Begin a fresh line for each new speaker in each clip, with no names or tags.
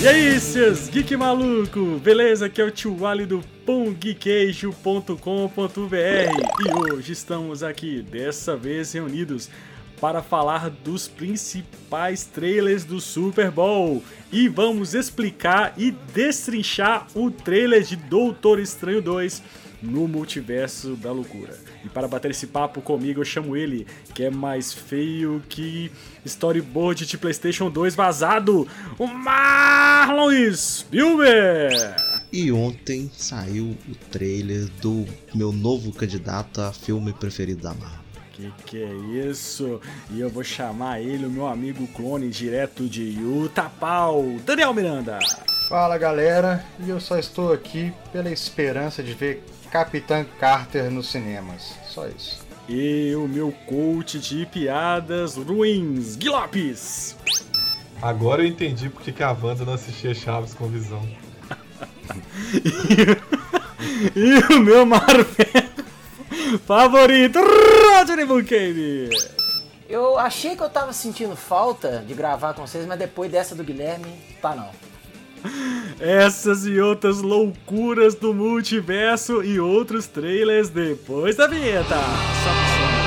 E aí, seus geek maluco? Beleza? Aqui é o tio Ali do pongqueijo.com.br e hoje estamos aqui, dessa vez reunidos para falar dos principais trailers do Super Bowl e vamos explicar e destrinchar o trailer de Doutor Estranho 2 no multiverso da loucura. E para bater esse papo comigo, eu chamo ele, que é mais feio que storyboard de PlayStation 2 vazado, o Marlon Spielberg.
E ontem saiu o trailer do meu novo candidato a filme preferido da Marvel.
Que que é isso? E eu vou chamar ele, o meu amigo clone, direto de Utah Pau, Daniel Miranda.
Fala galera, e eu só estou aqui pela esperança de ver Capitã Carter nos cinemas. Só isso.
E o meu coach de piadas ruins, Guilopes.
Agora eu entendi porque que a Wanda não assistia Chaves com visão.
e, e o meu Marvel favorito, Rodney Buchanan.
Eu achei que eu tava sentindo falta de gravar com vocês, mas depois dessa do Guilherme, tá não.
Essas e outras loucuras do multiverso e outros trailers depois da vinheta. Só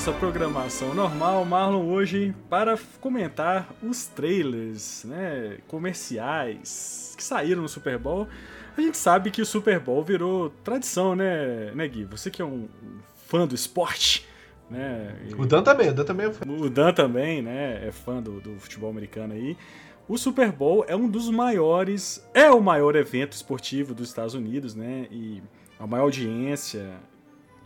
nossa programação normal, Marlon, hoje para comentar os trailers né, comerciais que saíram no Super Bowl. A gente sabe que o Super Bowl virou tradição, né, né Gui? Você que é um fã do esporte, né?
O Dan também, o Dan também é fã.
O Dan também, né, é fã do, do futebol americano aí. O Super Bowl é um dos maiores, é o maior evento esportivo dos Estados Unidos, né? E a maior audiência,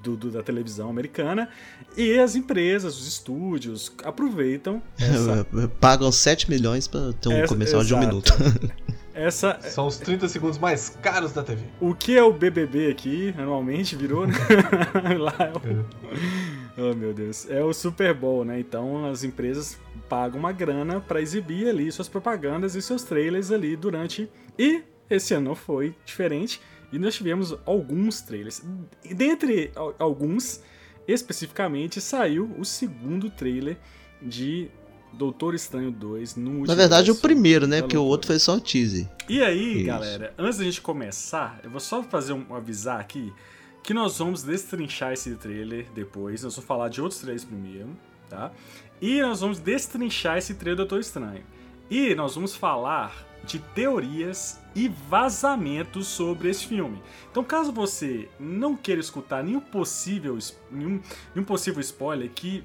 do, do, da televisão americana e as empresas, os estúdios aproveitam.
Essa... Pagam 7 milhões para ter um essa, comercial exato. de um minuto.
Essa...
São os 30 segundos mais caros da TV.
O que é o BBB aqui, anualmente, virou, né? Lá é o... Oh, meu Deus. É o Super Bowl, né? Então as empresas pagam uma grana para exibir ali suas propagandas e seus trailers ali durante. E esse ano foi diferente. E nós tivemos alguns trailers. Dentre alguns, especificamente, saiu o segundo trailer de Doutor Estranho 2 no
Na verdade, o primeiro, né? Porque o outro foi só um teaser.
E aí, Isso. galera, antes da gente começar, eu vou só fazer um avisar aqui que nós vamos destrinchar esse trailer depois. Nós vamos falar de outros trailers primeiro, tá? E nós vamos destrinchar esse trailer do Doutor Estranho. E nós vamos falar de teorias e vazamentos sobre esse filme. Então, caso você não queira escutar nenhum possível, nenhum, nenhum possível spoiler, que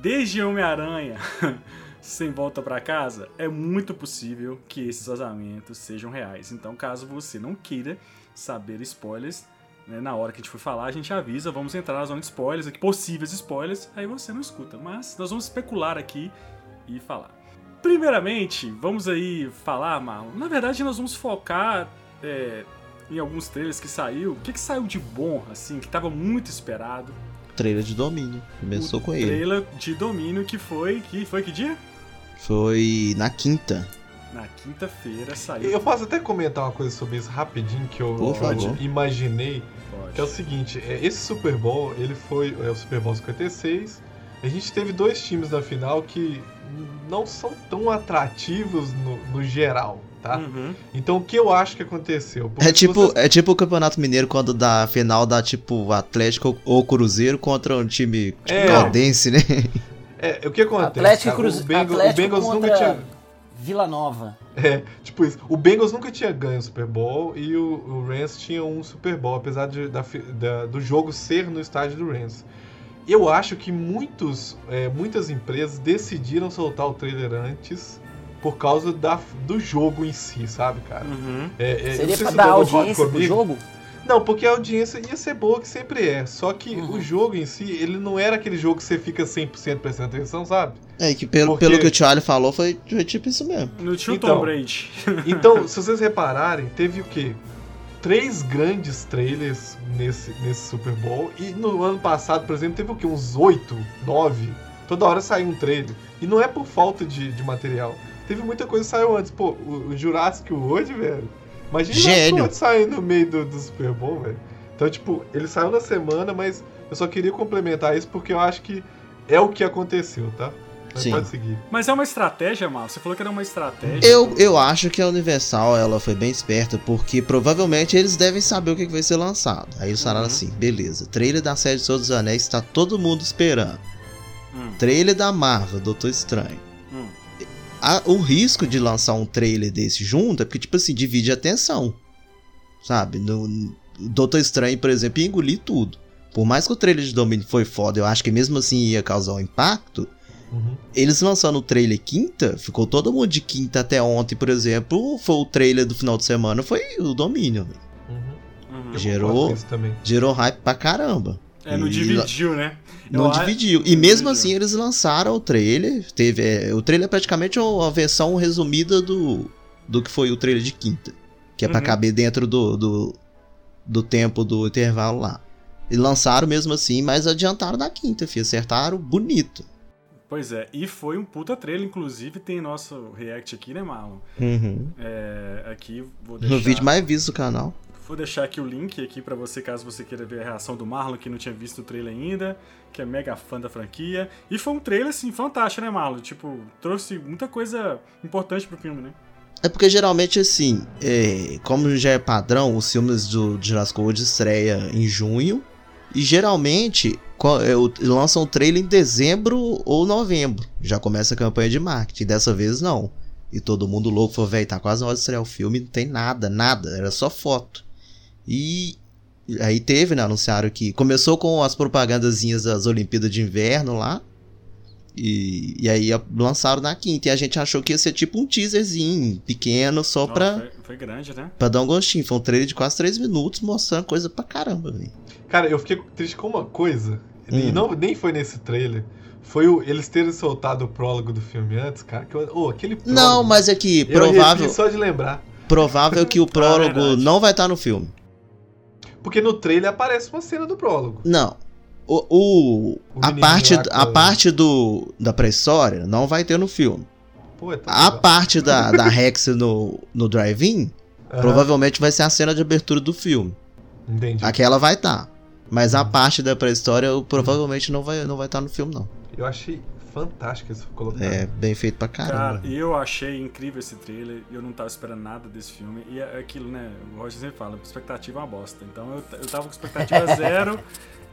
desde Homem-Aranha sem volta para casa, é muito possível que esses vazamentos sejam reais. Então, caso você não queira saber spoilers, né, na hora que a gente for falar, a gente avisa, vamos entrar na zona de spoilers, aqui, possíveis spoilers, aí você não escuta. Mas nós vamos especular aqui e falar. Primeiramente, vamos aí falar, Marlon. Na verdade, nós vamos focar é, em alguns trailers que saiu. O que, que saiu de bom, assim, que estava muito esperado?
Trailer de domínio. Começou o com ele.
Trailer de domínio que foi. Que foi que dia?
Foi na quinta.
Na quinta-feira saiu.
Eu posso até comentar uma coisa sobre isso rapidinho que eu, eu imaginei. Pode. Que é o seguinte, é, esse Super Bowl, ele foi. É o Super Bowl 56. A gente teve dois times na final que não são tão atrativos no, no geral, tá? Uhum. Então o que eu acho que aconteceu?
é tipo, você... é tipo o Campeonato Mineiro quando da final dá tipo Atlético ou Cruzeiro contra um time tipo é. Caldense, né?
É, o que acontece?
Atlético, Cruz... o, Bengals, Atlético o Bengals nunca tinha Vila Nova.
É, tipo isso. O Bengals nunca tinha ganho o Super Bowl e o, o Rams tinha um Super Bowl, apesar de, da, da, do jogo ser no estádio do Rams eu acho que muitos, é, muitas empresas decidiram soltar o trailer antes por causa da, do jogo em si, sabe, cara?
Uhum. É, é, Seria pra se dar audiência pro jogo?
Não, porque a audiência ia ser boa, que sempre é. Só que uhum. o jogo em si, ele não era aquele jogo que você fica 100% prestando atenção, sabe?
É, que pelo, porque... pelo que o Charlie falou, foi, foi tipo isso mesmo.
No tio então, Tom Brady.
então, se vocês repararem, teve o quê? Três grandes trailers nesse, nesse Super Bowl. E no ano passado, por exemplo, teve o quê? Uns oito, nove. Toda hora saiu um trailer. E não é por falta de, de material. Teve muita coisa que saiu antes. Pô, o, o Jurassic World, velho Imagina Gênio. o sair no meio do, do Super Bowl, velho. Então, tipo, ele saiu na semana, mas eu só queria complementar isso porque eu acho que é o que aconteceu, tá? Mas
Sim.
pode seguir.
Mas é uma estratégia, Mal? Você falou que era uma estratégia.
Eu, eu acho que a Universal ela foi bem esperta, porque provavelmente eles devem saber o que vai ser lançado. Aí eles falaram uhum. assim: beleza, trailer da série de Senhor dos Anéis está todo mundo esperando. Hum. Trailer da Marvel, Doutor Estranho a, o risco de lançar um trailer desse junto é porque, tipo assim, divide a atenção. Sabe? No, Doutor Estranho, por exemplo, ia engolir tudo. Por mais que o trailer de Domínio foi foda, eu acho que mesmo assim ia causar um impacto. Uhum. Eles lançando o trailer quinta, ficou todo mundo de quinta até ontem, por exemplo. Foi o trailer do final de semana, foi o Domínio. Uhum. Uhum. Gerou, gerou hype pra caramba.
É, não dividiu, né?
Não Eu dividiu. E mesmo assim eles lançaram o trailer. Teve, é, o trailer é praticamente uma versão resumida do, do que foi o trailer de quinta. Que é uhum. pra caber dentro do, do, do tempo do intervalo lá. E lançaram mesmo assim, mas adiantaram da quinta, filho. Acertaram bonito.
Pois é, e foi um puta trailer, inclusive tem nosso react aqui, né, Marlon?
Uhum.
É, aqui, vou deixar...
No vídeo mais visto do canal.
Vou deixar aqui o link aqui para você, caso você queira ver a reação do Marlon, que não tinha visto o trailer ainda, que é mega fã da franquia. E foi um trailer, assim, fantástico, né, Marlon? Tipo, trouxe muita coisa importante pro filme, né?
É porque geralmente, assim, é, como já é padrão, os filmes do Jurassic World estreia em junho. E geralmente é, lançam um trailer em dezembro ou novembro. Já começa a campanha de marketing. Dessa vez não. E todo mundo louco falou, velho, tá quase na hora de estrear o filme, não tem nada, nada, era só foto. E aí teve, né? Anunciaram que começou com as propagandazinhas das Olimpíadas de Inverno lá. E, e aí lançaram na quinta. E a gente achou que ia ser tipo um teaserzinho pequeno, só Não, pra.
Foi, foi, grande, né?
Pra dar um gostinho. Foi um trailer de quase 3 minutos mostrando coisa pra caramba, velho.
Cara, eu fiquei triste com uma coisa. Hum. E não, nem foi nesse trailer. Foi o, eles terem soltado o prólogo do filme antes, cara. Que, oh, aquele prólogo,
Não, mas é que provável.
só de lembrar.
Provável que o prólogo ah, não vai estar no filme.
Porque no trailer aparece uma cena do prólogo.
Não. O, o, o a parte, a parte do, da pré-história não vai ter no filme. Pô, é a legal. parte da, da Rex no, no drive-in uhum. provavelmente vai ser a cena de abertura do filme.
Entendi.
Aquela vai estar. Tá. Mas a parte da pré-história provavelmente não vai não vai estar tá no filme, não.
Eu achei fantástico esse colocar.
É, bem feito pra caramba.
Cara, eu achei incrível esse trailer. Eu não tava esperando nada desse filme. E é aquilo, né? O Roger sempre fala: expectativa é uma bosta. Então eu, eu tava com expectativa zero.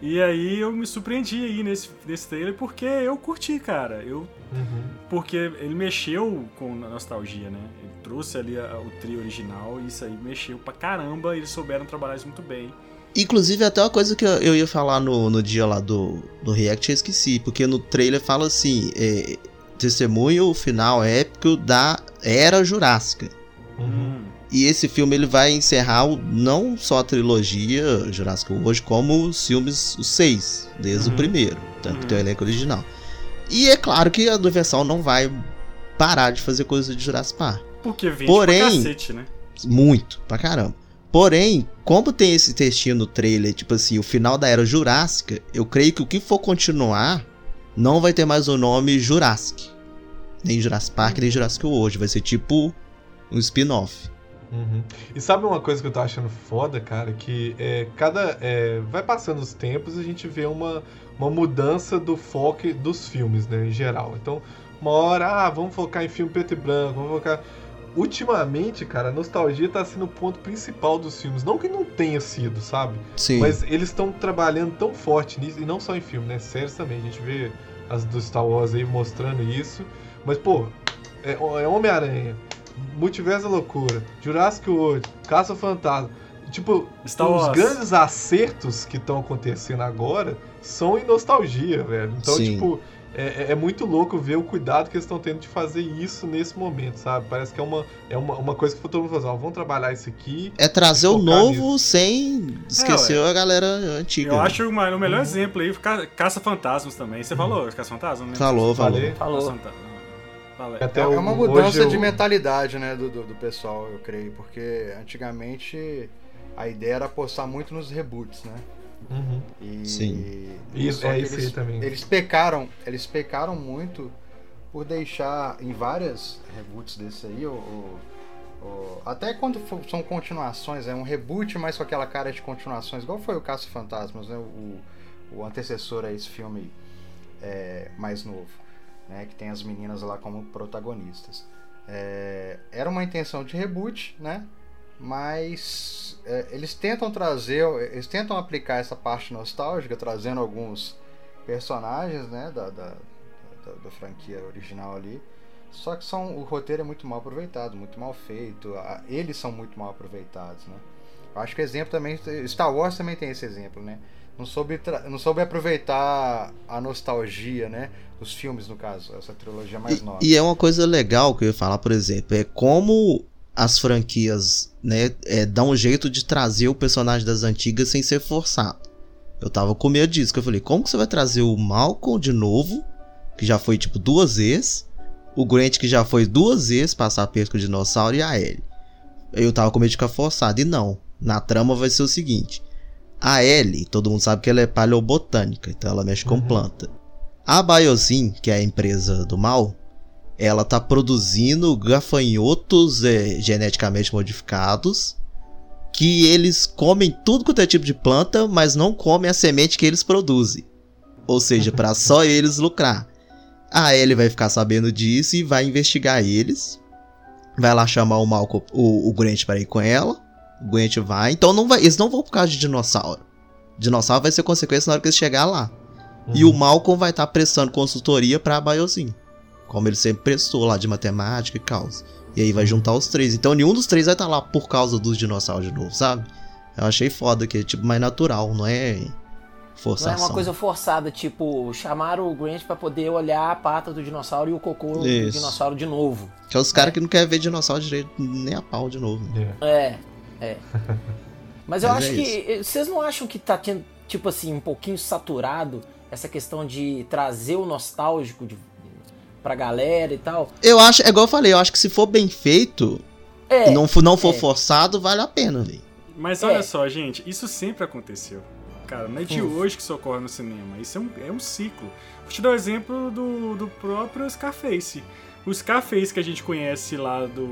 E aí eu me surpreendi aí nesse, nesse trailer porque eu curti, cara. Eu, uhum. Porque ele mexeu com a nostalgia, né? Ele trouxe ali a, o trio original e isso aí mexeu pra caramba. E eles souberam trabalhar isso muito bem.
Inclusive, até uma coisa que eu ia falar no, no dia lá do, do React, eu esqueci, porque no trailer fala assim: é, testemunho final épico da Era Jurássica.
Uhum.
E esse filme ele vai encerrar o, não só a trilogia Jurássica hoje, como os filmes, os seis, desde uhum. o primeiro, tanto uhum. que tem o elenco original. E é claro que a versão não vai parar de fazer coisas de Jurassic Park.
Porque vende
Porém,
pra cacete, né?
Muito, pra caramba. Porém, como tem esse textinho no trailer, tipo assim, o final da era Jurássica, eu creio que o que for continuar não vai ter mais o nome Jurassic. Nem Jurassic Park, nem Jurassic World. Vai ser tipo um spin-off.
Uhum. E sabe uma coisa que eu tô achando foda, cara? Que é, cada. É, vai passando os tempos e a gente vê uma, uma mudança do foco dos filmes, né? Em geral. Então, uma hora, ah, vamos focar em filme preto e branco, vamos focar ultimamente, cara, a nostalgia tá sendo o ponto principal dos filmes. Não que não tenha sido, sabe?
Sim.
Mas eles estão trabalhando tão forte nisso, e não só em filme, né? Séries também. A gente vê as do Star Wars aí mostrando isso. Mas, pô, é, é Homem-Aranha, Multiverso da Loucura, Jurassic World, Caça Fantasma. Tipo, Star os Wars. grandes acertos que estão acontecendo agora são em nostalgia, velho. Então, Sim. tipo, é, é, é, muito louco ver o cuidado que eles estão tendo de fazer isso nesse momento, sabe? Parece que é uma, é uma, uma coisa que todo mundo faz, ó, vamos trabalhar isso aqui.
É trazer o novo nisso. sem esquecer é, a galera antiga.
Eu acho uma, o melhor uhum. exemplo aí, Caça-Fantasmas também. Você uhum. falou Caça-Fantasmas?
Falou, falou.
Falou. Até é uma mudança de mentalidade, né, do, do, do pessoal, eu creio, porque antigamente a ideia era apostar muito nos reboots, né?
Uhum.
E, Sim.
Isso, é isso aí também.
Eles pecaram, eles pecaram muito por deixar em várias reboots desse aí, ou, ou, até quando são continuações, é um reboot, mas com aquela cara de continuações, igual foi o Caça Fantasmas, né? O, o antecessor a esse filme é, mais novo, né? Que tem as meninas lá como protagonistas. É, era uma intenção de reboot, né? mas é, eles tentam trazer, eles tentam aplicar essa parte nostálgica, trazendo alguns personagens né, da, da, da, da franquia original ali. Só que são, o roteiro é muito mal aproveitado, muito mal feito. A, eles são muito mal aproveitados, né? Acho que exemplo também. Star Wars também tem esse exemplo, né? Não soube, não soube aproveitar a nostalgia, né? Os filmes, no caso, essa trilogia mais nova.
E, e é uma coisa legal que eu ia falar, por exemplo, é como as franquias, né, é, dão um jeito de trazer o personagem das antigas sem ser forçado. Eu tava com medo disso, que eu falei, como que você vai trazer o Malcolm de novo, que já foi tipo duas vezes, o Grant que já foi duas vezes passar perto com o dinossauro e a Ellie. Eu tava com medo de ficar forçado, e não. Na trama vai ser o seguinte: a Ellie, todo mundo sabe que ela é paleobotânica, então ela mexe com uhum. planta. A Biosyn, que é a empresa do mal, ela tá produzindo gafanhotos é, geneticamente modificados que eles comem tudo quanto é tipo de planta, mas não comem a semente que eles produzem. Ou seja, para só eles lucrar. A Ellie vai ficar sabendo disso e vai investigar eles. Vai lá chamar o Malcolm, o, o Grant para ir com ela. O Grant vai. Então não vai, eles não vão por causa de dinossauro. Dinossauro vai ser consequência na hora que eles chegar lá. Uhum. E o Malcolm vai estar tá prestando consultoria para a Biosyn como ele sempre prestou lá de matemática e causa. E aí vai juntar os três. Então nenhum dos três vai estar tá lá por causa dos dinossauros de novo, sabe? Eu achei foda que é tipo mais natural, não é forçação.
Não é uma coisa forçada, tipo, chamar o Grant para poder olhar a pata do dinossauro e o cocô Isso. do dinossauro de novo.
Que é os caras é. que não querem ver dinossauro direito nem a pau de novo.
É, é. Mas eu Mas acho é que. Vocês não acham que tá tendo, tipo assim, um pouquinho saturado essa questão de trazer o nostálgico de, pra galera e tal.
Eu acho, é igual eu falei, eu acho que se for bem feito, é, não, não for é. forçado, vale a pena, velho.
Mas olha é. só, gente, isso sempre aconteceu. Cara, não é de hum. hoje que isso ocorre no cinema. Isso é um, é um ciclo. Vou te dar o um exemplo do, do próprio Scarface. O Scarface que a gente conhece lá do,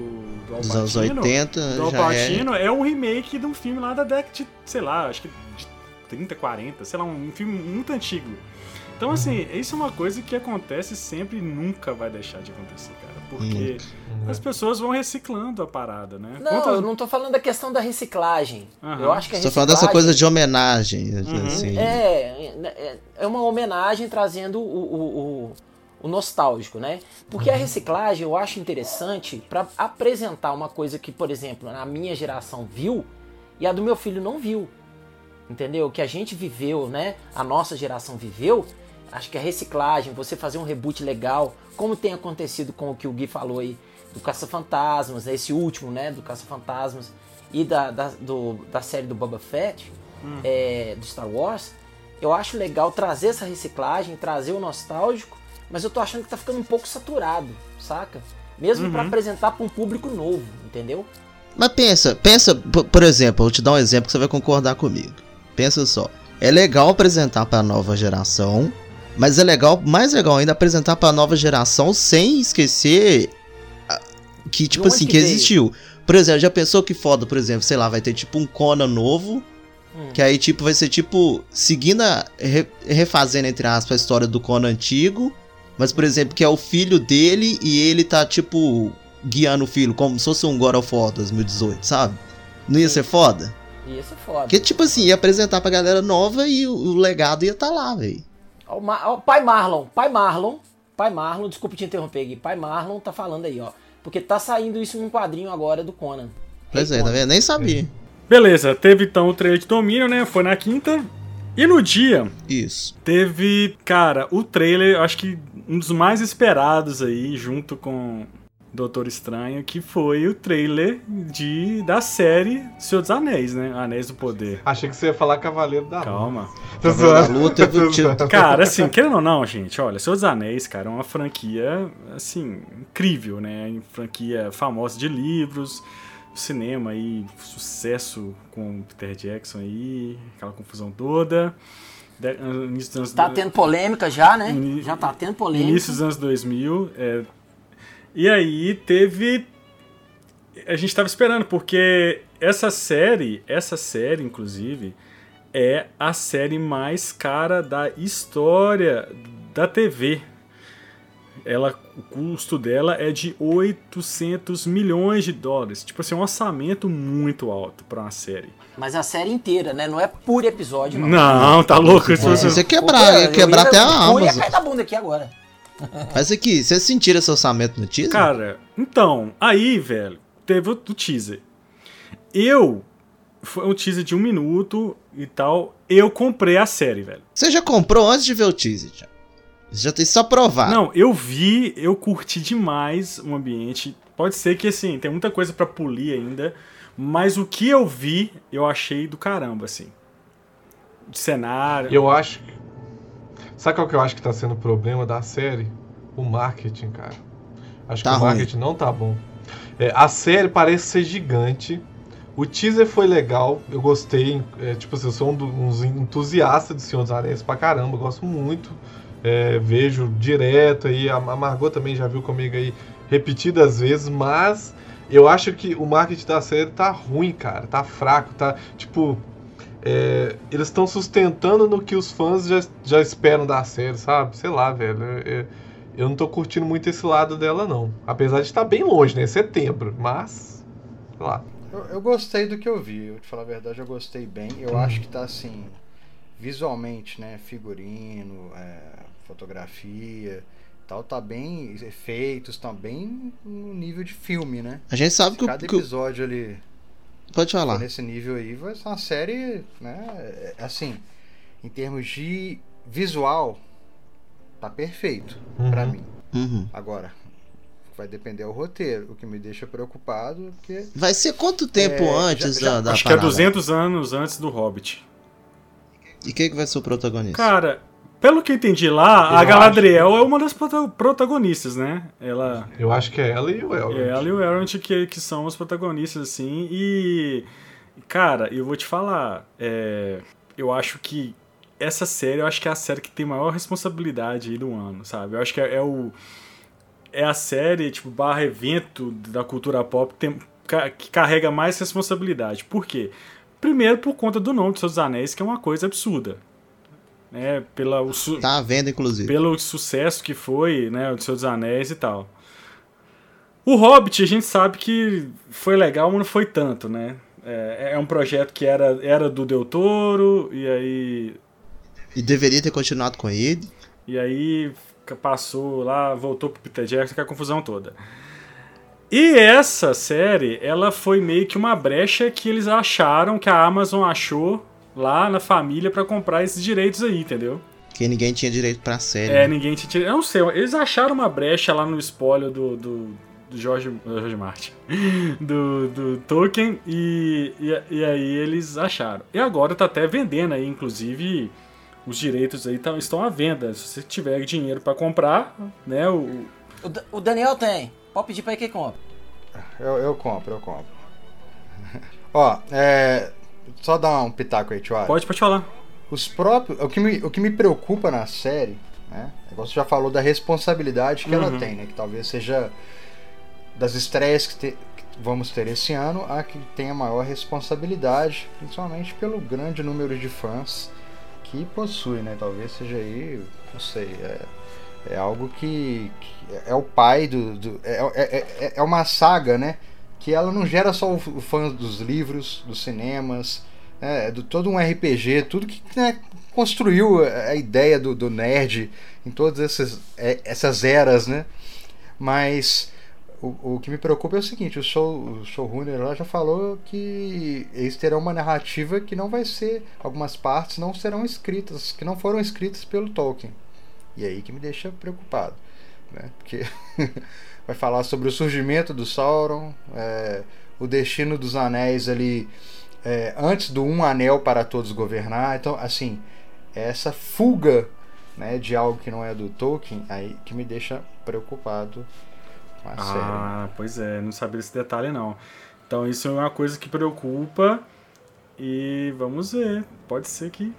do
Al Dos anos 80,
do Al é... é um remake de um filme lá da década de, sei lá, acho que de 30, 40, sei lá, um filme muito antigo. Então, assim, isso é uma coisa que acontece sempre e nunca vai deixar de acontecer, cara. Porque uhum. as pessoas vão reciclando a parada, né?
Não, Quanto... eu não tô falando da questão da reciclagem. Uhum. Eu acho que a reciclagem... Tô falando
dessa coisa de homenagem,
uhum. assim. É, é, é uma homenagem trazendo o, o, o, o nostálgico, né? Porque a uhum. reciclagem eu acho interessante para apresentar uma coisa que, por exemplo, a minha geração viu e a do meu filho não viu. Entendeu? Que a gente viveu, né? A nossa geração viveu Acho que a reciclagem, você fazer um reboot legal, como tem acontecido com o que o Gui falou aí, do Caça-Fantasmas, né, esse último, né, do Caça-Fantasmas, e da, da, do, da série do Boba Fett, hum. é, do Star Wars, eu acho legal trazer essa reciclagem, trazer o nostálgico, mas eu tô achando que tá ficando um pouco saturado, saca? Mesmo uhum. para apresentar para um público novo, entendeu?
Mas pensa, pensa, por exemplo, vou te dar um exemplo que você vai concordar comigo. Pensa só, é legal apresentar para a nova geração, mas é legal, mais legal ainda, apresentar pra nova geração sem esquecer que, tipo assim, que, que existiu. Por exemplo, já pensou que foda, por exemplo, sei lá, vai ter tipo um Conan novo. Hum. Que aí, tipo, vai ser tipo, seguindo a, re, refazendo, entre aspas, a história do Conan antigo. Mas, por exemplo, que é o filho dele e ele tá, tipo, guiando o filho, como se fosse um God of War 2018, sabe? Não ia Sim. ser foda?
Ia ser foda.
Porque, tipo assim, ia apresentar pra galera nova e o, o legado ia estar tá lá, velho.
Pai Marlon, pai Marlon, pai Marlon, desculpa te interromper aqui, pai Marlon tá falando aí, ó. Porque tá saindo isso num quadrinho agora do Conan.
Pois é, tá vendo? Nem sabia.
Beleza, teve então o trailer de domínio, né? Foi na quinta. E no dia.
Isso.
Teve, cara, o trailer, acho que um dos mais esperados aí, junto com Doutor Estranho, que foi o trailer de, da série Senhor dos Anéis, né? Anéis do Poder.
Achei que você ia falar Cavaleiro da
Calma.
Cavaleiro da Luta,
eu Cara, assim, querendo ou não, gente, olha, Senhor dos Anéis, cara, é uma franquia, assim, incrível, né? Franquia famosa de livros, cinema aí, sucesso com Peter Jackson aí, aquela confusão toda.
De, início dos anos tá tendo polêmica já, né? já tá tendo polêmica.
Início dos anos 2000. É, e aí teve. A gente tava esperando, porque essa série, essa série, inclusive, é a série mais cara da história da TV ela, o custo dela é de 800 milhões de dólares. Tipo assim, um orçamento muito alto para uma série.
Mas a série inteira, né? Não é por episódio, não.
Não, tá louco.
É, você... você quebrar, ia quebrar até a Amazon. Eu ia
cair da bunda aqui agora.
Mas aqui, vocês sentiram esse orçamento no teaser?
Cara, então, aí, velho, teve o teaser. Eu, foi um teaser de um minuto e tal, eu comprei a série, velho.
Você já comprou antes de ver o teaser, já? Já tem só provar.
Não, eu vi, eu curti demais o ambiente. Pode ser que assim, tem muita coisa para polir ainda, mas o que eu vi, eu achei do caramba, assim. De cenário.
Eu acho. Sabe qual que eu acho que tá sendo o problema da série? O marketing, cara. Acho tá que o marketing não tá bom. É, a série parece ser gigante. O teaser foi legal, eu gostei. É, tipo assim, eu sou um dos entusiastas de Senhor dos Anéis pra caramba, gosto muito é, vejo direto aí, a Margot também já viu comigo aí repetidas vezes, mas eu acho que o marketing da série tá ruim, cara, tá fraco, tá tipo. É, eles estão sustentando no que os fãs já, já esperam da série, sabe? Sei lá, velho. É, eu não tô curtindo muito esse lado dela, não. Apesar de estar bem longe, né? Setembro, mas. Sei lá.
Eu, eu gostei do que eu vi, eu te falar a verdade, eu gostei bem. Eu hum. acho que tá assim. Visualmente, né? Figurino, é, fotografia tal, tá bem. Efeitos, tá bem no nível de filme, né?
A gente sabe Se que
cada episódio ali.
Pode falar.
Nesse nível aí, vai ser uma série, né? É, assim, em termos de visual, tá perfeito uhum. para mim.
Uhum.
Agora, vai depender do roteiro, o que me deixa preocupado, porque...
Vai ser quanto tempo é, antes já, já, da,
Acho parada? que é 200 anos antes do Hobbit.
E quem que vai ser o protagonista?
Cara, pelo que eu entendi lá, eu a Galadriel acho... é uma das protagonistas, né? Ela.
Eu acho que é ela e o Elrond.
É ela e o Elrond que, que são os protagonistas, assim. E. Cara, eu vou te falar. É, eu acho que essa série, eu acho que é a série que tem maior responsabilidade aí do ano, sabe? Eu acho que é, é o. É a série, tipo, barra evento da cultura pop que, tem, que carrega mais responsabilidade. Por quê? Primeiro, por conta do nome de Seus Anéis, que é uma coisa absurda né, pela, o su
tá à venda, inclusive.
Pelo sucesso que foi, né, o Senhor dos Anéis e tal. O Hobbit, a gente sabe que foi legal, mas não foi tanto, né? É, é um projeto que era, era do Del Toro, e aí...
E deveria ter continuado com ele.
E aí passou lá, voltou pro Peter Jackson, que é a confusão toda. E essa série, ela foi meio que uma brecha que eles acharam, que a Amazon achou lá na família para comprar esses direitos aí, entendeu?
Que ninguém tinha direito pra série.
É,
né?
ninguém tinha Eu não sei, eles acharam uma brecha lá no spoiler do, do, do George, George Martin, do, do Tolkien, e, e, e, aí eles acharam. E agora tá até vendendo aí, inclusive, os direitos aí tão, estão à venda. Se você tiver dinheiro para comprar, né, o...
o... O Daniel tem. Pode pedir pra ele que compra.
Eu, eu compro, eu compro. Ó, é, só dar um pitaco aí, Tio
Pode, pode falar.
Os próprios. O que me, o que me preocupa na série, né? Você já falou da responsabilidade que uhum. ela tem, né? Que talvez seja das estreias que, te, que, vamos ter esse ano, a que tem a maior responsabilidade, principalmente pelo grande número de fãs que possui, né? Talvez seja aí, não sei, é, é algo que, que é o pai do. do é, é, é, é uma saga, né? que ela não gera só o fã dos livros, dos cinemas, é, do todo um RPG, tudo que né, construiu a ideia do, do nerd em todas essas, é, essas eras, né? Mas o, o que me preocupa é o seguinte, o, show, o showrunner lá já falou que eles terão uma narrativa que não vai ser, algumas partes não serão escritas, que não foram escritas pelo Tolkien. E aí que me deixa preocupado, né? Porque vai falar sobre o surgimento do Sauron, é, o destino dos anéis ali é, antes do um anel para todos governar. Então, assim, essa fuga né, de algo que não é do Tolkien aí que me deixa preocupado
com a ah, série. Ah, pois é, não sabia esse detalhe não. Então isso é uma coisa que preocupa e vamos ver. Pode ser que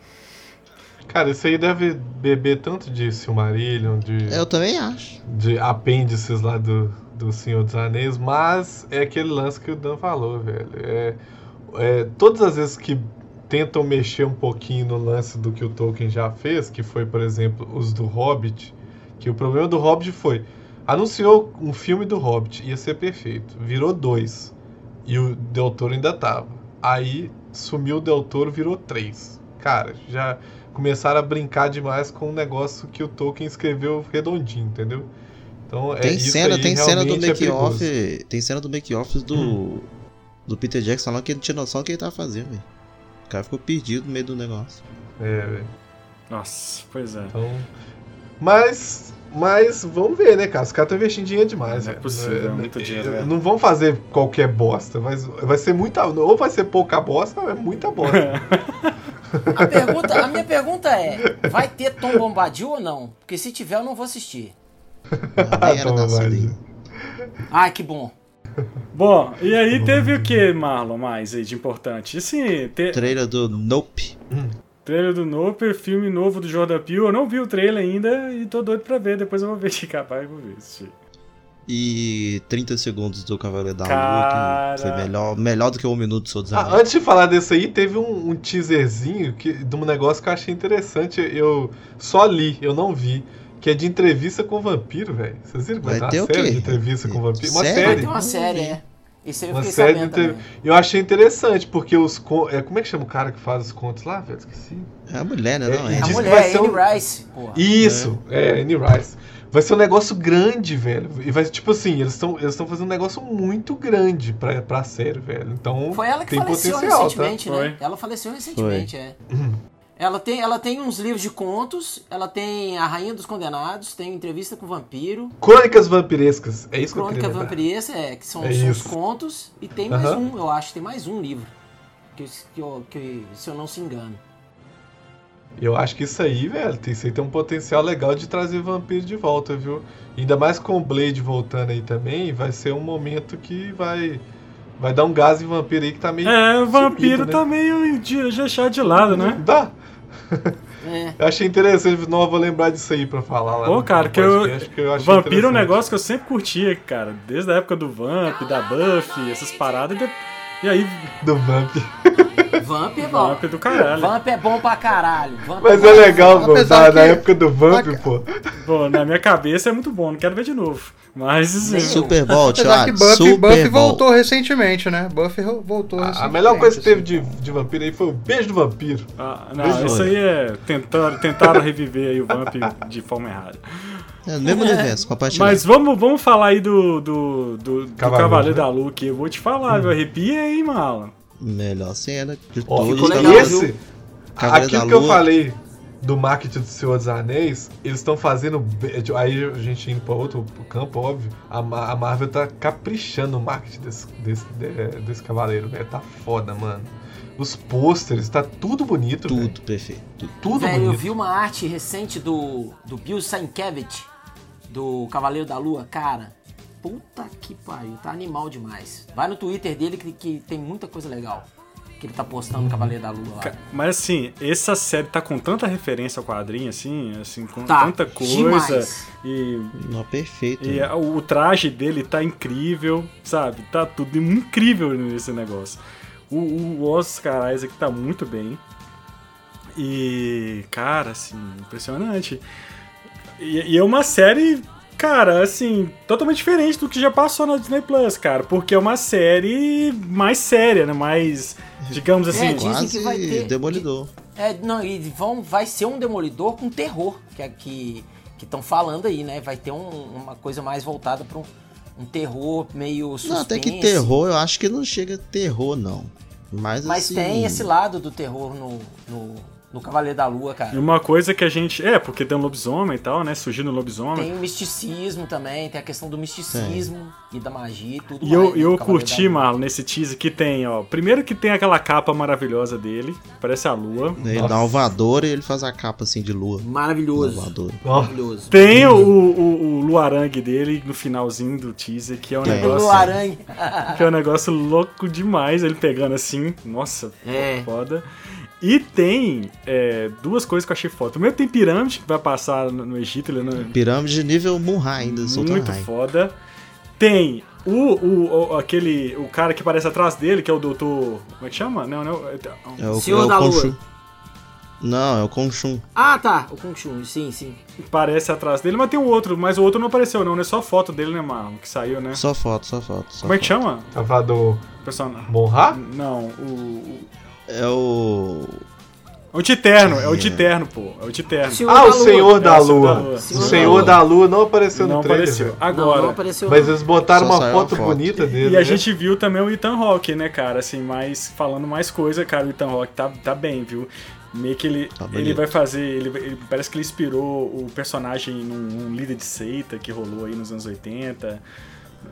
Cara, isso aí deve beber tanto de Silmarillion, de.
Eu também acho.
De apêndices lá do, do Senhor dos Anéis, mas é aquele lance que o Dan falou, velho. É, é, todas as vezes que tentam mexer um pouquinho no lance do que o Tolkien já fez, que foi, por exemplo, os do Hobbit, que o problema do Hobbit foi. Anunciou um filme do Hobbit, ia ser perfeito. Virou dois. E o Del Toro ainda tava. Aí sumiu o Del Toro, virou três. Cara, já começaram a brincar demais com um negócio que o Tolkien escreveu redondinho, entendeu?
Então, é tem é, cena, tem cena do make é off, tem cena do make off do hum. do Peter Jackson lá que ele não tinha noção do que ele tava fazendo, velho. O cara ficou perdido no meio do negócio.
É, velho.
Nossa, pois é.
Então, mas mas vamos ver, né, cara? Os caras estão investindo dinheiro demais.
Não é possível, é, muito dinheiro. É.
Não vão fazer qualquer bosta, mas vai ser muita. Ou vai ser pouca bosta, ou é muita bosta.
A, pergunta, a minha pergunta é: vai ter Tom Bombadil ou não? Porque se tiver, eu não vou assistir. Ah, Ai, que bom.
Bom, e aí teve o que, Marlon, mais aí de importante? Assim, te...
Trailer do Nope.
Hum. Trailer do Nope, filme novo do Jordan Peele. Eu não vi o trailer ainda e tô doido pra ver. Depois eu vou ver de capaz, vou ver. Assistir
e 30 segundos do Cavaleiro da Lua, que foi melhor, melhor do que um minuto do Sol
ah, Antes de falar desse aí, teve um, um, teaserzinho que, de um negócio que eu achei interessante. Eu só li, eu não vi. Que é de entrevista com o vampiro, velho. Vocês viram?
Vai ter uma série
de entrevista com o vampiro? Uma
série?
série. Vai
ter uma série, é. Isso aí eu
uma série de Eu achei interessante, porque os. É, como é que chama o cara que faz os contos lá, velho? Esqueci.
É a mulher, né? Não,
é, é. A mulher, é Anne um... Rice.
Porra. Isso, é, é Anne Rice. Vai ser um negócio grande, velho. E vai, tipo assim, eles estão eles fazendo um negócio muito grande pra, pra série, velho. Então.
Foi ela que
tem
faleceu
potencial,
recentemente,
tá?
né? Ela faleceu recentemente, Foi. é. Ela tem, ela tem uns livros de contos, ela tem A Rainha dos Condenados, tem Entrevista com o Vampiro.
Crônicas Vampirescas, é isso que
Crônica
eu queria
Vampiresca, é, que são, é são os contos. E tem mais um, eu acho, tem mais um livro. Que, que, que, se eu não se engano.
Eu acho que isso aí, velho, isso aí tem um potencial legal de trazer vampiro de volta, viu? Ainda mais com o Blade voltando aí também, vai ser um momento que vai vai dar um gás em vampiro aí que tá meio.
É, o vampiro subido, né? tá meio de, deixado de lado, né?
Dá. É. Eu achei interessante, não vou lembrar disso aí pra falar lá.
Pô, cara, que eu, que eu Vampiro é um negócio que eu sempre curtia, cara. Desde a época do Vamp, da Buffy, essas paradas. E, e aí.
Do Vamp.
Vamp é bom.
Vamp é do caralho.
Vamp é bom pra caralho. Vamp
Mas é, é legal, pô. Na, na, época do Vamp, pô.
Pô, na minha cabeça é muito bom, não quero ver de novo. Mas assim.
Super Bowl,
que Buffy, Super Buffy voltou recentemente, né? Buffy voltou recentemente.
A melhor coisa que teve de, de vampiro aí foi o beijo do vampiro.
Ah, não, beijo isso aí é. Tentaram, tentaram reviver aí o Vamp de forma errada.
É, mesmo universo,
compartilhado. Mas vamos, vamos falar aí do, do, do, do Cavaleiro, Cavaleiro né? da Lua, que eu vou te falar, hum. viu? Arrepia aí, mala.
Melhor cena de
oh, todos. Legal, esse, aquilo que eu falei do marketing do Senhor dos Anéis, eles estão fazendo. Aí a gente indo para outro campo, óbvio. A, a, Marvel tá caprichando no marketing desse, desse, desse cavaleiro, velho. Tá foda, mano. Os pôsteres, tá tudo bonito,
Tudo
véio.
perfeito.
Tudo, tudo véio, bonito.
Eu vi uma arte recente do, do Bill Sienkiewicz, do Cavaleiro da Lua. Cara, puta que pariu, tá animal demais. Vai no Twitter dele que, que tem muita coisa legal. Que ele tá postando no Cavaleiro da Lua lá.
Mas assim, essa série tá com tanta referência ao quadrinho, assim, assim, com tá, tanta coisa. Demais. E.
Não, perfeito.
E né? o, o traje dele tá incrível, sabe? Tá tudo incrível nesse negócio. O, o Oscar Isaac tá muito bem. E, cara, assim, impressionante. E, e é uma série Cara, assim, totalmente diferente do que já passou na Disney Plus, cara. Porque é uma série mais séria, né? Mais, digamos assim. É,
dizem que vai ter. Demolidor.
É, não, e vão, vai ser um demolidor com terror, que é que estão falando aí, né? Vai ter um, uma coisa mais voltada para um, um terror meio suspense. Não,
até que terror, eu acho que não chega a terror, não. Mas,
Mas
assim...
tem esse lado do terror no, no, no Cavaleiro da Lua, cara.
E uma coisa que a gente. É, porque tem um lobisomem e tal, né? Surgindo um lobisomem.
Tem o misticismo também, tem a questão do misticismo e da magia e tudo
e mais. Eu, né, eu curti, Marlon, nesse teaser que tem, ó. Primeiro que tem aquela capa maravilhosa dele, parece a lua.
Ele Nossa. dá um voador e ele faz a capa assim de lua.
Maravilhoso. Maravilhoso.
Tem o, o, o luarangue dele no finalzinho do teaser, que é um tem. negócio.
Luarangue.
que é um negócio louco demais, ele pegando assim. Nossa, é. foda. E tem é, duas coisas que eu achei foda. Primeiro tem pirâmide, que vai passar no, no Egito. Ele
não... Pirâmide nível Munhai ainda,
Muito foda. Tem o, o, o, aquele, o cara que aparece atrás dele, que é o doutor... Como é que chama? Não, não.
É, é o, Senhor é o da Lua. Não, é o Khonshu.
Ah, tá. O Khonshu, sim, sim.
Parece atrás dele, mas tem o outro. Mas o outro não apareceu, não. Não é só foto dele, né, Marlon? Que saiu, né?
Só foto, só foto. Só
Como é que chama?
Tava do...
Personagem.
Monra?
Não, o...
É o.
É o Titerno, é o Titerno, pô. É o Titerno.
Senhor ah, o Senhor da Lua. Da Lua. O Senhor da Lua não apareceu não no trailer. Apareceu.
Agora. Não,
não apareceu.
Mas eles botaram uma foto, foto, bonita dele.
E, a né? gente viu também o Ethan Hawke, né, cara? Assim, mais falando mais coisa, cara. O Ethan Hawke tá, tá bem, viu? Meio que ele, tá ele vai fazer. Ele, ele, parece que ele inspirou o personagem num, num líder de seita que rolou aí nos anos 80.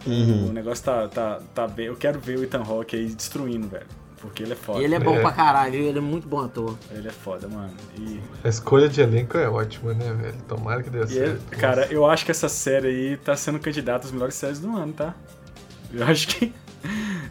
Uhum. O negócio tá, tá, tá bem. Eu quero ver o Ethan Hawke aí destruindo, velho. Porque ele é foda.
Ele é bom é. pra caralho, ele é muito bom ator.
Ele é foda, mano. E...
A escolha de elenco é ótima, né, velho? Tomara que dê é, certo.
É, cara, eu acho que essa série aí tá sendo candidata às melhores séries do ano, tá? Eu acho que.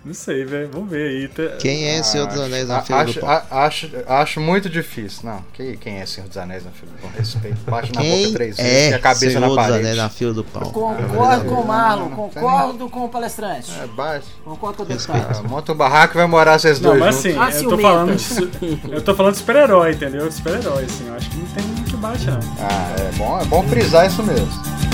Não sei, velho. Vamos ver aí. Tá...
Quem é Senhor dos Anéis na
fila
acho, do pão?
Acho, acho muito difícil. Não, quem, quem é Senhor dos Anéis na fila do pão? Respeito. Bate na boca três vezes
é
e a cabeça
Senhor
na parede.
Dos Anéis na fila do pão.
Concordo com o Marlon, concordo com o palestrante.
É, bate.
Concordo com o deputado.
Ah, monta um barraco e vai morar vocês dois.
Não, mas assim, ah, eu tô falando de, eu tô falando de super-herói, entendeu? De super-herói, assim. Eu acho que não tem que bate, não.
Ah, é bom, é bom frisar isso mesmo.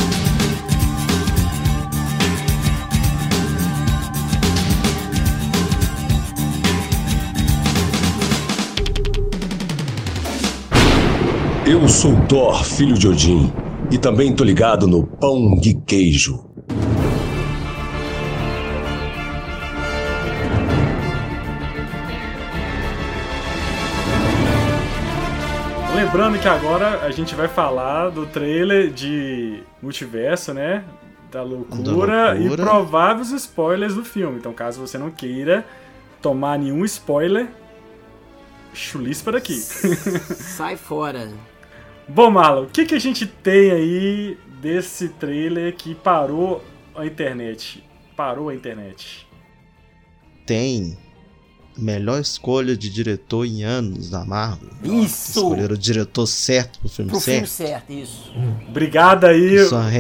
Eu sou Thor, filho de Odin, e também tô ligado no pão de queijo.
Lembrando que agora a gente vai falar do trailer de Multiverso, né? Da loucura, da loucura, e prováveis spoilers do filme. Então, caso você não queira tomar nenhum spoiler, chulispa para daqui.
Sai fora.
Bom, Marlon, o que, que a gente tem aí desse trailer que parou a internet? Parou a internet.
Tem melhor escolha de diretor em anos da Marvel.
Isso!
Escolheram o diretor certo pro filme
pro
certo.
filme certo, isso.
Obrigado aí.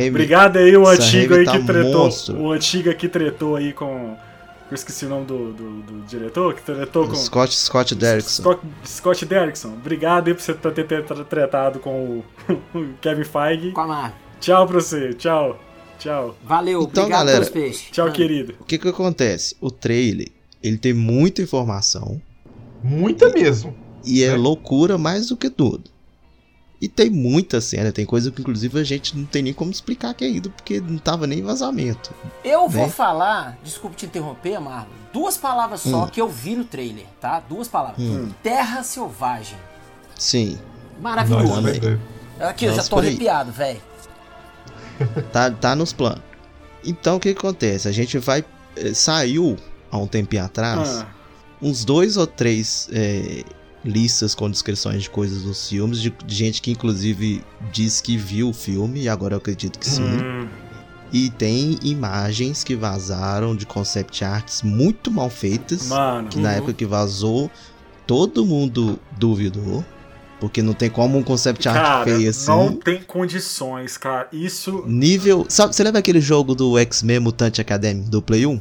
Obrigado aí o antigo aí tá que tretou. Monstro. O antigo que tretou aí com eu esqueci o nome do, do, do diretor, que tretou com.
Scott, Scott Derrickson.
Scott, Scott Derrickson. Obrigado aí por você ter, ter tratado com o Kevin Feige.
Com a Marvel.
Tchau pra você. Tchau. Tchau.
Valeu, então, obrigado galera, pelos peixes.
Tchau, ah. querido.
O que que acontece? O trailer, ele tem muita informação.
Muita mesmo.
E é, é loucura mais do que tudo. E tem muita cena, tem coisa que inclusive a gente não tem nem como explicar que é ido, porque não tava nem vazamento.
Eu né? vou falar, desculpe te interromper, Marlon, duas palavras só hum. que eu vi no trailer, tá? Duas palavras. Hum. Terra Selvagem.
Sim.
Maravilhoso. Aqui, eu já tô arrepiado, velho.
Tá, tá nos planos. Então o que, que acontece? A gente vai. Eh, saiu há um tempinho atrás ah. uns dois ou três eh, listas com descrições de coisas dos filmes, de, de, gente que inclusive diz que viu o filme, e agora eu acredito que sim. Hum. E tem imagens que vazaram de concept arts muito mal feitas.
Mano.
Que na uhum. época que vazou, todo mundo duvidou. Porque não tem como um concept art cara, feio assim.
Não tem condições, cara. Isso.
Nível. Sabe, você lembra aquele jogo do X-Men Mutante Academy do Play 1?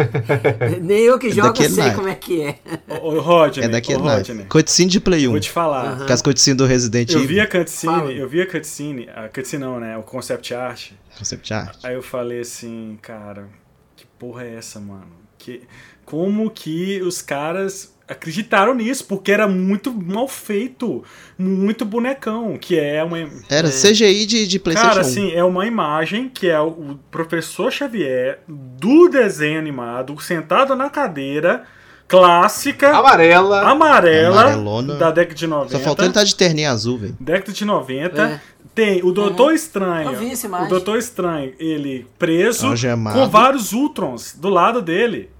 Nem eu que jogo sei night. como é que é.
Ô, Rodney.
É daquele Rodney. Cutscene de Play 1.
Vou te falar.
Uhum. Com as cutscene do Resident Evil.
Eu vi a cutscene, eu vi a cutscene. A cutscene não, né? O concept art.
Concept art.
Aí eu falei assim, cara, que porra é essa, mano? Que, como que os caras acreditaram nisso, porque era muito mal feito, muito bonecão, que é uma...
Era
é,
CGI de, de Playstation
Cara, assim, é uma imagem que é o professor Xavier do desenho animado, sentado na cadeira clássica.
Amarela.
Amarela. Amarelona. Da década de 90.
Só faltou ele estar tá de terninho azul, velho.
Década de 90. É. Tem o Doutor uhum. Estranho. O Doutor Estranho, ele preso com vários Ultrons do lado dele.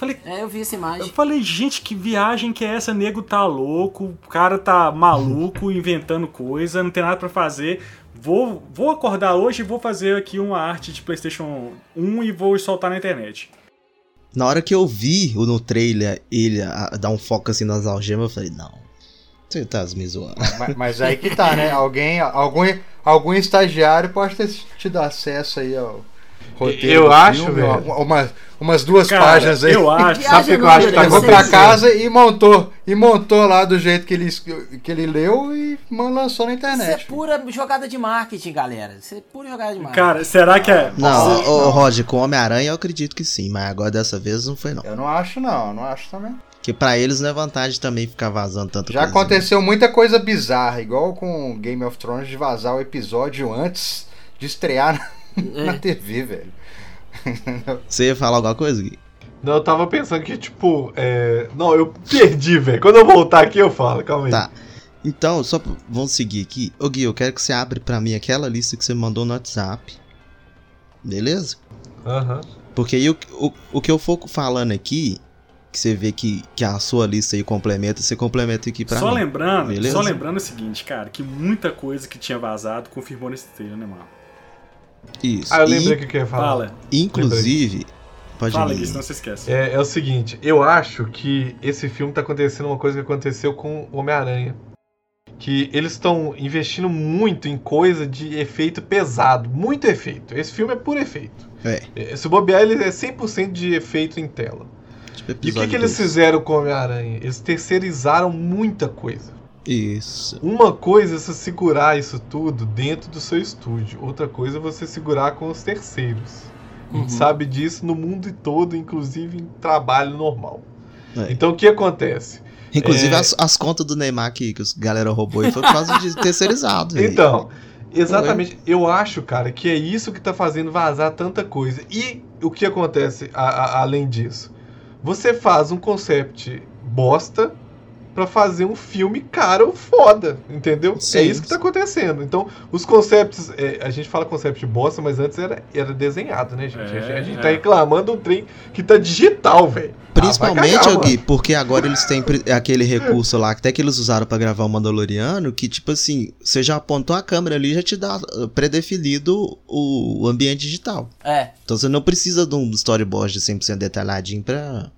Eu falei, é, eu vi essa imagem.
Eu falei, gente, que viagem que é essa? Nego tá louco, o cara tá maluco, inventando coisa, não tem nada para fazer. Vou, vou acordar hoje e vou fazer aqui uma arte de PlayStation 1 e vou soltar na internet.
Na hora que eu vi no trailer ele dar um foco assim nas algemas, eu falei, não. Você tá me zoando.
Mas, mas, aí que tá, né? Alguém, algum, algum estagiário pode ter tido acesso aí ao
roteiro. Eu acho, filme, velho.
Uma, umas duas Cara, páginas aí.
Eu acho.
Sabe que eu acho que tá Levou pra casa e montou. E montou lá do jeito que ele, que ele leu e lançou na internet. Isso
é pura jogada de marketing, galera. Isso é pura jogada de marketing.
Cara, será que é.
Não, ô, Roger, com Homem-Aranha eu acredito que sim, mas agora dessa vez não foi, não.
Eu não acho, não. Não acho também.
Que para eles não é vantagem também ficar vazando tanto
Já coisa, aconteceu muita coisa bizarra, igual com Game of Thrones de vazar o episódio antes de estrear na, é. na TV, velho.
Você ia falar alguma coisa, Gui?
Não, eu tava pensando que, tipo, é... Não, eu perdi, velho. Quando eu voltar aqui, eu falo, calma aí.
Tá. Então, só vamos seguir aqui. Ô Gui, eu quero que você abra pra mim aquela lista que você mandou no WhatsApp. Beleza?
Aham. Uhum.
Porque aí o, o, o que eu for falando aqui, que você vê que, que a sua lista aí complementa, você complementa aqui pra
só
mim.
Lembrando, beleza? Só lembrando o seguinte, cara, que muita coisa que tinha vazado confirmou nesse trailer, né, mano?
Isso.
Ah, eu lembrei o que, que eu ia falar.
Fala.
Inclusive.
Lembrei. Pode Fala isso, não se esquece.
É, é, o seguinte, eu acho que esse filme tá acontecendo uma coisa que aconteceu com o Homem-Aranha. Que eles estão investindo muito em coisa de efeito pesado. Muito efeito. Esse filme é por efeito.
É.
é se bobear, ele é 100% de efeito em tela. Tipo e o que, que eles fizeram com o Homem-Aranha? Eles terceirizaram muita coisa.
Isso.
Uma coisa é você segurar isso tudo dentro do seu estúdio, outra coisa é você segurar com os terceiros. Uhum. A gente uhum. sabe disso no mundo todo, inclusive em trabalho normal. É. Então o que acontece?
Inclusive é... as, as, contas do Neymar que, que os galera roubou foi por causa de terceirizado.
Então, exatamente. Eu acho, cara, que é isso que tá fazendo vazar tanta coisa. E o que acontece a, a, além disso? Você faz um concept bosta para fazer um filme caro foda, entendeu? Sim, é isso que tá acontecendo. Então, os conceitos, é, a gente fala concept bosta, mas antes era, era desenhado, né, gente? É, a gente é. tá reclamando um trem que tá digital, velho.
Principalmente, ah, Gui, porque agora eles têm aquele recurso lá, até que eles usaram para gravar o Mandaloriano, que tipo assim, você já apontou a câmera ali já te dá uh, predefinido o, ambiente digital.
É.
Então você não precisa de um storyboard de 100% detalhadinho pra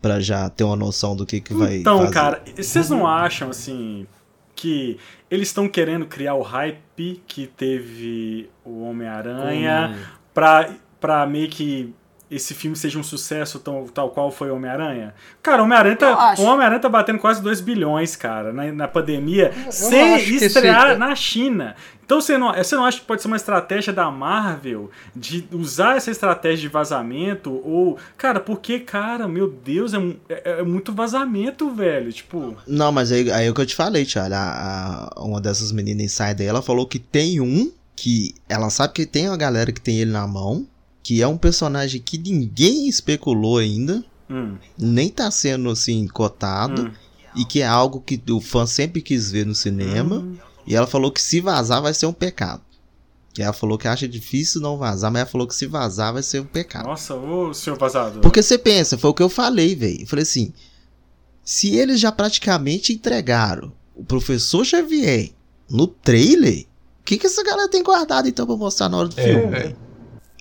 para já ter uma noção do que, que vai
Então,
fazer.
cara, vocês não acham assim que eles estão querendo criar o hype que teve o Homem-Aranha hum. pra, pra meio que esse filme seja um sucesso tão, tal qual foi Homem-Aranha? Cara, Homem-Aranha tá, o Homem-Aranha tá batendo quase 2 bilhões, cara, na, na pandemia, eu sem estrear esse... na China. Então você não, você não acha que pode ser uma estratégia da Marvel de usar essa estratégia de vazamento? Ou. Cara, porque, cara, meu Deus, é, é, é muito vazamento, velho. Tipo.
Não, mas aí, aí é o que eu te falei, Thiago. A, a, uma dessas meninas insider, ela falou que tem um que ela sabe que tem uma galera que tem ele na mão, que é um personagem que ninguém especulou ainda, hum. nem tá sendo assim cotado, hum. e que é algo que o fã sempre quis ver no cinema. Hum. E ela falou que se vazar vai ser um pecado. Que ela falou que acha difícil não vazar, mas ela falou que se vazar vai ser um pecado.
Nossa, ô senhor vazado.
Porque você pensa, foi o que eu falei, velho. Eu falei assim: se eles já praticamente entregaram o professor Xavier no trailer, o que, que essa galera tem guardado então pra mostrar na hora do é, filme? É.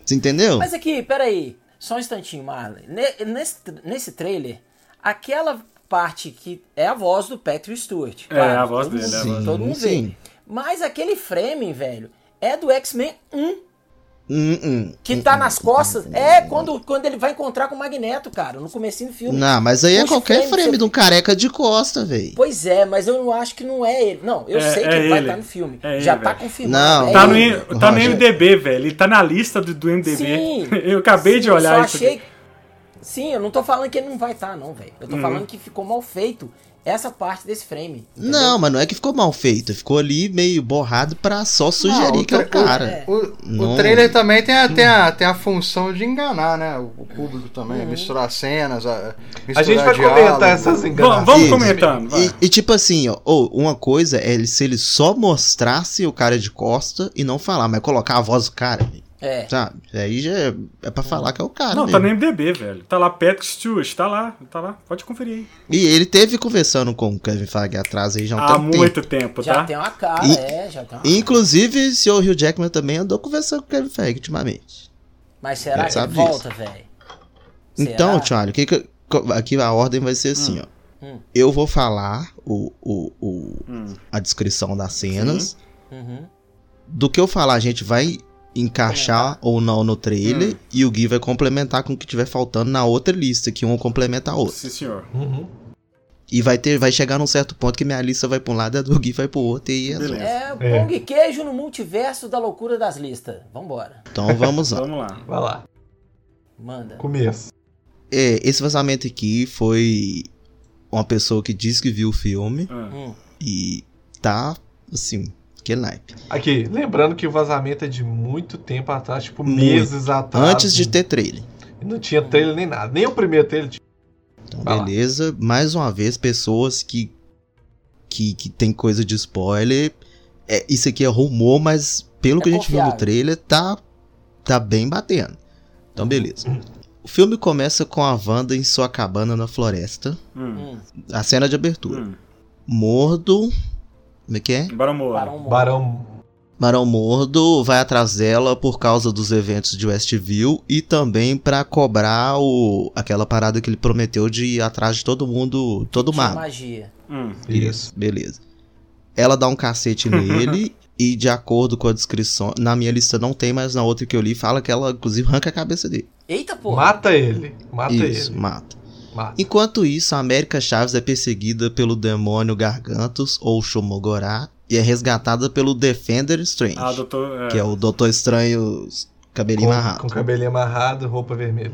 Você entendeu?
Mas aqui, peraí. Só um instantinho, Marley. Nesse, nesse trailer, aquela parte que é a voz do Patrick Stewart.
É, claro, a voz dele.
Mundo,
é a voz
todo mundo sim. vê. Mas aquele frame, velho, é do X-Men 1.
Hum, hum,
que tá nas costas. É quando, quando ele vai encontrar com o Magneto, cara, no começo do filme.
Não, mas aí é qualquer frame, frame de um careca de costa, velho.
Pois é, mas eu não acho que não é ele. Não, eu é, sei que é ele, ele vai estar tá no filme. É Já ele, tá confirmado.
Não,
é tá, no, tá no MDB, velho. Ele tá na lista do, do MDB. Sim. eu acabei sim, de olhar isso. Achei...
Sim, eu não tô falando que ele não vai estar, tá, não, velho. Eu tô uhum. falando que ficou mal feito essa parte desse frame.
Entendeu? Não, mas não é que ficou mal feito. Ficou ali meio borrado pra só sugerir não, que é o cara. É.
O, não... o, trailer também tem a, tem, a, tem a função de enganar, né? O, o público também. Uhum. Misturar cenas. A,
misturar a gente vai diálogo. comentar essas enganações.
Vamos comentando.
E, e, tipo assim, ó, oh, uma coisa é se ele só mostrasse o cara de costa e não falar, mas colocar a voz do cara. É. Sabe? Aí já é, é pra falar que é o cara.
Não, tá mesmo. tá no MDB, velho. Tá lá Patrick Stewart, tá lá, tá lá. Pode conferir aí.
E ele teve conversando com o Kevin Feige atrás aí já há um
Há muito tempo,
tá?
Já
tem uma cara, e, é, já tem uma
Inclusive, o senhor Hugh Jackman também andou conversando com o Kevin Feige ultimamente.
Mas será ele que ele volta, velho?
Então, Charlie, que que, aqui a ordem vai ser assim, hum. ó. Hum. Eu vou falar o, o, o hum. a descrição das cenas. Uhum. Do que eu falar, a gente vai encaixar ou não no trailer hum. e o Gui vai complementar com o que tiver faltando na outra lista, que um complementa a outra.
Sim, senhor. Uhum.
E vai ter, vai chegar num certo ponto que minha lista vai pra um lado e a do Gui vai pro outro e
é, é pão e queijo no multiverso da loucura das listas. Vambora.
Então vamos lá.
vamos lá.
Vai lá.
Manda.
Começo.
É, esse vazamento aqui foi uma pessoa que disse que viu o filme hum. e tá, assim, Aquele naipe.
Aqui, lembrando que o vazamento é de muito tempo atrás, tipo muito. meses atrás.
Antes de ter trailer.
Não tinha trailer nem nada. Nem o primeiro trailer tinha.
Então, Vai beleza. Lá. Mais uma vez, pessoas que, que, que tem coisa de spoiler. É, isso aqui é rumor, mas pelo é que a gente confiável. viu no trailer, tá, tá bem batendo. Então, beleza. O filme começa com a Wanda em sua cabana na floresta. Hum. A cena de abertura. Hum. Mordo como é que é?
Barão Mordo.
Barão
Barão Mordo vai atrás dela por causa dos eventos de Westview e também para cobrar o aquela parada que ele prometeu de ir atrás de todo mundo, todo mago.
magia.
Hum. Isso, beleza. Ela dá um cacete nele e de acordo com a descrição, na minha lista não tem, mas na outra que eu li fala que ela inclusive arranca a cabeça dele.
Eita porra.
Mata ele. Mata
Isso,
ele.
mata. Enquanto isso, a América Chaves é perseguida pelo demônio Gargantos ou Shumogorá e é resgatada pelo Defender Strange,
ah, doutor,
é. que é o Doutor Estranho cabelinho
com,
amarrado.
Com cabelinho amarrado, roupa vermelha.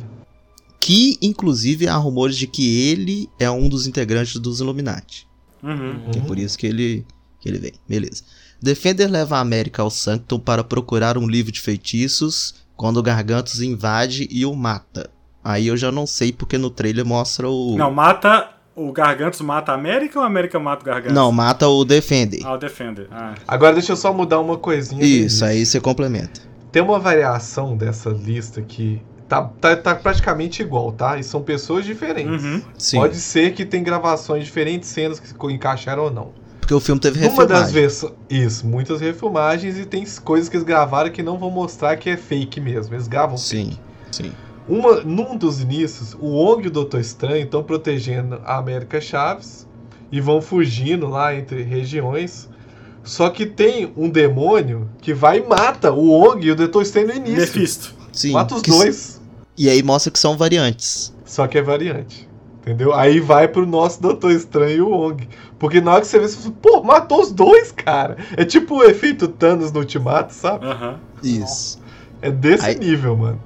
Que, inclusive, há rumores de que ele é um dos integrantes dos Illuminati. Uhum. É por isso que ele, que ele vem. Beleza. Defender leva a América ao Sanctum para procurar um livro de feitiços quando o Gargantos invade e o mata. Aí eu já não sei porque no trailer mostra o.
Não, mata. O Gargantos mata a América ou a América mata o Gargantos?
Não, mata o Defender.
Ah, o Defender. Ah.
Agora deixa eu só mudar uma coisinha.
Isso, aí você complementa.
Tem uma variação dessa lista que tá, tá, tá praticamente igual, tá? E são pessoas diferentes. Uhum. Pode ser que tem gravações diferentes, cenas que encaixaram ou não.
Porque o filme teve refilmagem.
Uma das vezes. Isso, muitas refilmagens e tem coisas que eles gravaram que não vão mostrar que é fake mesmo. Eles gravam
sim,
fake.
Sim, sim.
Uma, num dos inícios, o Wong e o Doutor Estranho estão protegendo a América Chaves e vão fugindo lá entre regiões. Só que tem um demônio que vai e mata o Wong e o Doutor Estranho no início.
Mephisto.
Sim, mata os dois.
E aí mostra que são variantes.
Só que é variante. Entendeu? Aí vai pro nosso Doutor Estranho e o Wong. Porque na hora que você vê, você fala, pô, matou os dois, cara. É tipo o efeito Thanos no Ultimato, sabe?
Uhum.
Isso.
É desse aí, nível, mano.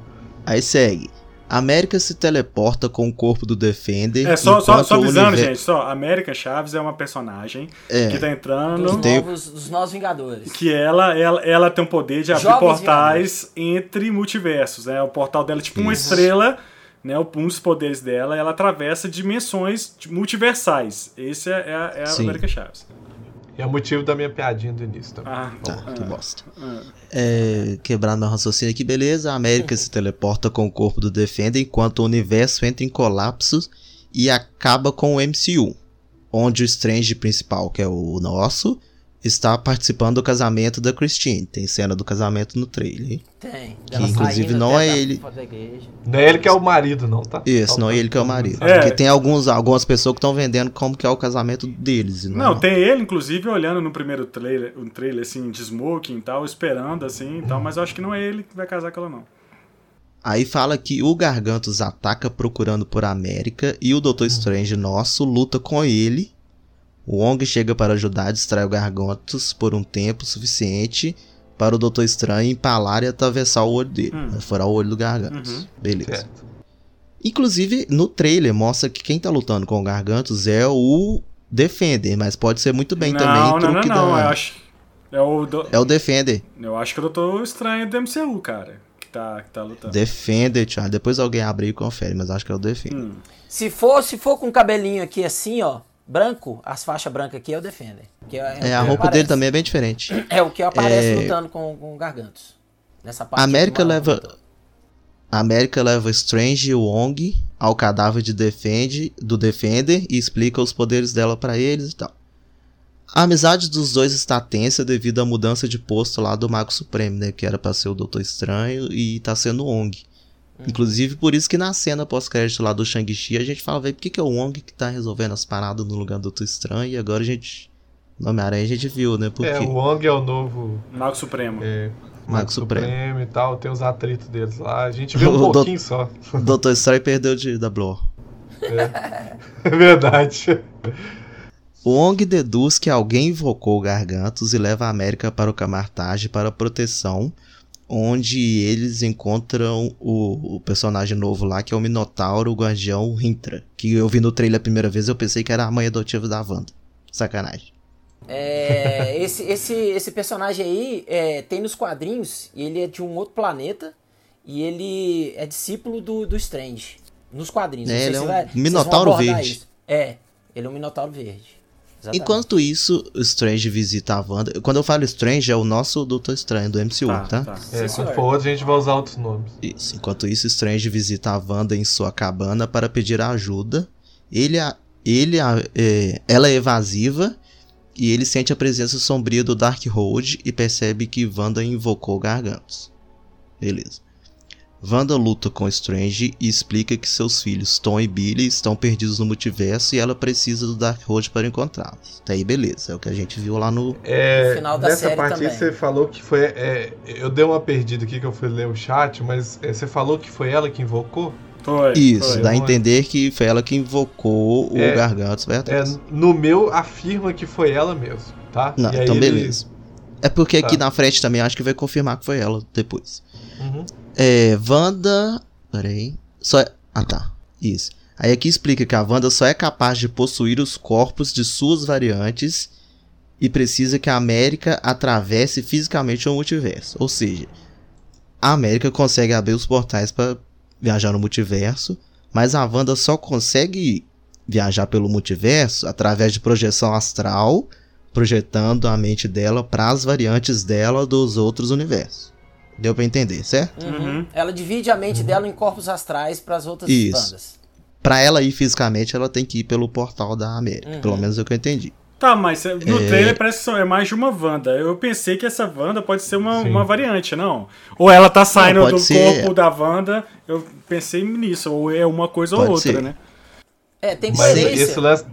Aí segue. América se teleporta com o corpo do Defender.
É, só, só, só avisando, universo... gente, só. América Chaves é uma personagem é, que tá entrando.
Dos, tem... novos, dos novos Vingadores.
Que ela, ela, ela tem o poder de abrir Jovens portais Vingadores. entre multiversos. Né? O portal dela é tipo Isso. uma estrela. Né, um dos poderes dela, ela atravessa dimensões multiversais. Esse é, é a, é a América Chaves.
E é o motivo da minha piadinha do início também.
Ah, tá, que bosta. É, quebrando meu raciocínio aqui, beleza. A América se teleporta com o corpo do Defender enquanto o universo entra em colapso e acaba com o MCU. Onde o Strange principal, que é o nosso, está participando do casamento da Christine. Tem cena do casamento no trailer.
Tem.
Que inclusive não é ele.
Não é ele que é o marido, não, tá?
Isso, não é ele que é o marido. É. Porque tem alguns, algumas pessoas que estão vendendo como que é o casamento deles.
Não, não, tem ele, inclusive, olhando no primeiro trailer, um trailer assim, de smoking e tal, esperando assim e tal, mas eu acho que não é ele que vai casar com ela, não.
Aí fala que o Gargantos ataca procurando por América e o Doutor Strange nosso luta com ele o Wong chega para ajudar a distrair o Gargantos por um tempo suficiente para o Doutor Estranho empalar e atravessar o olho dele. Hum. Furar o olho do Gargantos. Uhum. Beleza. Certo. Inclusive, no trailer mostra que quem tá lutando com o Gargantos é o Defender, mas pode ser muito bem
não,
também
não, não, não,
da...
eu acho... É o, do...
é o Defender.
Eu acho que eu tô estranho do MCU, cara. Que tá, que tá lutando.
Defender, Thiago. Depois alguém abre e confere, mas acho que é o Defender. Hum.
Se for, se for com o cabelinho aqui assim, ó, branco, as faixas brancas aqui é o Defender.
Que é, é, é a roupa aparece. dele também é bem diferente.
É o que aparece é... lutando com, com Gargantos. Nessa parte
América leva. A América leva Strange e Wong ao cadáver de Defend, do Defender e explica os poderes dela para eles e tal. A amizade dos dois está tensa devido à mudança de posto lá do Mago Supremo, né? Que era pra ser o Doutor Estranho e tá sendo o Wong. Uhum. Inclusive, por isso que na cena pós-crédito lá do Shang-Chi, a gente fala, velho, por que, que é o Wong que tá resolvendo as paradas no lugar do Doutor Estranho? E agora a gente. No Homem-Aranha a gente viu, né? Porque...
É, o Wong é o novo.
Mago Supremo.
É, Mago Supremo. Supremo. e tal, tem os atritos deles lá. A gente viu um pouquinho do... só.
Doutor Estranho perdeu de, da Blur.
É. é verdade.
O Ong deduz que alguém invocou Gargantos e leva a América para o Camartage para proteção, onde eles encontram o, o, personagem novo lá, que é o Minotauro, o Guardião Rintra. Que eu vi no trailer a primeira vez eu pensei que era a mãe adotiva da Wanda. Sacanagem.
É, esse, esse, esse personagem aí é, tem nos quadrinhos, e ele é de um outro planeta, e ele é discípulo do, do Strange. Nos quadrinhos.
É, ele é um vai, Minotauro Verde.
Isso. É, ele é um Minotauro Verde.
Exatamente. Enquanto isso, o Strange visita a Wanda. Quando eu falo Strange, é o nosso Doutor Estranho do MCU, tá? tá? tá.
É, quando for outro, a gente vai usar outros nomes.
Isso. Enquanto isso, Strange visita a Wanda em sua cabana para pedir ajuda. Ele, ele é, ela é evasiva e ele sente a presença sombria do Darkhold e percebe que Wanda invocou Gargantos. Beleza. Wanda luta com Strange e explica que seus filhos Tom e Billy estão perdidos no multiverso e ela precisa do Darkhold para encontrá-los. Até aí, beleza. É o que a gente viu lá no,
é, no final da nessa série parte também. você falou que foi. É, eu dei uma perdida aqui que eu fui ler o chat, mas é, você falou que foi ela que invocou?
Foi,
Isso,
foi,
dá a entender que foi ela que invocou o é, Gargantos
É, no meu afirma que foi ela mesmo, tá?
Não, então ele... beleza. É porque tá. aqui na frente também acho que vai confirmar que foi ela depois. Uhum. É, Wanda. Peraí. Só. É... Ah tá. Isso. Aí aqui explica que a Wanda só é capaz de possuir os corpos de suas variantes e precisa que a América atravesse fisicamente o multiverso. Ou seja, a América consegue abrir os portais para viajar no multiverso, mas a Wanda só consegue viajar pelo multiverso através de projeção astral, projetando a mente dela para as variantes dela dos outros universos. Deu para entender, certo?
Uhum. Uhum. Ela divide a mente uhum. dela em corpos astrais para as outras Isso. bandas.
Para ela ir fisicamente, ela tem que ir pelo portal da América. Pelo uhum. menos é o que eu entendi.
Tá, mas no é... trailer parece que é mais de uma Wanda. Eu pensei que essa Wanda pode ser uma, uma variante, não? Ou ela tá saindo não, do ser... corpo da Wanda, eu pensei nisso, ou é uma coisa pode ou outra, ser. né?
É, tem coerência. Last...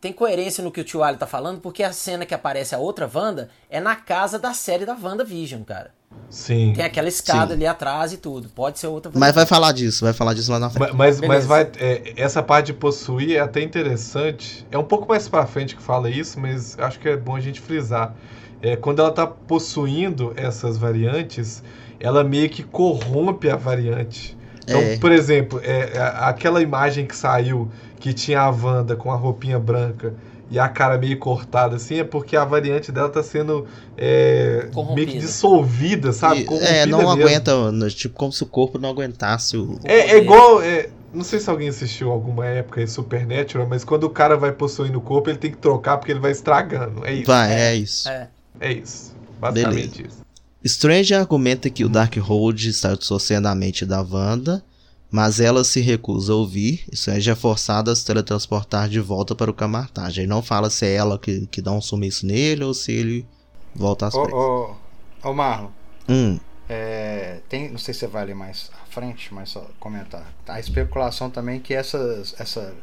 Tem coerência no que o tio Ali tá falando, porque a cena que aparece a outra Wanda é na casa da série da Wanda Vision, cara.
Sim.
Tem aquela escada Sim. ali atrás e tudo. Pode ser outra.
Mas vai falar disso, vai falar disso lá na frente.
Mas, mas, mas vai. É, essa parte de possuir é até interessante. É um pouco mais pra frente que fala isso, mas acho que é bom a gente frisar. É, quando ela tá possuindo essas variantes, ela meio que corrompe a variante. Então, é. por exemplo, é, é aquela imagem que saiu que tinha a Wanda com a roupinha branca e a cara meio cortada assim, é porque a variante dela tá sendo é, meio que dissolvida, sabe?
é, não mesmo. aguenta, tipo, como se o corpo não aguentasse o.
É, é igual. É, não sei se alguém assistiu alguma época em Supernatural, mas quando o cara vai possuindo o corpo, ele tem que trocar porque ele vai estragando. É isso.
Vai, é, isso.
É, é isso. Basicamente Beleza. isso.
Strange argumenta que o Darkhold está dissociando a mente da Wanda mas ela se recusa a ouvir e seja forçada a se teletransportar de volta para o Camartage. Ele não fala se é ela que, que dá um sumiço nele ou se ele volta às
pressas. Ô, ô, ô Marlon,
hum.
é, tem, não sei se você vai ler mais à frente, mas só comentar. A especulação também que essas, essa,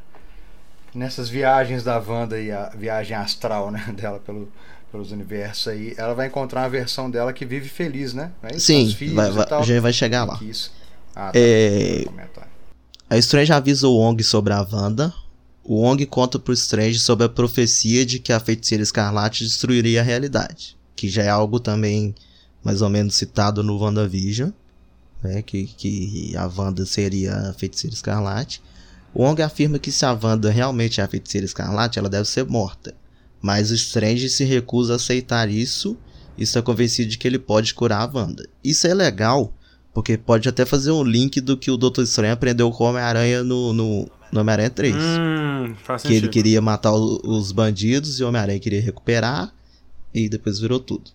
nessas viagens da Wanda e a viagem astral né, dela pelo, pelos universos aí, ela vai encontrar uma versão dela que vive feliz, né?
É Sim, vai, vai, já vai chegar lá. Isso. Ah, tá. É... A Strange avisa o Wong sobre a Wanda. O Wong conta pro Strange sobre a profecia de que a feiticeira escarlate destruiria a realidade. Que já é algo também mais ou menos citado no WandaVision. né, que, que a Wanda seria a feiticeira escarlate. O Wong afirma que se a Wanda realmente é a feiticeira escarlate, ela deve ser morta. Mas o Strange se recusa a aceitar isso e está convencido de que ele pode curar a Wanda. Isso é legal, porque pode até fazer um link do que o Doutor Estranho aprendeu com o Homem-Aranha no, no, no Homem-Aranha 3.
Hum,
que sentido. ele queria matar o, os bandidos e o Homem-Aranha queria recuperar. E depois virou tudo.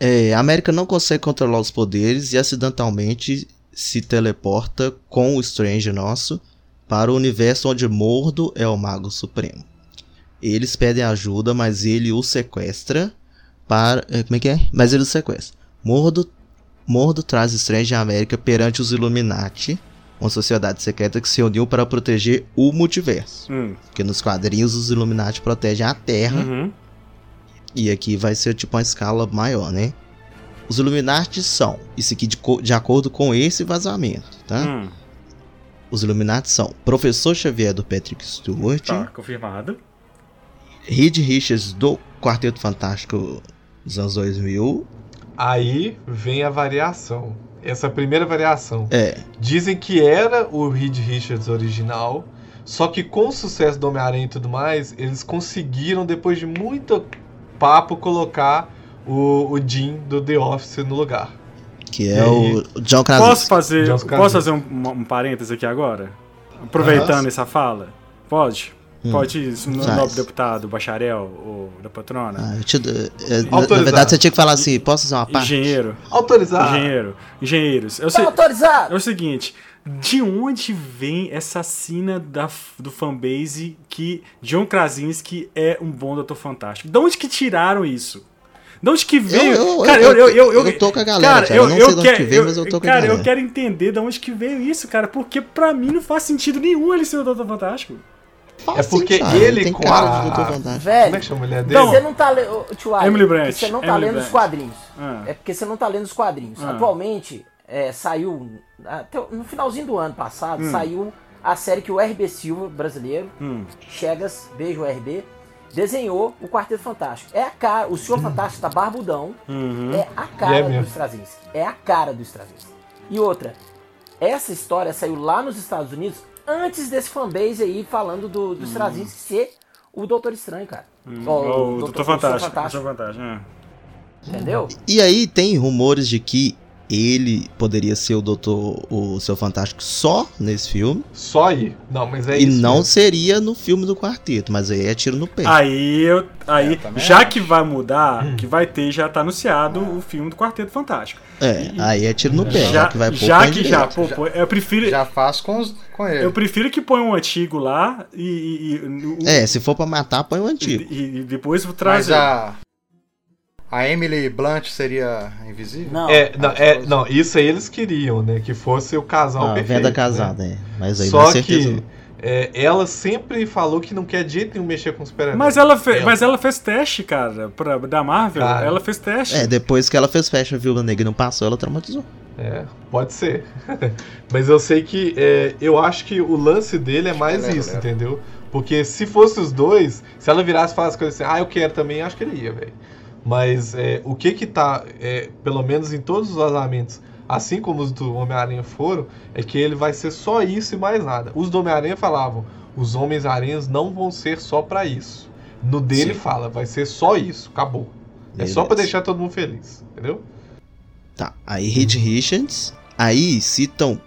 É, a América não consegue controlar os poderes e acidentalmente se teleporta com o Strange nosso para o universo onde Mordo é o Mago Supremo. Eles pedem ajuda, mas ele o sequestra para. É, como é que é? Mas ele o sequestra. Mordo, Mordo traz Strange à América perante os Illuminati, uma sociedade secreta que se uniu para proteger o multiverso. Hum. Porque nos quadrinhos os Illuminati protegem a Terra. Uhum. E aqui vai ser tipo uma escala maior, né? Os Illuminati são, isso aqui de, de acordo com esse vazamento, tá? Hum. Os Illuminati são Professor Xavier do Patrick Stewart.
Tá, confirmado.
Reed Richards do Quarteto Fantástico dos anos 2000.
Aí vem a variação. Essa primeira variação.
É.
Dizem que era o Reed Richards original, só que com o sucesso do Homem-Aranha e tudo mais, eles conseguiram, depois de muito papo, colocar o, o Jim do The Office no lugar.
Que é o John Krasinski.
Posso fazer, posso fazer um, um parêntese aqui agora? Aproveitando essa fala? Pode? Hum, Pode ir, no nobre deputado, bacharel ou da patrona?
Ah, te, é, na, na, verdade, você tinha que falar assim: posso fazer uma parte?
Engenheiro.
Autorizado.
Engenheiro. Engenheiros. Eu
sei, autorizado.
É o seguinte: de onde vem essa sina da, do fanbase que John Krasinski é um bom Doutor Fantástico? De onde que tiraram isso? De onde que veio?
Eu, eu, cara, eu, eu, eu, eu, eu tô com a galera, cara. cara. Eu, não sei de onde que veio, mas eu tô com
cara,
a galera.
eu quero entender de onde que veio isso, cara, porque pra mim não faz sentido nenhum ele ser o Doutor Fantástico.
É porque sim, ele tem com cara a... de Doutor Fantástico.
Velho, Como é que chama a mulher dele? Você não tá lendo.
Emily Brandt.
Você não tá
Emily
lendo
Brandt.
os quadrinhos.
Ah.
É porque você não tá lendo os quadrinhos.
Ah.
Atualmente, é, saiu. Até no finalzinho do ano passado,
Hum.
saiu a série que o RB Silva, brasileiro,
Hum.
Chegas, beijo RB, desenhou o Quarteto Fantástico. É a cara. O Senhor Fantástico tá barbudão.
Uhum.
É a cara
É
do. Straczynski. É a cara do Straczynski. E outra, essa história saiu lá nos Estados Unidos antes desse fanbase aí falando do, do Straczynski ser o Doutor Estranho, cara. Ó,
Ou o Doutor Fantástico.
Fantástico.
Doutor Fantástico, é.
Entendeu?
E aí tem rumores de que ele poderia ser o Doutor, o Seu Fantástico só nesse filme.
Só aí. Não, mas é
e
isso.
não
mesmo.
seria no filme do quarteto, mas aí é tiro no pé.
Aí, eu, aí
É, eu
já
acho.
que vai mudar, que vai ter, já tá anunciado o filme do Quarteto Fantástico.
é, aí é tiro no pé.
Já,
Já, que vai pôr
já que já, pô, pô, eu prefiro,
Já faz com, os, com ele.
eu prefiro que ponha um antigo lá e, e- e- o-
É, se for pra matar, põe o antigo.
e, e depois
Mas
trazer.
a. A Emily Blunt seria invisível?
Não.
É, não, é,
é.
não, isso aí eles queriam, né? Que fosse o casal
Ah,
perfeito.
venda
né?
casada, é. Mas aí
Só que é, ela sempre falou que não quer de jeito nenhum mexer com os super
Mas ela, fe, mas ela fez teste, cara, pra, da Marvel.
Cara.
Ela fez teste.
É, depois que ela fez Fashion Viúva Negra e não passou, ela traumatizou.
É, pode ser. Mas eu sei que é, eu acho que o lance dele é mais
Leva,
isso, entendeu? Porque se fosse os dois, se ela virasse e falasse coisas assim, ah, eu quero também, acho que ele ia, velho. Mas é, o que que tá, é, pelo menos em todos os vazamentos, assim como os do Homem-Aranha foram, é que ele vai ser só isso e mais nada. Os do Homem-Aranha falavam, os Homens-Aranhas não vão ser só pra isso. No dele
Sim.
fala, vai ser só isso, acabou. É só pra
Beleza.
deixar todo mundo feliz, entendeu?
Tá, aí Reed Richards, aí citam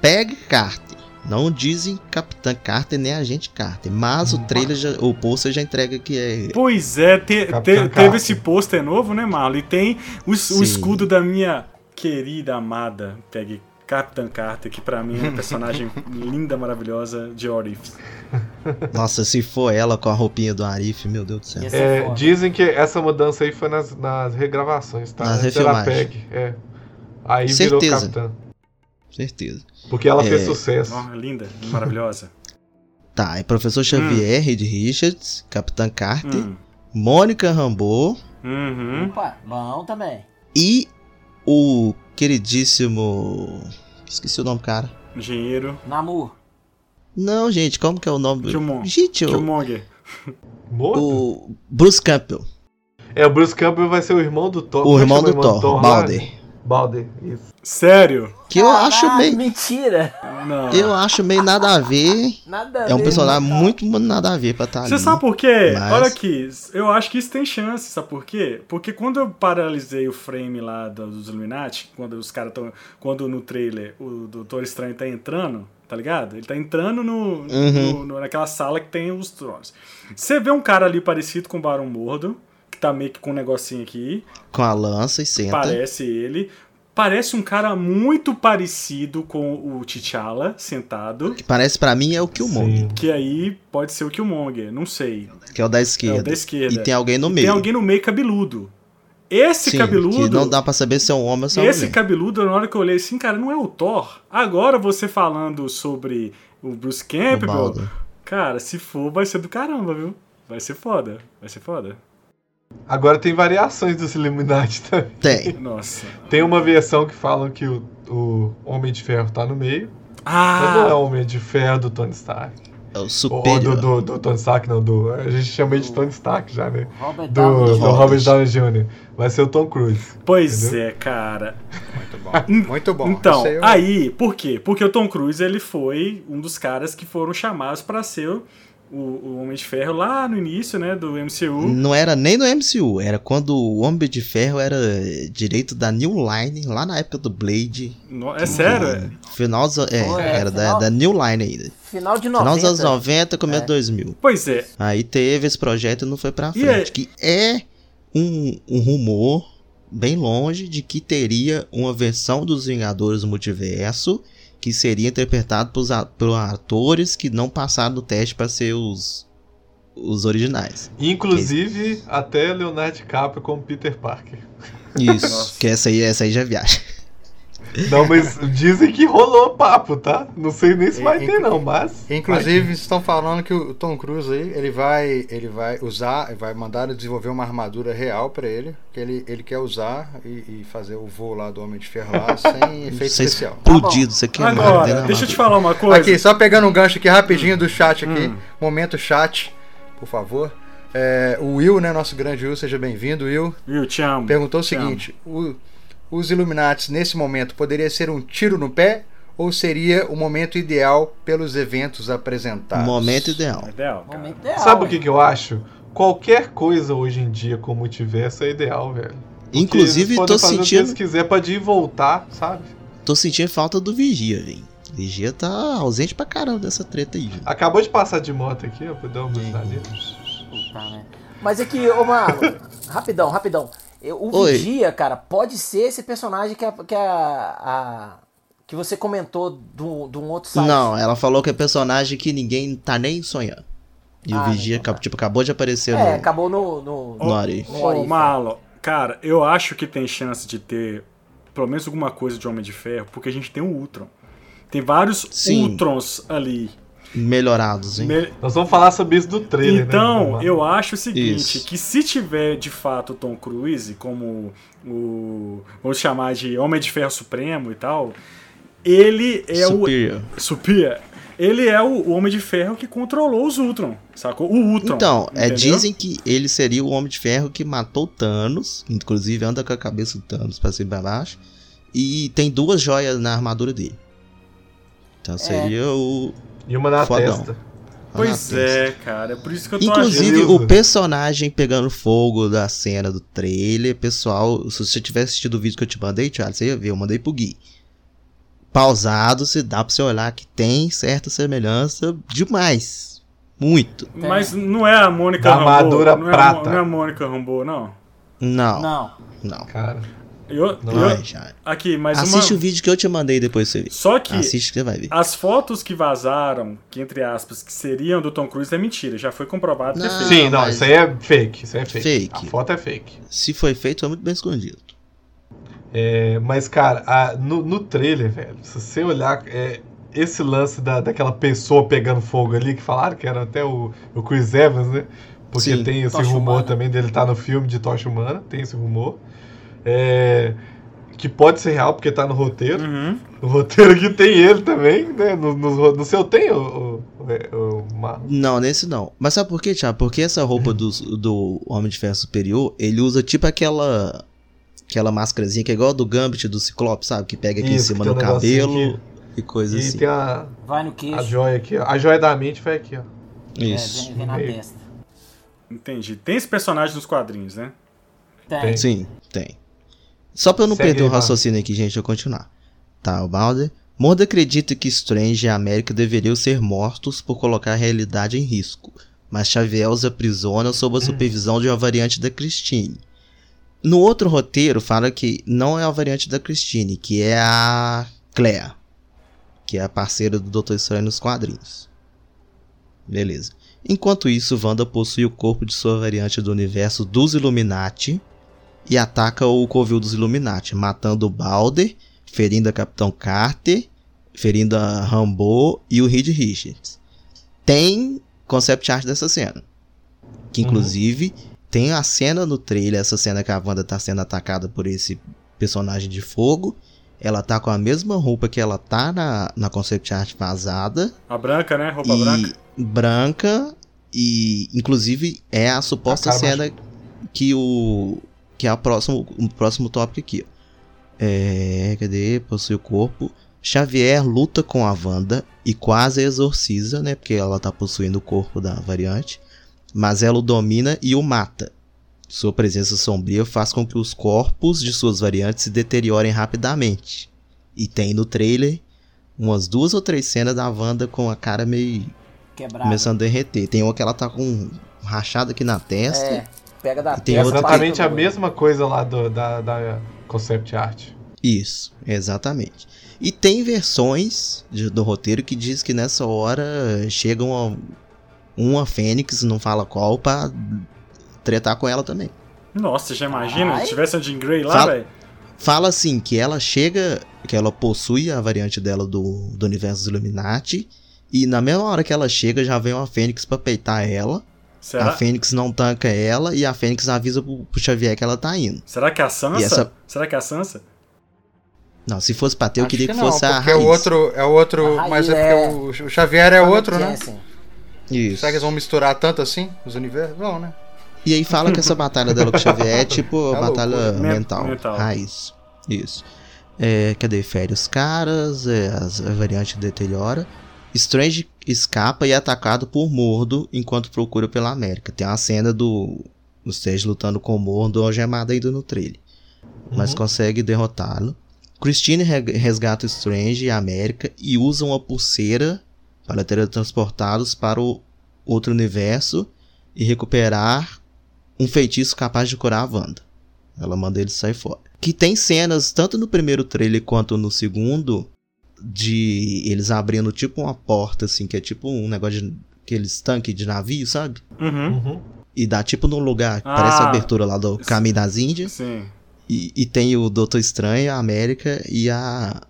Peg Carter. Não dizem Capitã Carter nem Agente Carter, mas o trailer, já, o pôster já entrega que é.
Pois é, te- te- teve esse pôster novo, né, Marlon? E tem o, o escudo da minha querida, amada Peg Capitã Carter, que pra mim é uma personagem linda, maravilhosa de Orif.
Nossa, se for ela com a roupinha do Arif, meu Deus do céu.
É, dizem que essa mudança aí foi nas, nas regravações, tá?
Nas refilmagens.
PEG, é. Aí virou
Certeza.
Capitã.
Certeza.
Porque ela
É.
fez sucesso.
Ó, linda, maravilhosa.
Tá, é Professor Xavier, Reed Richards, Capitã Carter,
Hum.
Mônica Rambeau
Uhum.
Opa, bom também.
e o queridíssimo. Esqueci o nome, do cara.
Engenheiro.
Namor.
Não, gente, como que é o nome?
Killmonger.
Gente, o,
Killmonger.
Morto?
o Bruce Campbell.
É, o Bruce Campbell vai ser o irmão do Thor.
O
é
irmão do Thor,
lá?
Balder.
Balder, isso.
Sério?
Que eu acho meio.
Mentira!
Não. Eu acho meio nada a ver. Nada a é um personagem não. muito nada a ver pra estar tá
Você sabe por quê? Mas... Olha aqui, eu acho que isso tem chance, sabe por quê? Porque quando eu paralisei o frame lá dos Illuminati, quando os caras estão. Quando no trailer o Doutor Estranho tá entrando, tá ligado? Ele tá entrando no, uhum. no, naquela sala que tem os tronos. Você vê um cara ali parecido com o Barão Mordo tá meio que com um negocinho aqui.
Com a lança e senta.
Parece ele. Parece um cara muito parecido com o T'Challa sentado.
Que parece para mim é o Killmonger. Sim.
Que aí pode ser o Killmonger, não sei.
Que é o da esquerda. É o
da esquerda.
E tem alguém no meio.
Tem alguém no meio cabeludo. Esse Sim, cabeludo.
Que não dá pra saber se é um homem ou se é
uma Esse cabeludo, na hora que eu olhei assim, cara, não é o Thor. Agora você falando sobre o Bruce Campbell. Cara, se for, vai ser do caramba, viu? Vai ser foda. Vai ser foda.
Agora tem variações dos Illuminati também.
Tem.
Nossa.
Tem uma versão que fala que o, o Homem de Ferro tá no meio.
Ah!
Mas não é o Homem de Ferro do Tony Stark.
É o superior.
Ou do, do, do Tony Stark, não. Do, a gente chama ele de Tony Stark já, né? Robert do, Downey do Robert Downey Jr. Vai ser o Tom Cruise.
Pois entendeu? é, cara.
Muito bom. Muito bom.
Então, eu... aí, por quê? Porque o Tom Cruise ele foi um dos caras que foram chamados para ser o, o Homem de Ferro lá no início, né, do MCU.
Não era nem no MCU, era quando o Homem de Ferro era direito da New Line, lá na época do Blade.
No, é sério?
Final, é, é, era final, da, da, New Line ainda.
Final de
90. Final dos anos 90, começo de é. 2000.
Pois é.
Aí teve esse projeto e não foi pra frente. É... Que é um, um rumor bem longe de que teria uma versão dos Vingadores do Multiverso que seria interpretado por, por atores que não passaram do teste para ser os, os originais.
Inclusive, que... até Leonardo DiCaprio como Peter Parker.
Isso, que essa aí, essa aí já viaja.
Não, mas dizem que rolou papo, tá? Não sei nem se vai ter, não, mas.
Inclusive, estão falando que o Tom Cruise aí, ele vai, ele vai usar, vai mandar desenvolver uma armadura real para ele, que ele, ele quer usar e, e, fazer o voo lá do Homem de Ferro lá sem efeito Você especial.
Explodido, você quer
Agora, deixa eu te falar uma coisa.
Aqui, só pegando um gancho aqui rapidinho do chat aqui. Hum. Momento chat, por favor. É, o Will, né? Nosso grande Will, seja bem-vindo, Will.
Will, te amo.
Perguntou
te
o seguinte: amo. o os Illuminati nesse momento poderia ser um tiro no pé ou seria o momento ideal pelos eventos apresentados?
Momento ideal.
ideal, momento
ideal Sabe o que, que eu acho? Qualquer coisa hoje em dia com multiverso é ideal, velho.
Porque Inclusive, tô sentindo.
Se quiser, pode ir voltar, sabe?
Tô sentindo falta do Vigia, velho. Vigia tá ausente pra caramba dessa treta aí.
Acabou de passar de moto aqui, ó, pra dar uma ali.
Né? Mas é que, ô mano, rapidão, rapidão. O Oi. Vigia, cara, pode ser esse personagem que a, que a, a que você comentou do, de um outro site.
Não, ela falou que é personagem que ninguém tá nem sonhando. E ah, o Vigia, então tá. tipo, acabou de aparecer
é, no... acabou no... No,
no, Ari.
no Ô, Malo, cara, eu acho que tem chance de ter pelo menos alguma coisa de Homem de Ferro, porque a gente tem o Ultron. Tem vários Sim. Ultrons ali
melhorados, hein? Me...
Nós vamos falar sobre isso do trailer,
né? Então, né? eu acho o seguinte, isso. que se tiver de fato o Tom Cruise como o vamos chamar de Homem de Ferro Supremo e tal, ele é
Superior.
o Superior. Ele é o, o Homem de Ferro que controlou os Ultron, sacou? O Ultron.
Então, é, dizem que ele seria o Homem de Ferro que matou Thanos, inclusive anda com a cabeça do Thanos pra cima e pra baixo, e tem duas joias na armadura dele. Então seria é. o
e uma na Fodão. testa.
Pois é, cara, é por isso que eu tô
Inclusive, achando. o personagem pegando fogo da cena do trailer, pessoal, se você tivesse assistido o vídeo que eu te mandei, Thiago, você ia ver, eu mandei pro Gui. Pausado, se dá pra você olhar que tem certa semelhança demais. Muito.
Mas não é a Mônica
Rambeau. armadura
não
prata.
É a, não é a Mônica Rambeau, não?
Não.
Não.
Não.
Cara.
Eu, não eu, já. Aqui, mas
Assiste
uma...
o vídeo que eu te mandei depois você ver.
Só que
Assiste que você vai ver.
as fotos que vazaram, que entre aspas, que seriam do Tom Cruise é mentira. Já foi comprovado
não,
que é fake.
Sim, não, isso aí é fake. Isso aí é fake.
fake.
A foto é fake.
Se foi feito, foi muito bem escondido.
É, mas, cara, a, no, no trailer, velho, se você olhar, é, esse lance da, daquela pessoa pegando fogo ali, que falaram que era até o, o Chris Evans, né? Porque Sim, tem esse rumor humana. também dele estar tá no filme de Tocha Humana, tem esse rumor. É, que pode ser real porque tá no roteiro.
Uhum.
No roteiro que tem ele também, né? No, no, no seu tem o, o, é, o,
Não, nesse não. Mas sabe por quê, Thiago? Porque essa roupa do, do Homem de Ferro Superior, ele usa tipo aquela. aquela máscarazinha que é igual a do Gambit do Ciclope, sabe? Que pega aqui Isso, em cima do cabelo e coisa
e
assim.
Tem a,
vai no queixo.
A joia aqui, ó. A joia da mente vai aqui, ó.
Isso.
É, vem, vem na testa.
Entendi. Tem esse personagem nos quadrinhos, né?
Tem. Sim, tem. Só pra eu não Segue perder o raciocínio aqui, gente, eu continuar. Tá, o Balder. Mordo acredita que Strange e América deveriam ser mortos por colocar a realidade em risco, mas Xavier os aprisiona sob a hum. supervisão de uma variante da Christine. No outro roteiro fala que não é a variante da Christine, que é a Claire, que é a parceira do Doutor Estranho nos quadrinhos. Beleza. Enquanto isso, Wanda possui o corpo de sua variante do universo dos Illuminati e ataca o covil dos Illuminati, matando o Balder, ferindo a Capitão Carter, ferindo a Rambo e o Reed Richards. Tem concept art dessa cena. Que uhum. inclusive uhum. tem a cena no trailer, essa cena que a Wanda está sendo atacada por esse personagem de fogo. Ela tá com a mesma roupa que ela tá na, na concept art vazada.
A branca, né? Roupa branca.
Branca. E inclusive é a suposta a cena que o que é a próximo, o próximo tópico aqui. É, cadê? Possui o corpo. Xavier luta com a Wanda e quase exorciza, né? Porque ela tá possuindo o corpo da variante. Mas ela o domina e o mata. Sua presença sombria faz com que os corpos de suas variantes se deteriorem rapidamente. E tem no trailer umas duas ou três cenas da Wanda com a cara meio.
Quebrada.
Começando a derreter. Tem uma que ela tá com um rachado aqui na testa. É
pega da
tem exatamente a mesma coisa lá do, da, da concept art.
Isso, exatamente. E tem versões de, do roteiro que diz que nessa hora chega uma, uma Fênix, não fala qual, pra tretar com ela também.
Nossa, já imagina? Ai. Se tivesse a Jean Grey lá, velho.
Fala assim, que ela chega, que ela possui a variante dela do, do universo Illuminati, e na mesma hora que ela chega, já vem uma Fênix pra peitar ela. Será? A Fênix não tanca ela e a Fênix avisa pro, pro Xavier que ela tá indo.
Será que é a Sansa? Essa... Será que é a Sansa?
Não, se fosse pra ter, eu queria que, que não, fosse a
raiz. É o outro, é o outro, mas é, é porque o, o Xavier é outro, né? Isso. Será que eles vão misturar tanto assim os universos? Vão, né?
E aí fala que essa batalha dela com o Xavier é tipo é batalha mental, mental, raiz. Isso. É, cadê? Fere os caras, é, a variante deteriora. Strange escapa e é atacado por Mordo enquanto procura pela América. Tem uma cena do Strange lutando com o Mordo algemado ainda no trailer. Uhum. Mas consegue derrotá-lo. Christine resgata o Strange e a América e usa uma pulseira para teletransportá-los para o outro universo e recuperar um feitiço capaz de curar a Wanda. Ela manda ele sair fora. Que tem cenas, tanto no primeiro trailer quanto no segundo, de eles abrindo tipo uma porta, assim, que é tipo um negócio de aqueles tanques de navio, sabe?
Uhum. uhum.
E dá tipo num lugar, ah, parece a abertura lá do Caminho das Índias.
Sim.
E, e tem o Doutor Estranho, a América e a.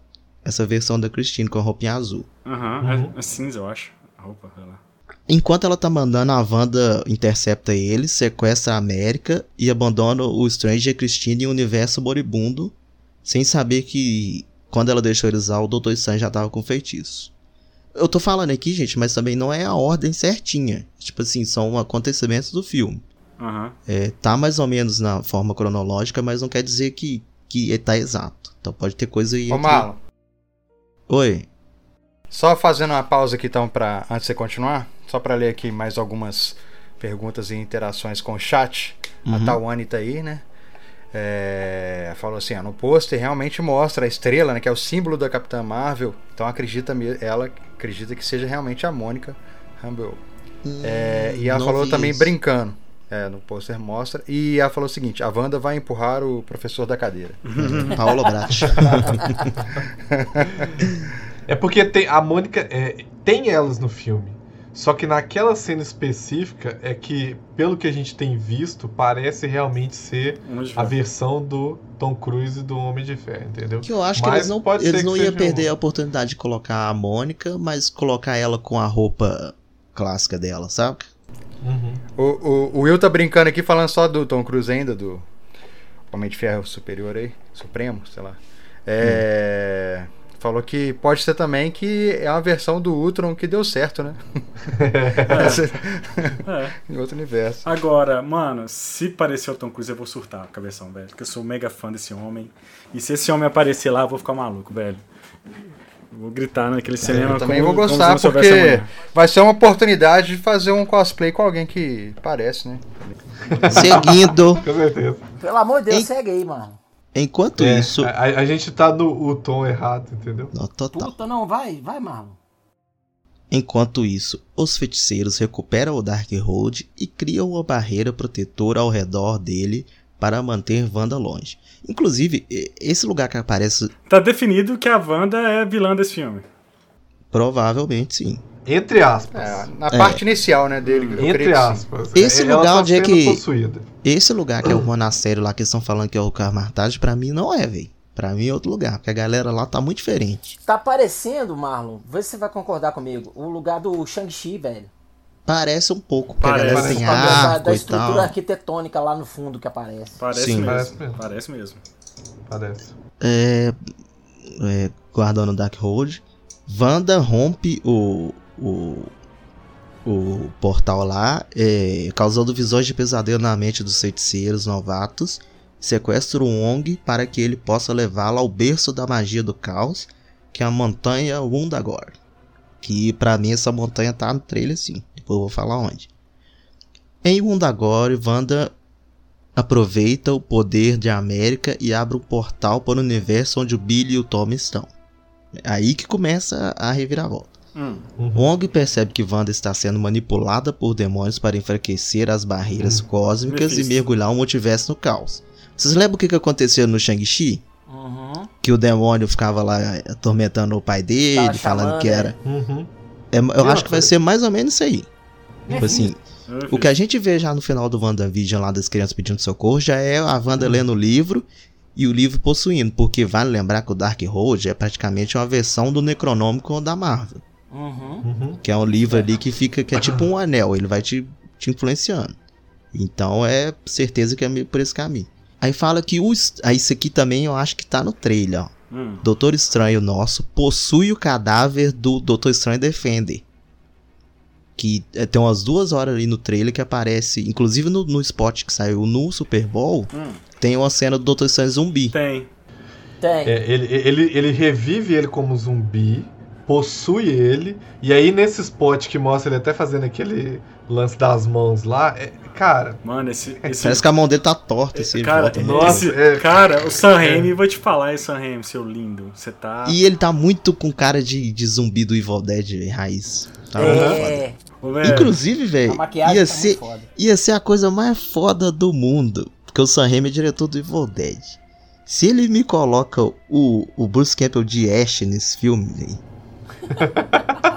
Essa versão da Christine com a roupinha azul.
Uhum. uhum. É, é, cinza, eu acho. A roupa, sei lá.
Enquanto ela tá mandando, a Wanda intercepta ele, sequestra a América e abandona o Strange e a Christine em um universo moribundo, sem saber que quando ela deixou eles usar, o Doutor Estranho já tava com feitiço. Eu tô falando aqui, gente, mas também não é a ordem certinha. Tipo assim, são acontecimentos do filme.
Uhum.
É, tá mais ou menos na forma cronológica, mas não quer dizer que, que tá exato. Então pode ter coisa aí.
Ô, Malo.
Oi.
Só fazendo uma pausa aqui então para antes de você continuar, só para ler aqui mais algumas perguntas e interações com o chat. Uhum. A Tawane tá aí, né? É, falou assim, ó, no pôster realmente mostra a estrela, né, que é o símbolo da Capitã Marvel. Então acredita ela acredita que seja realmente a Mônica Rambeau. Hum, é, e ela falou também isso. brincando. É, no pôster mostra. E ela falou o seguinte: a Wanda vai empurrar o professor da cadeira.
Paulo Brat.
é porque tem, a Mônica. É, tem elas no filme. Só que naquela cena específica é que, pelo que a gente tem visto, parece realmente ser a versão do Tom Cruise do Homem de Ferro, entendeu?
Que eu acho mas que eles não, eles não iam perder um. a oportunidade de colocar a Mônica, mas colocar ela com a roupa clássica dela, sabe?
Uhum. O, o, o, Will tá brincando aqui falando só do Tom Cruise ainda, do Homem de Ferro Superior aí, Supremo, sei lá. É. Hum falou que pode ser também que é uma versão do Ultron que deu certo, né? É. é. em outro universo.
Agora, mano, se parecer o Tom Cruise, eu vou surtar versão, velho. Porque eu sou mega fã desse homem. E se esse homem aparecer lá, eu vou ficar maluco, velho. Vou gritar naquele cinema.
Eu também como, vou gostar, porque vai ser uma oportunidade de fazer um cosplay com alguém que parece, né?
Seguindo.
Com certeza.
Pelo amor de Deus, em... segue aí, mano.
Enquanto é, isso.
A, a, gente tá no o tom errado, entendeu?
Não, total.
Puta, não, vai, vai, Marlon.
Enquanto isso, os feiticeiros recuperam o Darkhold e criam uma barreira protetora ao redor dele para manter Wanda longe. Inclusive, esse lugar que aparece.
Tá definido que a Wanda é vilã desse filme.
Provavelmente sim.
Entre aspas.
É, na parte é. inicial, né, dele.
Entre aspas.
Esse Ela lugar tá onde é que. Possuída. Esse lugar que é o monastério lá que estão falando que é o Carmartage, pra mim não é, velho. Pra mim é outro lugar, porque a galera lá tá muito diferente.
Tá parecendo, Marlon, vê se você vai concordar comigo, o lugar do Shang-Chi, velho.
Parece um pouco, porque parece, a galera tem arco da,
da estrutura arquitetônica lá no fundo que aparece.
Parece Sim. mesmo. Parece mesmo. Parece mesmo.
Parece.
É, é, guardando o Darkhold, Wanda rompe o, o, o portal lá, é, causando visões de pesadelo na mente dos feiticeiros novatos, sequestra o Wong para que ele possa levá-lo ao berço da magia do caos, que é a montanha Wundagore. Que para mim essa montanha tá no trailer sim. Depois eu vou falar onde. Em Wundagore, Wanda aproveita o poder de América e abre um portal para o universo onde o Billy e o Tom estão. É aí que começa a reviravolta. Hum. Uhum. Wong percebe que Wanda está sendo manipulada por demônios para enfraquecer as barreiras hum. cósmicas e mergulhar o multiverso no caos. Vocês lembram o que aconteceu no Shang-Chi? Uhum. Que o demônio ficava lá atormentando o pai dele, falando que era. Uhum. É, eu acho que vai ser mais ou menos isso aí. Tipo assim, o que a gente vê já no final do WandaVision lá das crianças pedindo socorro já é a Wanda lendo o livro e o livro possuindo, porque vale lembrar que o Dark Road é praticamente uma versão do Necronômico da Marvel. Uhum. Que é um livro ali que fica, que é tipo um anel, ele vai te, te influenciando. Então é certeza que é por esse caminho. Aí fala que o. Aí isso aqui também eu acho que tá no trailer, ó. Hum. Doutor Estranho nosso possui o cadáver do Doutor Estranho Defender que é, tem umas duas horas ali no trailer que aparece, inclusive no, no spot que saiu no Super Bowl, hum. tem uma cena do Dr. Strange zumbi.
Tem.
Tem.
É, ele, ele, ele revive ele como zumbi, possui ele, e aí nesse spot que mostra ele até fazendo aquele lance das mãos lá, é, cara.
Mano, esse, esse.
Parece que a mão dele tá torta, esse
cara, volta, nossa, é, cara, o Sam Raimi, é. vou te falar, hein, Sam Raimi, seu lindo. Você tá.
E ele tá muito com cara de, de zumbi do Evil Dead raiz. Tá é. Inclusive, velho, ia, tá ser, ia ser a coisa mais foda do mundo. Porque o Sam Raimi é diretor do Evil Dead. Se ele me coloca o, o Bruce Campbell de Ash nesse filme, véio,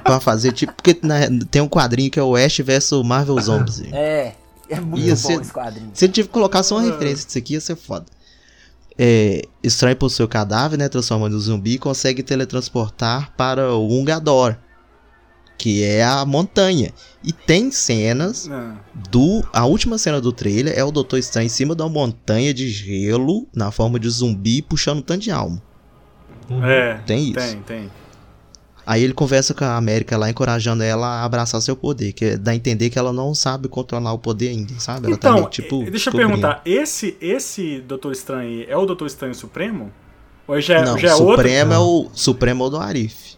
pra fazer tipo. Porque né, tem um quadrinho que é o Ash versus Marvel Zombies.
É, é muito ia bom ser, esse quadrinho.
Se ele tivesse que colocar só uma referência disso aqui, ia ser foda. É, extrai por seu cadáver, né? Transforma no zumbi e consegue teletransportar para o Ungador que é a montanha. E tem cenas ah. do. A última cena do trailer é o Doutor Estranho em cima de uma montanha de gelo, na forma de zumbi, puxando um tanto de alma.
É.
Tem isso.
Tem, tem.
Aí ele conversa com a América lá, encorajando ela a abraçar seu poder, que dá a entender que ela não sabe controlar o poder ainda, sabe? Ela
então, tá meio, tipo, deixa eu perguntar, esse, esse Doutor Estranho é o Doutor Estranho Supremo? Ou já, é,
não,
já é
Supremo outro? é o Supremo é o do Arif.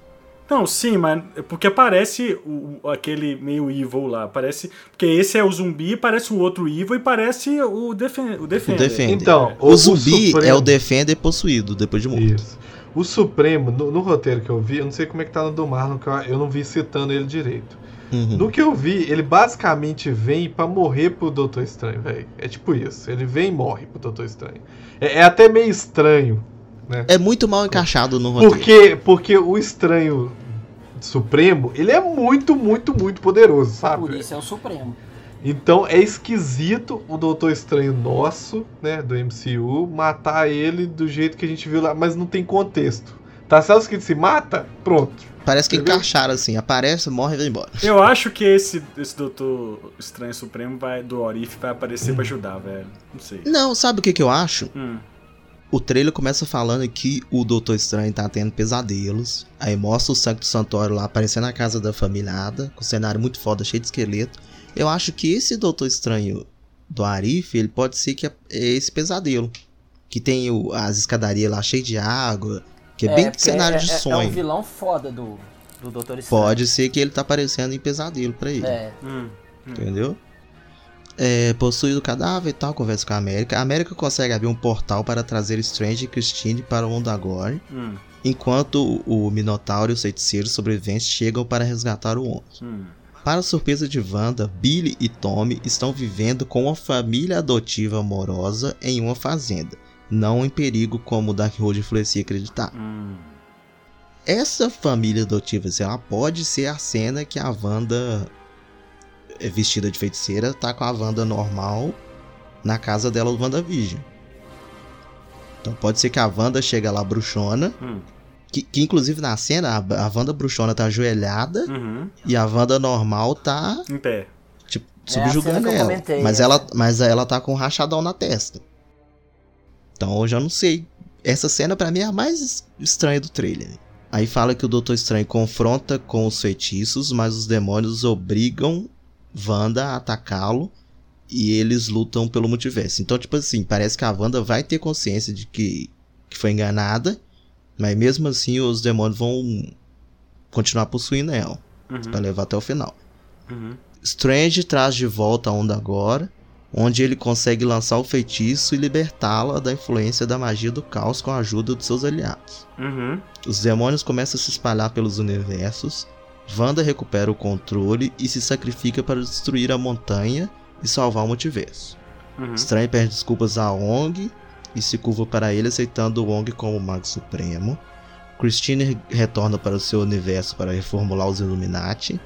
Não, sim, mas é porque aparece o, aquele meio evil lá. Parece. Porque esse é o zumbi, parece o outro evil e parece o, defen o Defender.
O Defender. Então, o, o zumbi Supremo... é o Defender possuído depois de morto. Isso.
O Supremo, no, no, roteiro que eu vi, eu não sei como é que tá no do Marlon, que eu, eu não vi citando ele direito. Uhum. No que eu vi, ele basicamente vem para morrer pro Doutor Estranho, velho. É tipo isso. Ele vem e morre pro Doutor Estranho. É, é até meio estranho né?
É muito mal encaixado no roteiro.
Porque, porque o estranho Supremo, ele é muito, muito, muito poderoso, sabe?
Por isso é o Supremo.
Então é esquisito o Doutor Estranho nosso, né, do MCU, matar ele do jeito que a gente viu lá, mas não tem contexto. Tá certo que ele se mata? Pronto.
Parece que Entendeu? encaixaram assim, aparece, morre e vai embora.
Eu acho que esse, esse Doutor Estranho Supremo vai, do Orif vai aparecer hum. pra ajudar, velho. Não sei.
Não, sabe o que, que eu acho? Hum o trailer começa falando que o Doutor Estranho tá tendo pesadelos. Aí mostra o Santo Santuário lá aparecendo na casa da família, com um cenário muito foda, cheio de esqueleto. Eu acho que esse Doutor Estranho do Arif, ele pode ser que é esse pesadelo. Que tem o, as escadarias lá cheias de água. Que é, é bem cenário é, de sonho. É
um vilão foda do, do Doutor Estranho.
Pode ser que ele tá aparecendo em pesadelo pra ele. É. Hum, hum. Entendeu? É, possuído o cadáver e tal, conversa com a América. A América consegue abrir um portal para trazer Strange e Christine para o Ondagore. Hum. Enquanto o Minotauro e os feiticeiros sobreviventes chegam para resgatar o Wong. Para surpresa de Wanda, Billy e Tommy estão vivendo com uma família adotiva amorosa em uma fazenda, não em perigo como Darkhold influencia acreditar. Hum. Essa família adotiva, ela pode ser a cena que a Wanda é vestida de feiticeira tá com a Wanda normal na casa dela do WandaVision. Então pode ser que a Wanda chega lá bruxona. Hum. Que, que, inclusive na cena a, a Wanda bruxona tá ajoelhada uhum. e a Wanda normal tá.
Em pé.
Tipo, é subjugando ela. Comentei, mas, é. ela mas ela tá com um rachadão na testa. Então eu já não sei. Essa cena para mim é a mais estranha do trailer. Aí fala que o Doutor Estranho confronta com os feitiços, mas os demônios obrigam Wanda a atacá-lo e eles lutam pelo multiverso. Então, tipo assim, parece que a Wanda vai ter consciência de que, que foi enganada, mas mesmo assim os demônios vão continuar possuindo ela uhum. para levar até o final. Uhum. Strange traz de volta a Onda agora, onde ele consegue lançar o feitiço e libertá-la da influência da magia do caos com a ajuda de seus aliados. Uhum. Os demônios começam a se espalhar pelos universos Wanda recupera o controle e se sacrifica para destruir a montanha e salvar o multiverso. Uhum. Estranho pede desculpas a Wong e se curva para ele, aceitando Wong como Mago Supremo. Christine retorna para o seu universo para reformular os Illuminati.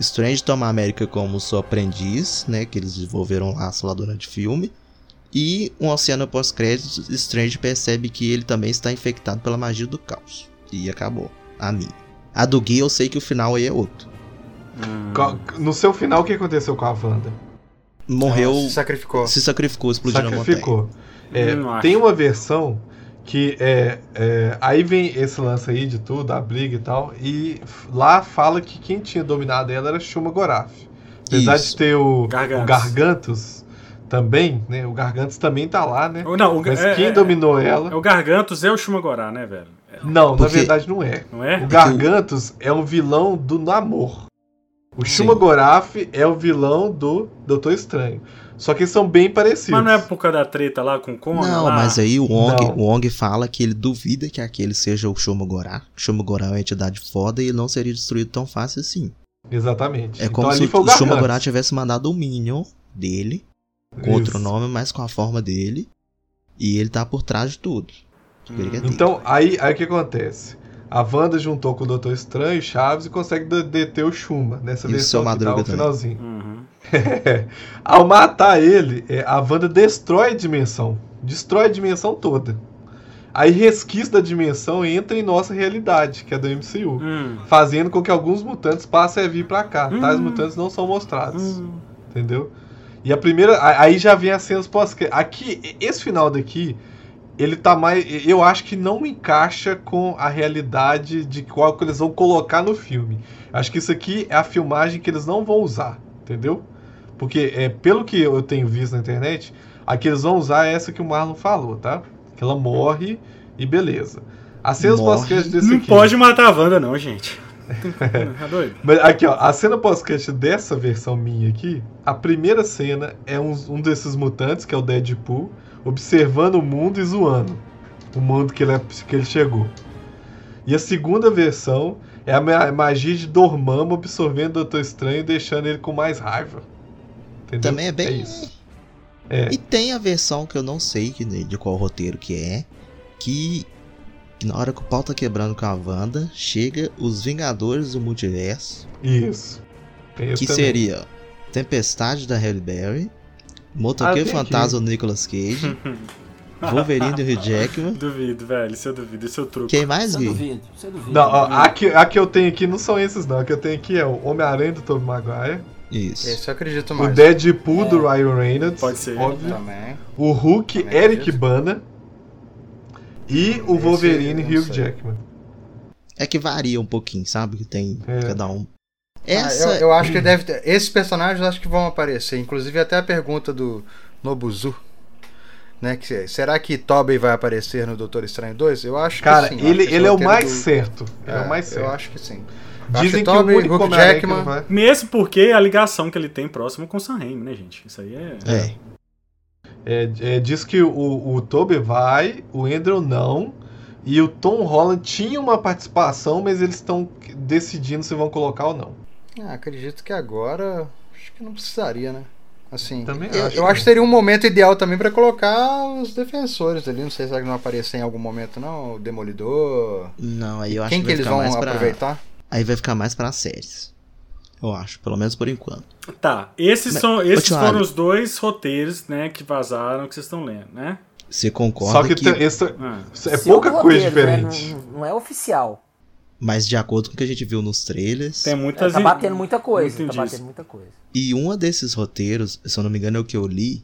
Strange toma a América como seu aprendiz, né, que eles desenvolveram um laço lá durante o filme. E um oceano pós-créditos, Strange percebe que ele também está infectado pela magia do caos. E acabou. A mim. A do Gui eu sei que o final aí é outro.
Hum. No seu final, o que aconteceu com a Wanda?
Morreu.
se sacrificou.
Se sacrificou, explodiu sacrificou.
É, tem uma versão que é, é, Aí vem esse lance aí de tudo, a briga e tal. E lá fala que quem tinha dominado ela era Shuma Goraf. Apesar Isso. de ter o Gargantos. o Gargantos também, né? O Gargantos também tá lá, né?
Não,
o, Mas é, quem dominou ela.
É o Gargantos é o Shuma Gorá, né, velho?
Não, Porque... na verdade não é.
Não é?
O Gargantos é um vilão do Namor. O Shuma Goraf é o vilão do Doutor Estranho. Só que eles são bem parecidos.
Mas não é por causa da treta lá com Kona?
Não,
lá?
mas aí o Wong, o Wong fala que ele duvida que aquele seja o Shuma Gorá. O Shuma Gorá é uma entidade foda e ele não seria destruído tão fácil assim.
Exatamente.
É então, como se o, o Shuma Gorá tivesse mandado o Minion dele, com Isso. outro nome, mas com a forma dele. E ele tá por trás de tudo.
Então, aí, aí o que acontece? A Wanda juntou com o Doutor Estranho e Chaves e consegue deter o Shuma nessa e versão que tá no finalzinho. Uhum. Ao matar ele, é, a Wanda destrói a dimensão. Destrói a dimensão toda. Aí resquício da dimensão entra em nossa realidade, que é do MCU. Hum. Fazendo com que alguns mutantes passem a vir pra cá. Hum. Tais mutantes não são mostrados. Hum. Entendeu? E a primeira. Aí já vem as cenas pós Aqui, esse final daqui ele tá mais. Eu acho que não encaixa com a realidade de qual que eles vão colocar no filme. Acho que isso aqui é a filmagem que eles não vão usar, entendeu? Porque, é, pelo que eu tenho visto na internet, a que eles vão usar é essa que o Marlon falou, tá? Que ela morre e beleza. As cenas pós-crédito desse
não
aqui.
Não pode matar a Wanda, não, gente.
Tá doido? Mas aqui, ó, a cena pós-crédito dessa versão minha aqui, a primeira cena é um, um desses mutantes, que é o Deadpool observando o mundo e zoando o mundo que ele, é, que ele chegou. E a segunda versão é a magia de Dormammu absorvendo o Doutor Estranho e deixando ele com mais raiva.
Entendeu? Também é bem. É isso. É. E tem a versão que eu não sei de qual roteiro que é, que na hora que o pau tá quebrando com a Wanda, chega os Vingadores do Multiverso.
Isso.
Tem que seria Tempestade da Halle Berry, Motoqueiro ah, Fantasma do Nicolas Cage. Wolverine do Hugh Jackman.
Duvido, velho. Isso eu duvido. Isso é o truque.
Quem mais, Gui?
Duvido, isso eu duvido.
Não, ó, a, que, a que eu tenho aqui não são esses, não. A que eu tenho aqui é o Homem-Aranha do Tobey Maguire.
Isso.
Esse eu acredito mais.
O Deadpool é. do Ryan Reynolds.
Pode ser.
Óbvio. Também. O Hulk, Também Eric acredito. Bana. E o Wolverine Hugh Jackman.
É que varia um pouquinho, sabe? Que tem é. cada um.
Essa... Ah, eu, eu, acho que deve ter. Esses personagens acho que vão aparecer. Inclusive até a pergunta do Nobuzu. Né? Que, será que Tobey vai aparecer no Doutor Estranho 2? Eu acho
Cara,
que
sim. ele, ele é o mais do... certo. É, é, o mais certo.
Eu acho que sim.
Dizem que, o único Jackman... Vai...
Mesmo porque a ligação que ele tem próximo com o Sam Raimi, né, gente? Isso aí é...
É.
é, é diz que o, o Tobey vai, o Andrew não, e o Tom Holland tinha uma participação, mas eles estão decidindo se vão colocar ou não.
Ah, acredito que agora acho que não precisaria, né? Assim,
também
eu,
acho,
eu acho que seria um momento ideal também para colocar os defensores ali. Não sei se vai não aparecer em algum momento, não. O Demolidor.
Não, aí eu acho
Quem
que,
que eles vão aproveitar?
Pra... Aí vai ficar mais para séries. Eu acho, pelo menos por enquanto.
Tá, esses, Mas, são, esses foram os dois roteiros, né, que vazaram que vocês estão lendo, né?
Você concorda
Só que, que... Esse, ah. é pouca coisa roteiro, né, diferente.
Né? Não, não, é oficial.
Mas de acordo com o que a gente viu nos trailers.
Tem muitas.
É, tá batendo muita coisa. Tá batendo muita coisa.
E um desses roteiros, se eu não me engano, é o que eu li.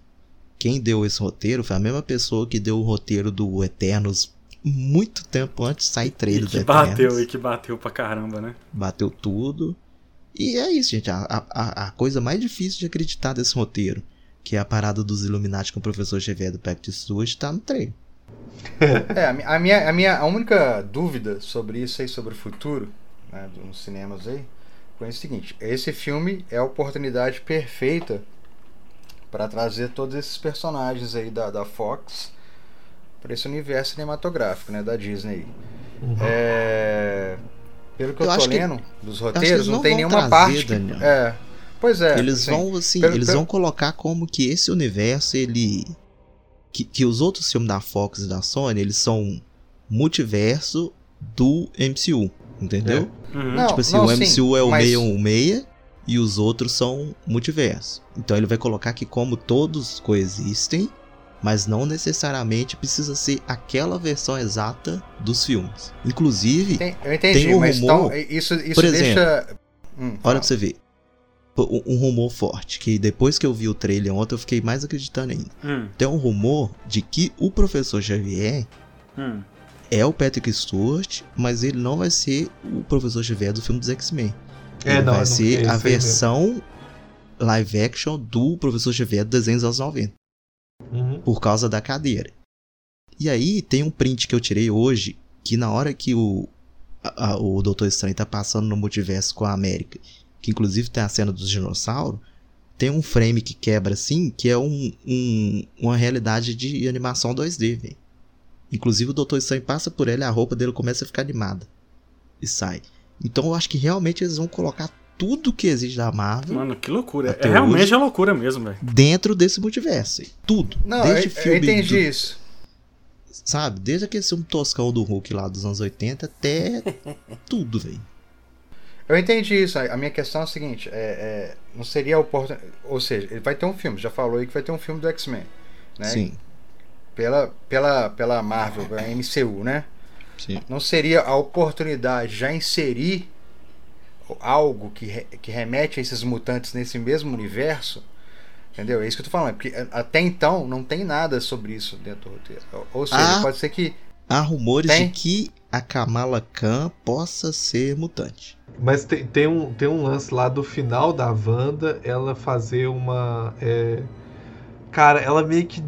Quem deu esse roteiro foi a mesma pessoa que deu o roteiro do Eternos muito tempo antes de sair trailer e
que bateu, e que bateu pra caramba, né?
Bateu tudo. E é isso, gente. A, a, a coisa mais difícil de acreditar desse roteiro, que é a parada dos Illuminati com o professor Xavier do Pact Stewart, tá no trailer.
é, a minha, a minha a única dúvida sobre isso aí, sobre o futuro, né, nos cinemas aí, foi o seguinte: esse filme é a oportunidade perfeita para trazer todos esses personagens aí da, da Fox para esse universo cinematográfico, né, da Disney. Uhum. É, pelo que eu, eu tô lendo que, dos roteiros, não, não tem nenhuma parte. Que, é, pois é.
Eles assim, vão assim, pelo, eles pelo... vão colocar como que esse universo ele que, que os outros filmes da Fox e da Sony, eles são multiverso do MCU, entendeu?
É. Uhum. Não,
tipo assim,
não,
o MCU
sim,
é o
mas...
616 e os outros são multiverso. Então ele vai colocar que como todos coexistem, mas não necessariamente precisa ser aquela versão exata dos filmes. Inclusive,
tem, eu entendi, tem um mas rumor, então, isso, isso
por
exemplo, deixa...
Hum, olha pra você ver um rumor forte, que depois que eu vi o trailer ontem eu fiquei mais acreditando ainda. Hum. Tem um rumor de que o professor Xavier hum. é o Patrick Stewart, mas ele não vai ser o professor Xavier do filme dos X-Men. É, ele não, vai ser a versão live action do professor Xavier do desenho dos anos 90. Uhum. Por causa da cadeira. E aí tem um print que eu tirei hoje, que na hora que o, a, o Doutor Estranho tá passando no multiverso com a América que inclusive tem a cena dos dinossauros, tem um frame que quebra assim, que é um, um uma realidade de animação 2D, velho. Inclusive o Doutor Estranho passa por ele, a roupa dele começa a ficar animada. E sai. Então eu acho que realmente eles vão colocar tudo que existe da Marvel.
Mano, que loucura. É realmente hoje, é loucura mesmo, velho.
Dentro desse multiverso. Tudo.
Não, Desde eu, filme eu entendi do, isso.
Sabe? Desde aquele filme toscão do Hulk lá dos anos 80 até tudo, velho.
Eu entendi isso. A minha questão é a seguinte: é, é não seria oportuno. Ou seja, ele vai ter um filme, já falou aí que vai ter um filme do X-Men. Né?
Sim.
Pela, pela, pela Marvel, a MCU, né?
Sim.
Não seria a oportunidade já inserir algo que, re, que remete a esses mutantes nesse mesmo universo? Entendeu? É isso que eu tô falando. Porque até então não tem nada sobre isso dentro do roteiro. Ou seja, ah, pode ser que.
Há rumores tem? de que a Kamala Khan possa ser mutante.
Mas tem, tem, um, tem um lance lá do final da Wanda, ela fazer uma. É... Cara, ela meio que.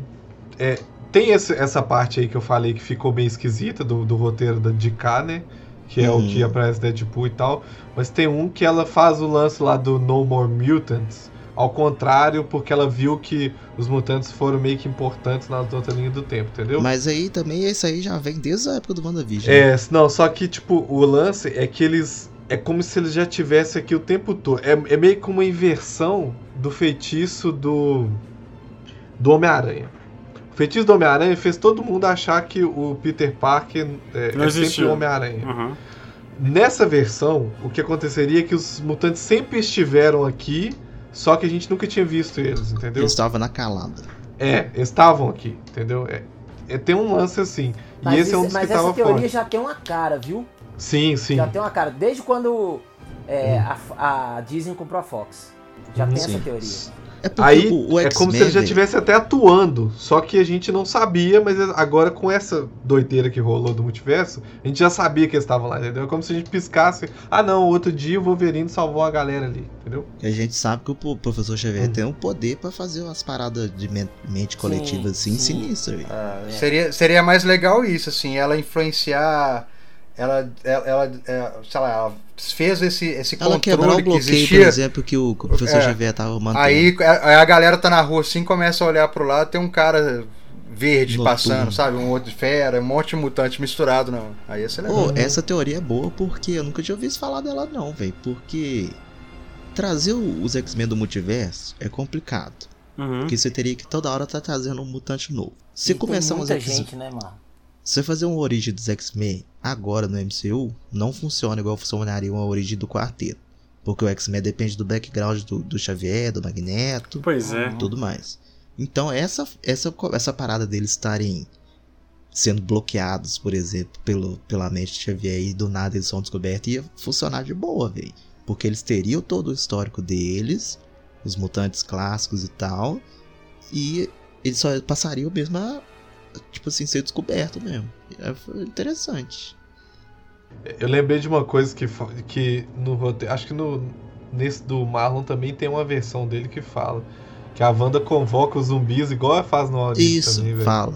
É... Tem esse, essa parte aí que eu falei que ficou bem esquisita do, do roteiro da, de K, né? Que é hum. o que aparece Deadpool e tal. Mas tem um que ela faz o lance lá do No More Mutants. Ao contrário, porque ela viu que os mutantes foram meio que importantes na outra linha do tempo, entendeu?
Mas aí também, isso aí já vem desde a época do WandaVision.
É, né? não, só que, tipo, o lance é que eles é como se ele já tivesse aqui o tempo todo. É, é meio que uma inversão do feitiço do do Homem-Aranha. O feitiço do Homem-Aranha fez todo mundo achar que o Peter Parker é, é sempre o Homem-Aranha. Uhum. Nessa versão, o que aconteceria é que os mutantes sempre estiveram aqui, só que a gente nunca tinha visto eles, entendeu?
Eles estavam na calada.
É, estavam aqui, entendeu? É, é, tem um lance assim. Mas e esse é um dos
mas
que
essa teoria
forte.
já tem uma cara, viu?
Sim, sim.
Já tem uma cara. Desde quando é, hum. a, a, Disney comprou a Fox. Já tem sim. essa teoria.
É Aí o, o é como se ele já estivesse até atuando, só que a gente não sabia, mas agora com essa doideira que rolou do multiverso, a gente já sabia que eles estavam lá, entendeu? É como se a gente piscasse, ah não, outro dia o Wolverine salvou a galera ali, entendeu?
E a gente sabe que o professor Xavier hum. tem um poder para fazer umas paradas de mente coletiva sim, assim sim. sinistra.
Ah, é. seria, seria mais legal isso, assim, ela influenciar ela, ela, ela, é, sei lá, ela fez esse, esse
ela controle o bloqueio, que existia. por exemplo, que o, professor é, Xavier tava mantendo.
Aí, aí a galera tá na rua assim, começa a olhar pro lado, tem um cara verde Noturno. passando, sabe? Um outro de fera, um monte de mutante misturado, não. Aí essa é legal.
Oh, essa teoria é boa porque eu nunca tinha ouvido falar dela não, velho. Porque trazer os X-Men do multiverso é complicado. Uhum. Porque você teria que toda hora tá trazendo um mutante novo. Se começar
muita uns gente, né, mano?
Se você fazer uma origem dos X-Men agora no MCU, não funciona igual funcionaria uma origem do quarteto. Porque o X-Men depende do background do, do, Xavier, do Magneto.
Pois é.
Tudo mais. Então, essa, essa, essa parada deles estarem sendo bloqueados, por exemplo, pelo, pela mente de Xavier e do nada eles são descobertos, ia funcionar de boa, velho. Porque eles teriam todo o histórico deles, os mutantes clássicos e tal, e eles só passariam mesmo a tipo assim, ser descoberto mesmo. É interessante.
Eu lembrei de uma coisa que, que no roteiro. Acho que no, nesse do Marlon também tem uma versão dele que fala. Que a Wanda convoca os zumbis igual ela faz no
Audit Isso, também, fala.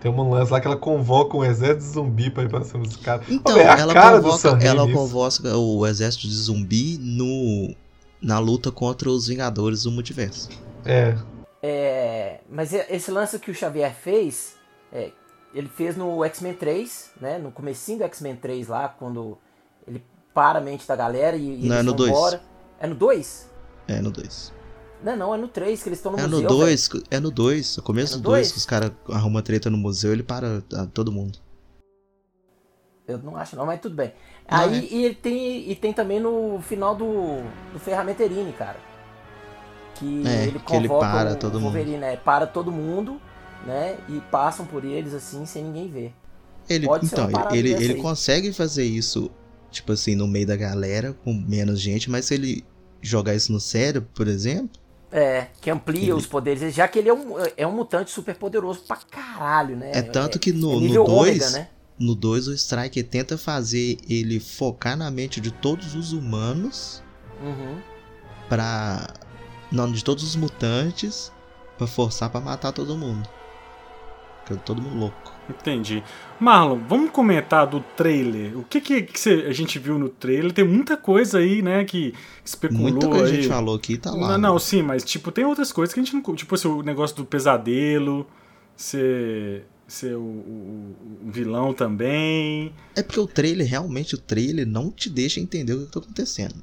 Tem uma lance lá que ela convoca um exército de zumbi pra ir pra cima dos caras.
Então, é ela, convoca, ela convoca o exército de zumbi no, na luta contra os Vingadores do Multiverso.
É.
é. Mas esse lance que o Xavier fez é, ele fez no X-Men 3, né? No comecinho do X-Men 3 lá, quando ele para a mente da galera e, e
não, é no 2.
É no 2?
É no 2.
Não, não, é no 3 que eles estão no
é
museu.
No dois, é no 2, no começo é no do 2, que os caras arrumam treta no museu ele para todo mundo.
Eu não acho não, mas tudo bem. Não, Aí é. e tem, e tem também no final do, do Ferramenterine, cara. Que é, ele
que ele para o, todo
Wolverine, mundo. É, para todo mundo né? E passam por eles assim sem ninguém ver.
Ele, então, ele, ele consegue fazer isso, tipo assim, no meio da galera, com menos gente, mas se ele jogar isso no cérebro, por exemplo.
É, que amplia ele... os poderes, já que ele é um, é um mutante super poderoso pra caralho, né?
É tanto que no 2. É, no dois, né? No 2, o Striker tenta fazer ele focar na mente de todos os humanos.
Uhum.
Pra. Não, de todos os mutantes. Pra forçar pra matar todo mundo. Fica todo mundo louco.
Entendi. Marlon, vamos comentar do trailer. O que, que, que cê, a gente viu no trailer? Tem muita coisa aí, né, que especulou Muita coisa
aí. a gente falou aqui tá lá.
Não, não, sim, mas tipo, tem outras coisas que a gente não... Tipo assim, o negócio do pesadelo, ser, ser o, o, o vilão também.
É porque o trailer, realmente, o trailer não te deixa entender o que tá acontecendo.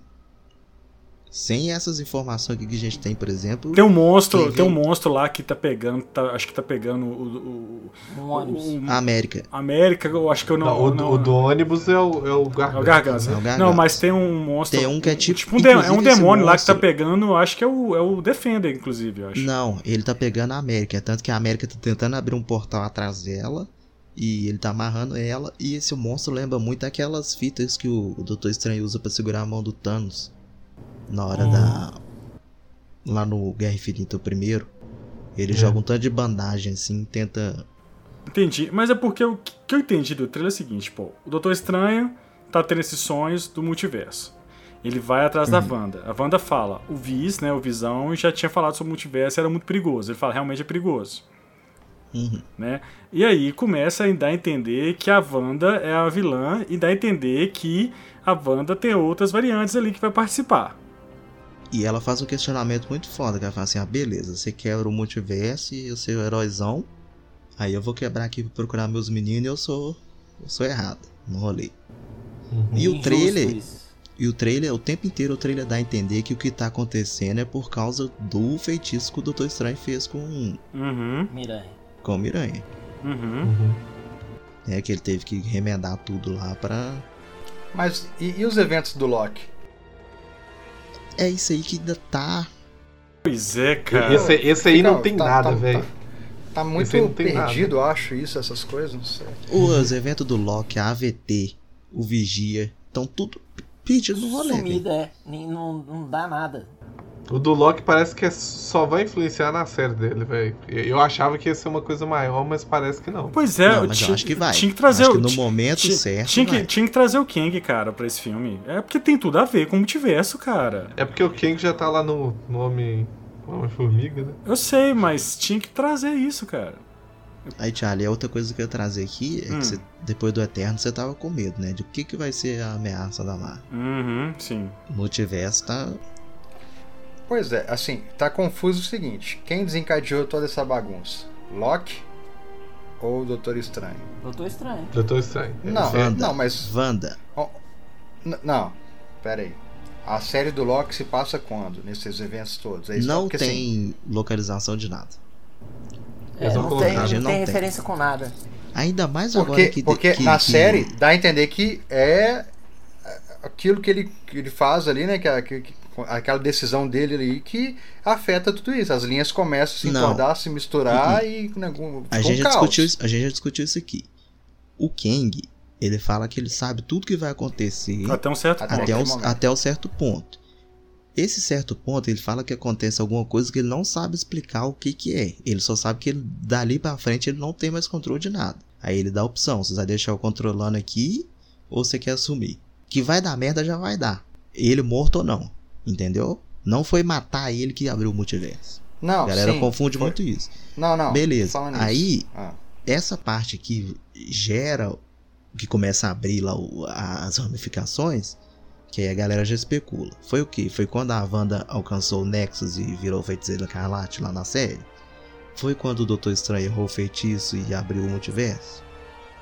Sem essas informações aqui que a gente tem, por exemplo.
Tem um monstro, tem um monstro lá que tá pegando, tá, acho que tá pegando o. o, o,
o a América.
América, eu acho que eu não. não,
o,
não,
o, do ônibus é o, é o
Garganta. É o Garganta. Né? É Não, mas tem um monstro.
Tem um que é tipo.
tipo um de, é um demônio lá que tá pegando, acho que é o, é o Defender, inclusive, acho.
Não, ele tá pegando a América. É tanto que a América tá tentando abrir um portal atrás dela. E ele tá amarrando ela. E esse monstro lembra muito aquelas fitas que o, o Doutor Estranho usa para segurar a mão do Thanos na hora hum. da. Lá no Guerra Infinita, primeiro. Ele é. joga um tanto de bandagem assim, tenta.
Entendi, mas é porque o que eu entendi do trailer é o seguinte, pô. O Doutor Estranho tá tendo esses sonhos do multiverso. Ele vai atrás uhum. da Wanda. A Wanda fala, o Viz, né, o Visão, já tinha falado sobre o multiverso era muito perigoso. Ele fala, realmente é perigoso.
Uhum.
Né? E aí começa a dar a entender que a Wanda é a vilã e dá a entender que a Wanda tem outras variantes ali que vai participar.
E ela faz um questionamento muito foda, que ela fala assim, ah, beleza, você quebra o multiverso e eu sou o heróizão, aí eu vou quebrar aqui pra procurar meus meninos e eu sou, eu sou errado, no rolê. Uhum. E o trailer... E o trailer, o tempo inteiro o trailer dá a entender que o que tá acontecendo é por causa do feitiço que o Doutor Estranho fez com...
Uhum.
Miranha.
Com Miranha.
Uhum. uhum.
É que ele teve que remendar tudo lá pra...
Mas e, e os eventos do Loki?
É isso aí que ainda tá.
Pois é, cara.
Esse, esse aí não tem tá, nada, tá, velho. Tá,
tá, muito perdido, eu acho, isso, essas coisas, não sei.
Os eventos do Loki, a AVT, o Vigia, estão tudo perdido no rolê.
Sumida, é. Não, não dá nada.
O do Loki parece que é, só vai influenciar na série dele, velho. Eu achava que ia ser uma coisa maior, mas parece que não.
Pois é,
não, mas tinha, eu acho que vai.
Tinha que trazer acho
o, que no momento tinha, certo.
Tinha que, tinha que trazer o Kang, cara, pra esse filme. É porque tem tudo a ver com o multiverso, cara.
É porque o Kang já tá lá no, no Homem. Homem-Formiga, né?
Eu sei, mas tinha que trazer isso, cara.
Aí, Charlie, a outra coisa que eu ia trazer aqui é hum. que você, depois do Eterno você tava com medo, né? De o que, que vai ser a ameaça da Marvel.
Uhum, sim.
O multiverso tá.
Pois é, assim, tá confuso o seguinte: quem desencadeou toda essa bagunça? Loki ou Doutor Estranho?
Doutor Estranho.
Doutor Estranho.
Não,
Wanda.
não, mas.
Wanda.
Oh, não, pera aí. A série do Loki se passa quando? Nesses eventos todos? É
não Porque, tem assim, localização de nada.
É, não, tem, não, não tem, referência com nada.
Ainda mais
porque,
agora que.
Porque
que,
na
que...
série dá a entender que é aquilo que ele, que ele faz ali, né? Que, que, aquela decisão dele ali que afeta tudo isso. As linhas começam a se encordar, se misturar uhum. e. Né,
a, gente já discutiu, a gente já discutiu isso aqui. O Kang, ele fala que ele sabe tudo que vai acontecer.
Até um certo
até ponto. Um, até um certo ponto. Esse certo ponto, ele fala que acontece alguma coisa que ele não sabe explicar o que que é. Ele só sabe que ele, dali para frente ele não tem mais controle de nada. Aí ele dá a opção, você vai deixar eu controlando aqui ou você quer assumir. Que vai dar merda já vai dar. Ele morto ou não. Entendeu? Não foi matar ele que abriu o multiverso.
Não,
A galera
sim,
confunde
foi...
muito isso.
Não, não.
Beleza. Aí, ah. essa parte que gera, que começa a abrir lá as ramificações, que aí a galera já especula. Foi o que? Foi quando a Wanda alcançou o Nexus e virou feiticeira Carlate lá na série? Foi quando o Doutor Estranho errou o feitiço e abriu o multiverso?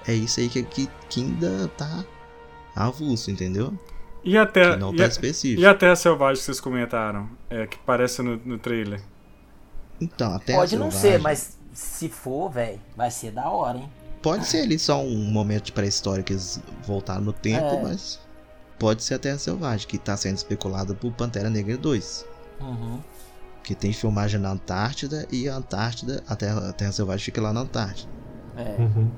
É isso aí que, que, que ainda tá avulso, entendeu?
E até,
que não
e,
tá específico.
e até a Selvagem que vocês comentaram, é, que parece no, no trailer.
Então, até
Pode
não
ser, mas se for, velho, vai ser da hora, hein?
Pode ser ali só um momento de pré-história que eles voltaram no tempo, é. mas pode ser a Terra Selvagem, que está sendo especulada por Pantera Negra 2.
Uhum.
Que tem filmagem na Antártida e a Antártida, a Terra, a Terra Selvagem fica lá na Antártida.
É.
Uhum.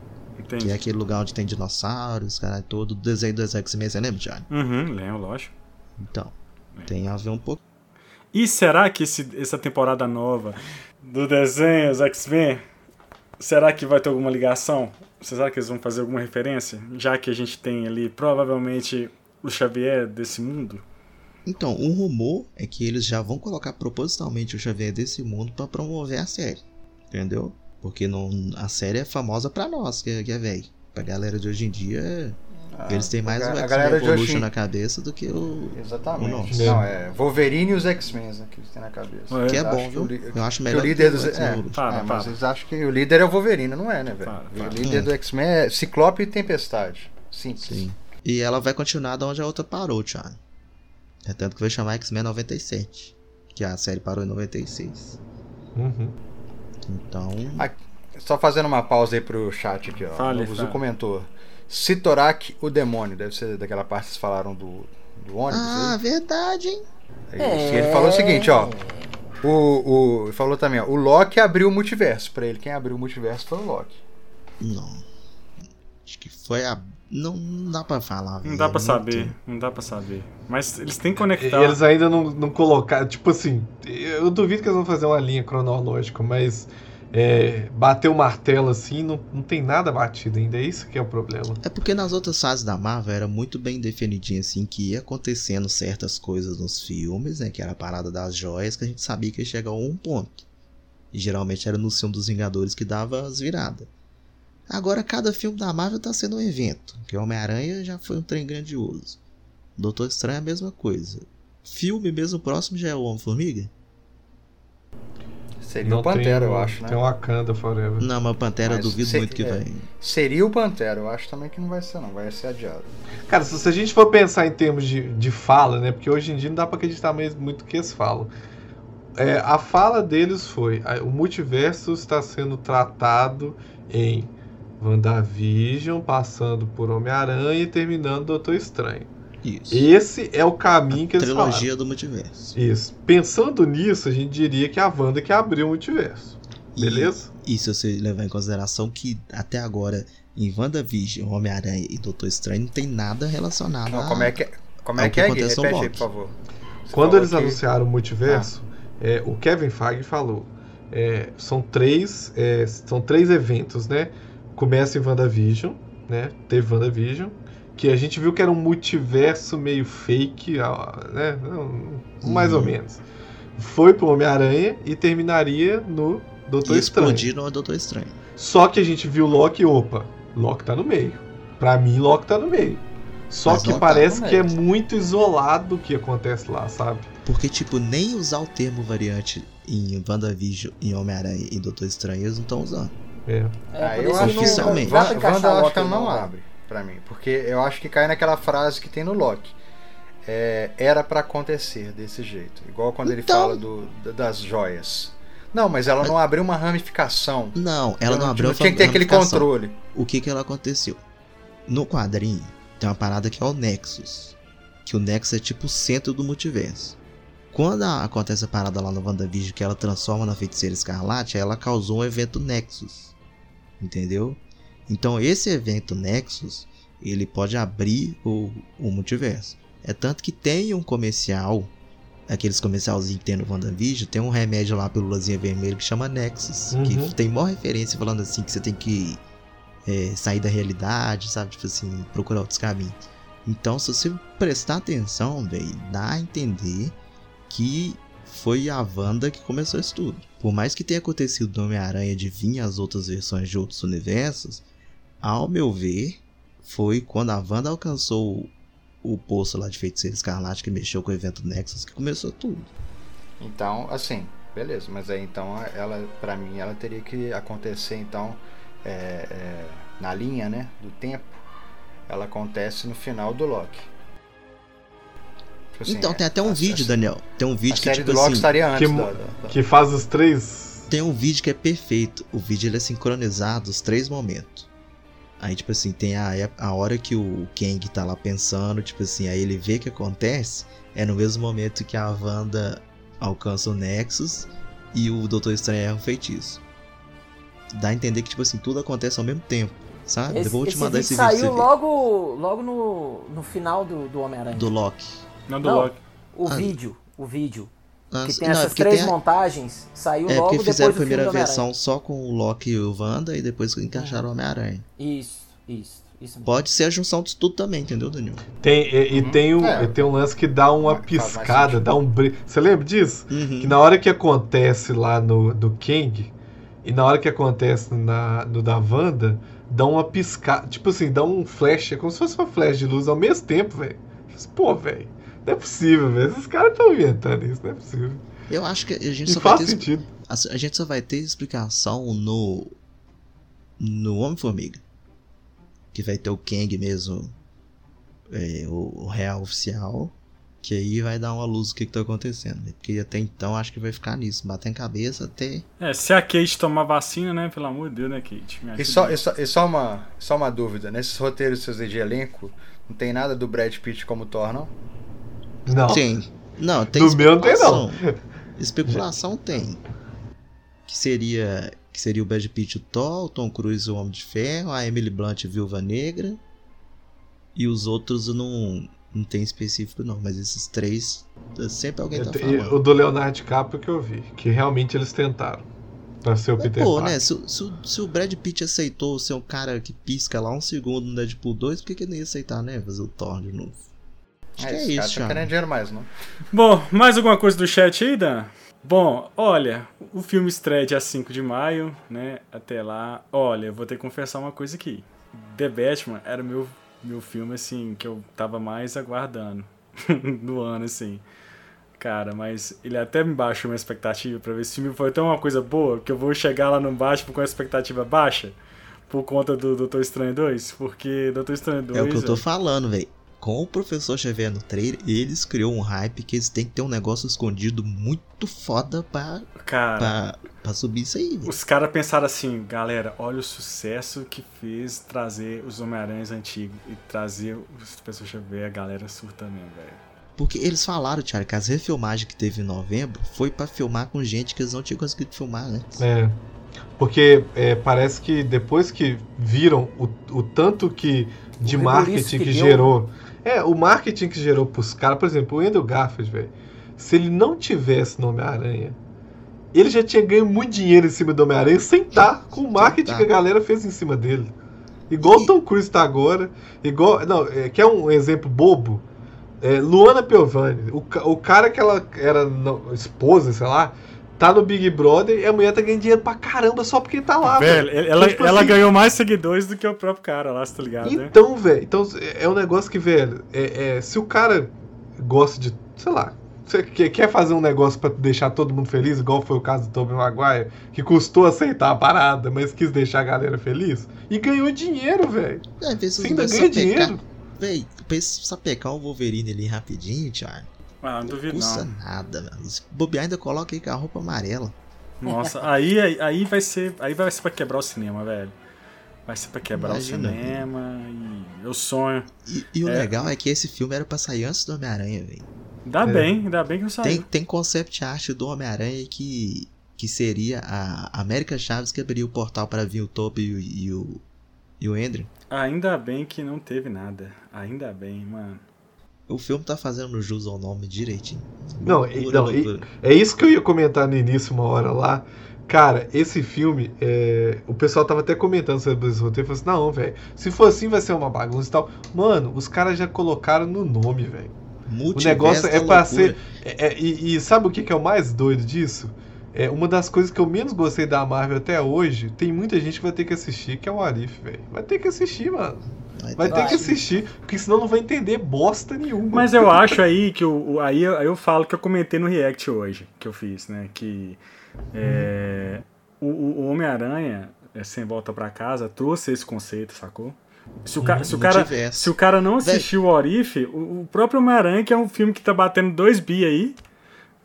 Que é aquele lugar onde tem dinossauros, cara, todo o desenho dos X-Men, você lembra, Johnny?
Uhum, lembro, lógico.
Então, é. tem a ver um pouco.
E será que esse, essa temporada nova do desenho, os X-Men, será que vai ter alguma ligação? Será que eles vão fazer alguma referência? Já que a gente tem ali, provavelmente, o Xavier desse mundo?
Então, um rumor é que eles já vão colocar propositalmente o Xavier desse mundo para promover a série. Entendeu? Porque não, a série é famosa para nós, que, é, que é velho. Pra galera de hoje em dia, ah, eles têm mais o X-Men Evolution hoje... na cabeça do que o.
Exatamente. O nosso. Não, é Wolverine e os X-Men né, que eles têm na cabeça.
Que é bom, viu?
Li...
Eu acho melhor.
o líder dos. É, para, é, mas eles acham que o líder é o Wolverine, não é, né, velho? O líder hum. do X-Men é Ciclope e Tempestade. Simples. Sim.
E ela vai continuar de onde a outra parou, Thiago. É tanto que vai chamar X-Men 97. Que a série parou em 96.
Uhum.
Então.
Aqui, só fazendo uma pausa aí pro chat aqui, ó.
Fale,
o Vuzu comentou. Sitorak, o demônio. Deve ser daquela parte que vocês falaram do, do ônibus.
Ah, aí. verdade, hein?
É, ele falou o seguinte, ó. O, o, falou também, ó. O Loki abriu o multiverso. Pra ele, quem abriu o multiverso foi o Loki.
Não. Acho que foi a não, não dá pra falar.
Não dá pra saber, não dá pra saber. Mas eles têm que conectar.
Eles ainda não, não colocaram. Tipo assim, eu duvido que eles vão fazer uma linha cronológica, mas é, bater o martelo assim, não, não tem nada batido ainda. É isso que é o problema.
É porque nas outras fases da Marvel era muito bem definidinho assim que ia acontecendo certas coisas nos filmes, né? Que era a parada das joias, que a gente sabia que ia chegar a um ponto. E geralmente era no filme dos Vingadores que dava as viradas. Agora cada filme da Marvel está sendo um evento, que Homem-Aranha já foi um trem grandioso. Doutor Estranho é a mesma coisa. Filme mesmo próximo já é o Homem-Formiga?
Seria não o Pantera, eu acho, né?
Tem o Wakanda Forever.
Não, mas o Pantera mas eu duvido muito que é, vai.
Seria o Pantera, eu acho também que não vai ser, não. Vai ser adiado.
Cara, se, se a gente for pensar em termos de, de fala, né? Porque hoje em dia não dá pra acreditar mais muito o que eles falam. É, a fala deles foi: o multiverso está sendo tratado em WandaVision, passando por Homem-Aranha e terminando Doutor Estranho.
Isso.
Esse é o caminho
a
que eles
trilogia
falaram.
do multiverso.
Isso. Pensando nisso, a gente diria que é a Wanda que abriu o multiverso. Beleza?
E, e se você levar em consideração que até agora em WandaVision, Homem-Aranha e Doutor Estranho não tem nada relacionado
não,
a...
Como é que é, como é, que, que é Repete aí, por favor.
quando eles que... anunciaram o multiverso, ah. é, o Kevin Feige falou: é, são três, é, são três eventos, né? Começa em WandaVision, né? Teve WandaVision, que a gente viu que era um multiverso meio fake, né? Mais ou menos. Foi pro Homem-Aranha e terminaria no Doutor e Estranho.
no Doutor Estranho.
Só que a gente viu Loki, opa, Loki tá no meio. Pra mim, Loki tá no meio. Só Mas que tá parece tá que é muito isolado o que acontece lá, sabe?
Porque, tipo, nem usar o termo variante em WandaVision, em Homem-Aranha e Doutor Estranho, eles não estão usando.
É. é ah, eu acho oficialmente. Wanda, Wanda acho que ela não abre para mim, porque eu acho que cai naquela frase que tem no Loki. É, era para acontecer desse jeito, igual quando então... ele fala do, das joias. Não, mas ela não abriu uma ramificação.
Não, ela não, não abriu.
Tinha que ter aquele controle.
O que que ela aconteceu? No quadrinho tem uma parada que é o Nexus, que o Nexus é tipo o centro do multiverso. Quando acontece a parada lá no WandaVision que ela transforma na feiticeira escarlate, ela causou um evento Nexus. Entendeu? Então esse evento Nexus, ele pode abrir o, o multiverso. É tanto que tem um comercial, aqueles comercialzinhos que tem no WandaVision, tem um remédio lá, pílulazinha vermelha, que chama Nexus. Uhum. Que tem maior referência falando assim, que você tem que é, sair da realidade, sabe? Tipo assim, procurar outros caminhos. Então, se você prestar atenção, velho, dá a entender que foi a Wanda que começou isso tudo. Por mais que tenha acontecido no Homem-Aranha de vir as outras versões de outros universos, ao meu ver, foi quando a Wanda alcançou o poço lá de Feiticeiro Escarlate que mexeu com o evento Nexus que começou tudo.
Então, assim, beleza, mas aí então ela, para mim, ela teria que acontecer então é, é, na linha, né, do tempo. Ela acontece no final do Loki.
Tipo assim, então, tem até um a, vídeo, a, Daniel. Tem um vídeo que, tipo assim,
estaria antes
que,
da,
da... que faz os três.
Tem um vídeo que é perfeito. O vídeo ele é sincronizado os três momentos. Aí, tipo assim, tem a, a hora que o Kang tá lá pensando, tipo assim, aí ele vê o que acontece, é no mesmo momento que a Wanda alcança o Nexus e o Doutor Estranho erra um feitiço. Dá a entender que, tipo assim, tudo acontece ao mesmo tempo, sabe?
Esse,
Eu vou te mandar esse
vídeo. Saiu logo, logo no, no final do, do Homem-Aranha.
Do Loki.
Não, do Não, Loki.
O ah, vídeo, o vídeo. Ah, que tem não, essas três a... montagens, saiu
é,
logo
depois fizeram a primeira versão só com o Loki e o Wanda e depois encaixaram o Homem-Aranha.
Isso, isso. Isso
Pode ser a junção disso tudo também, entendeu, Daniel?
Tem, e, e uhum. tem, um, é. tem um lance que dá uma piscada, dá um brilho. Você lembra disso? Uhum. Que na hora que acontece lá no do King e na hora que acontece na, no da Wanda, dá uma piscada. Tipo assim, dá um flash, é como se fosse uma flash de luz ao mesmo tempo, velho. Pô, velho. Não é possível, velho. Esses caras estão inventando isso, não é possível.
Eu acho que a gente só
faz
vai ter.
Sentido.
A, gente só vai ter explicação no. No Homem-Formiga. Que vai ter o Kang mesmo. É, o, o, real oficial. Que aí vai dar uma luz do que, que tá acontecendo. Né? Porque até então acho que vai ficar nisso. Bater em cabeça até.
É, se a Kate tomar vacina, né? Pelo amor de Deus, né, Kate?
E só, e, só, e só, uma, só uma dúvida. Nesses roteiros seus de elenco, não tem nada do Brad Pitt como Thor, não?
Não.
Tem. Não, tem
Do meu não tem, não.
Especulação tem. Que seria. Que seria o Brad Pitt o Thor, o Tom Cruise o Homem de Ferro, a Emily Blunt Viúva Negra. E os outros não, não tem específico não, mas esses três sempre alguém tá falando.
O do Leonardo DiCaprio que eu vi, que realmente eles tentaram. Pra ser o mas, Peter Pô, né?
Se, se, se, o Brad Pitt aceitou ser um cara que pisca lá um segundo no Deadpool 2, por que, que ele não ia aceitar, né? Fazer o Thor de novo.
Acho é, que é isso, tá querendo dinheiro mais, não?
Bom, mais alguma coisa do chat aí, Dan? Bom, olha, o filme estreia dia 5 de maio, né? Até lá. Olha, eu vou ter que confessar uma coisa aqui. The Batman era o meu, meu filme, assim, que eu tava mais aguardando no ano, assim. Cara, mas ele até me baixou minha expectativa pra ver esse filme. Foi tão uma coisa boa que eu vou chegar lá no Batman com a expectativa baixa por conta do Doutor Estranho 2, porque Doutor Estranho 2.
É o que eu tô falando, velho com o professor Xavier no trailer, eles criou um hype que eles têm que ter um negócio escondido muito foda pra, cara, pra, pra subir isso aí.
Os caras pensaram assim, galera, olha o sucesso que fez trazer os Homem-Aranhas antigos e trazer o professor Xavier, a galera surta mesmo, velho.
Porque eles falaram, Thiago, que as refilmagens que teve em novembro foi para filmar com gente que eles não tinham conseguido filmar antes.
É. Porque é, parece que depois que viram o, o tanto que de marketing que, que gerou é, o marketing que gerou pros caras, por exemplo, o Andrew Garfield, velho. se ele não tivesse no Homem-Aranha, ele já tinha ganho muito dinheiro em cima do Homem-Aranha sem estar com o marketing que a galera fez em cima dele. Igual o Tom Cruise está agora. Igual. Não, é, que é um exemplo bobo. É, Luana Piovani, o, o cara que ela era não, esposa, sei lá, tá no Big Brother e a mulher tá ganhando dinheiro pra caramba só porque tá lá.
Velho, ela, então, tipo ela assim, ganhou mais seguidores do que o próprio cara lá, tá ligado?
Né? Então, né? velho, então é um negócio que, velho, é, é, se o cara gosta de, sei lá, você quer fazer um negócio para deixar todo mundo feliz, igual foi o caso do Tobey Maguire, que custou aceitar a parada, mas quis deixar a galera feliz? E ganhou dinheiro, velho. É,
você ainda ganha dinheiro. Véi, pensa sapecar o Wolverine ali rapidinho, Thiago.
Ah, não duvido
não.
Custa
nada, velho. Bobear ainda coloca aí com a roupa amarela.
Nossa, aí, aí, aí, vai ser. Aí vai ser pra quebrar o cinema, velho. Vai ser pra quebrar Imagina, o cinema. E eu sonho.
E, e o é... legal é que esse filme era pra sair antes do Homem-Aranha, velho.
Ainda é. bem, ainda bem que eu
saiu. Tem, tem concept art do Homem-Aranha que, que seria a América Chaves que abriria o portal para vir o Toby e, e, o, e o Andrew.
Ainda bem que não teve nada. Ainda bem, mano.
O filme tá fazendo jus ao nome direitinho.
Não, loucura, não loucura. é isso que eu ia comentar no início, uma hora lá. Cara, esse filme, é... o pessoal tava até comentando sobre esse roteiro. Falou assim: não, velho, se for assim vai ser uma bagunça e tal. Mano, os caras já colocaram no nome, velho. O negócio é pra ser. É, é, e, e, sabe o que, que é o mais doido disso? É uma das coisas que eu menos gostei da Marvel até hoje. Tem muita gente que vai ter que assistir, que é o Arif, velho. Vai ter que assistir, mano. Vai ter que assistir, porque senão não vai entender bosta nenhuma.
Mas eu acho aí que o, o aí, aí eu falo que eu comentei no React hoje, que eu fiz, né? Que é, o, o Homem-Aranha, é, sem volta para casa, trouxe esse conceito, sacou? Se o, ca se, o cara, se o cara não assistiu o Orif, o, o próprio Homem-Aranha, que é um filme que tá batendo 2 bi aí,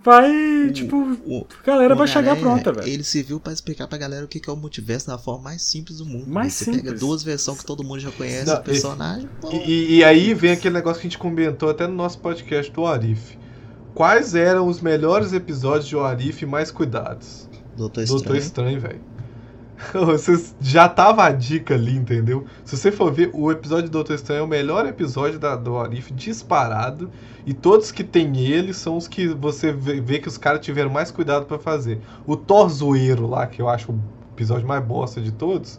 vai, o, tipo, o, a galera vai chegar pronta, velho.
Ele se viu para explicar pra galera o que é o multiverso da forma mais simples do mundo.
Mais
você
simples.
pega duas versões que todo mundo já conhece Não, o personagem.
E, e, e, aí vem aquele negócio que a gente comentou até no nosso podcast do Arif. Quais eram os melhores episódios de Arif mais cuidados?
Doutor Estranho.
Doutor Estranho, velho. Você já tava a dica ali, entendeu? Se você for ver, o episódio do Doutor Estranho é o melhor episódio da, do Arif disparado. E todos que tem ele são os que você vê, vê que os caras tiveram mais cuidado para fazer. O Thor Zoeiro lá, que eu acho o episódio mais bosta de todos,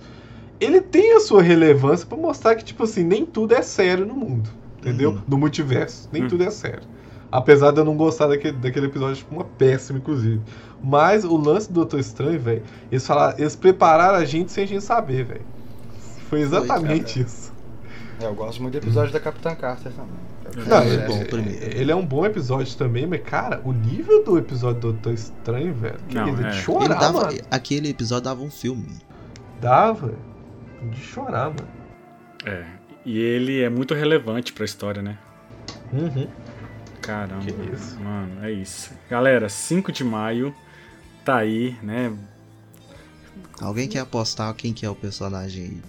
ele tem a sua relevância para mostrar que, tipo assim, nem tudo é sério no mundo. Entendeu? Uhum. No multiverso. Nem uhum. tudo é sério. Apesar de eu não gostar daquele, daquele episódio, tipo, uma péssima, inclusive. Mas o lance do Doutor Estranho, velho, eles, falaram, eles prepararam a gente sem a gente saber, velho. Foi exatamente Foi, isso.
É, eu gosto muito do episódio da Capitã Carter também.
Não, é, bom é, ele é um bom episódio também, mas, cara, o nível do episódio do Doutor Estranho, velho, que não, é. de chorar, ele
dava,
mano.
Aquele episódio dava um filme.
Dava, de chorar, mano.
É, e ele é muito relevante pra história, né?
Uhum.
Caramba. Que isso. Mano, é isso. Galera, 5 de maio tá aí, né?
Alguém quer apostar quem que é o personagem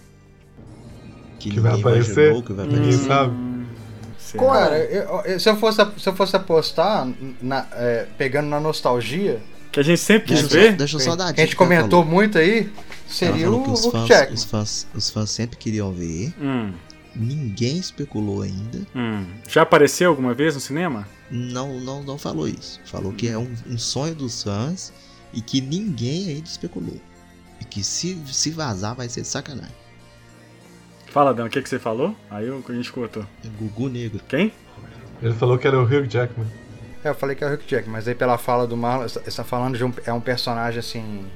que, que vai aparecer? Imaginou, que vai aparecer? Ninguém sabe.
Hum, Cara, eu, se, eu fosse, se eu fosse apostar, na, é, pegando na nostalgia.
Que a gente sempre quis ver.
Deixa eu só dar
a dica. Que a gente comentou muito aí. Seria o
os
fãs,
os fãs, os fãs sempre queriam ver.
Hum.
Ninguém especulou ainda.
Hum. Já apareceu alguma vez no cinema?
Não, não, não falou isso. Falou que é um, um sonho dos fãs e que ninguém ainda especulou. E que se, se vazar vai ser sacanagem.
Fala, Dan, o que, que você falou? Aí a gente cortou.
É Gugu Negro.
Quem?
Ele falou que era o Hugh Jackman.
É, eu falei que é o Hugh Jackman, mas aí pela fala do Marlon, está falando de um, é um personagem assim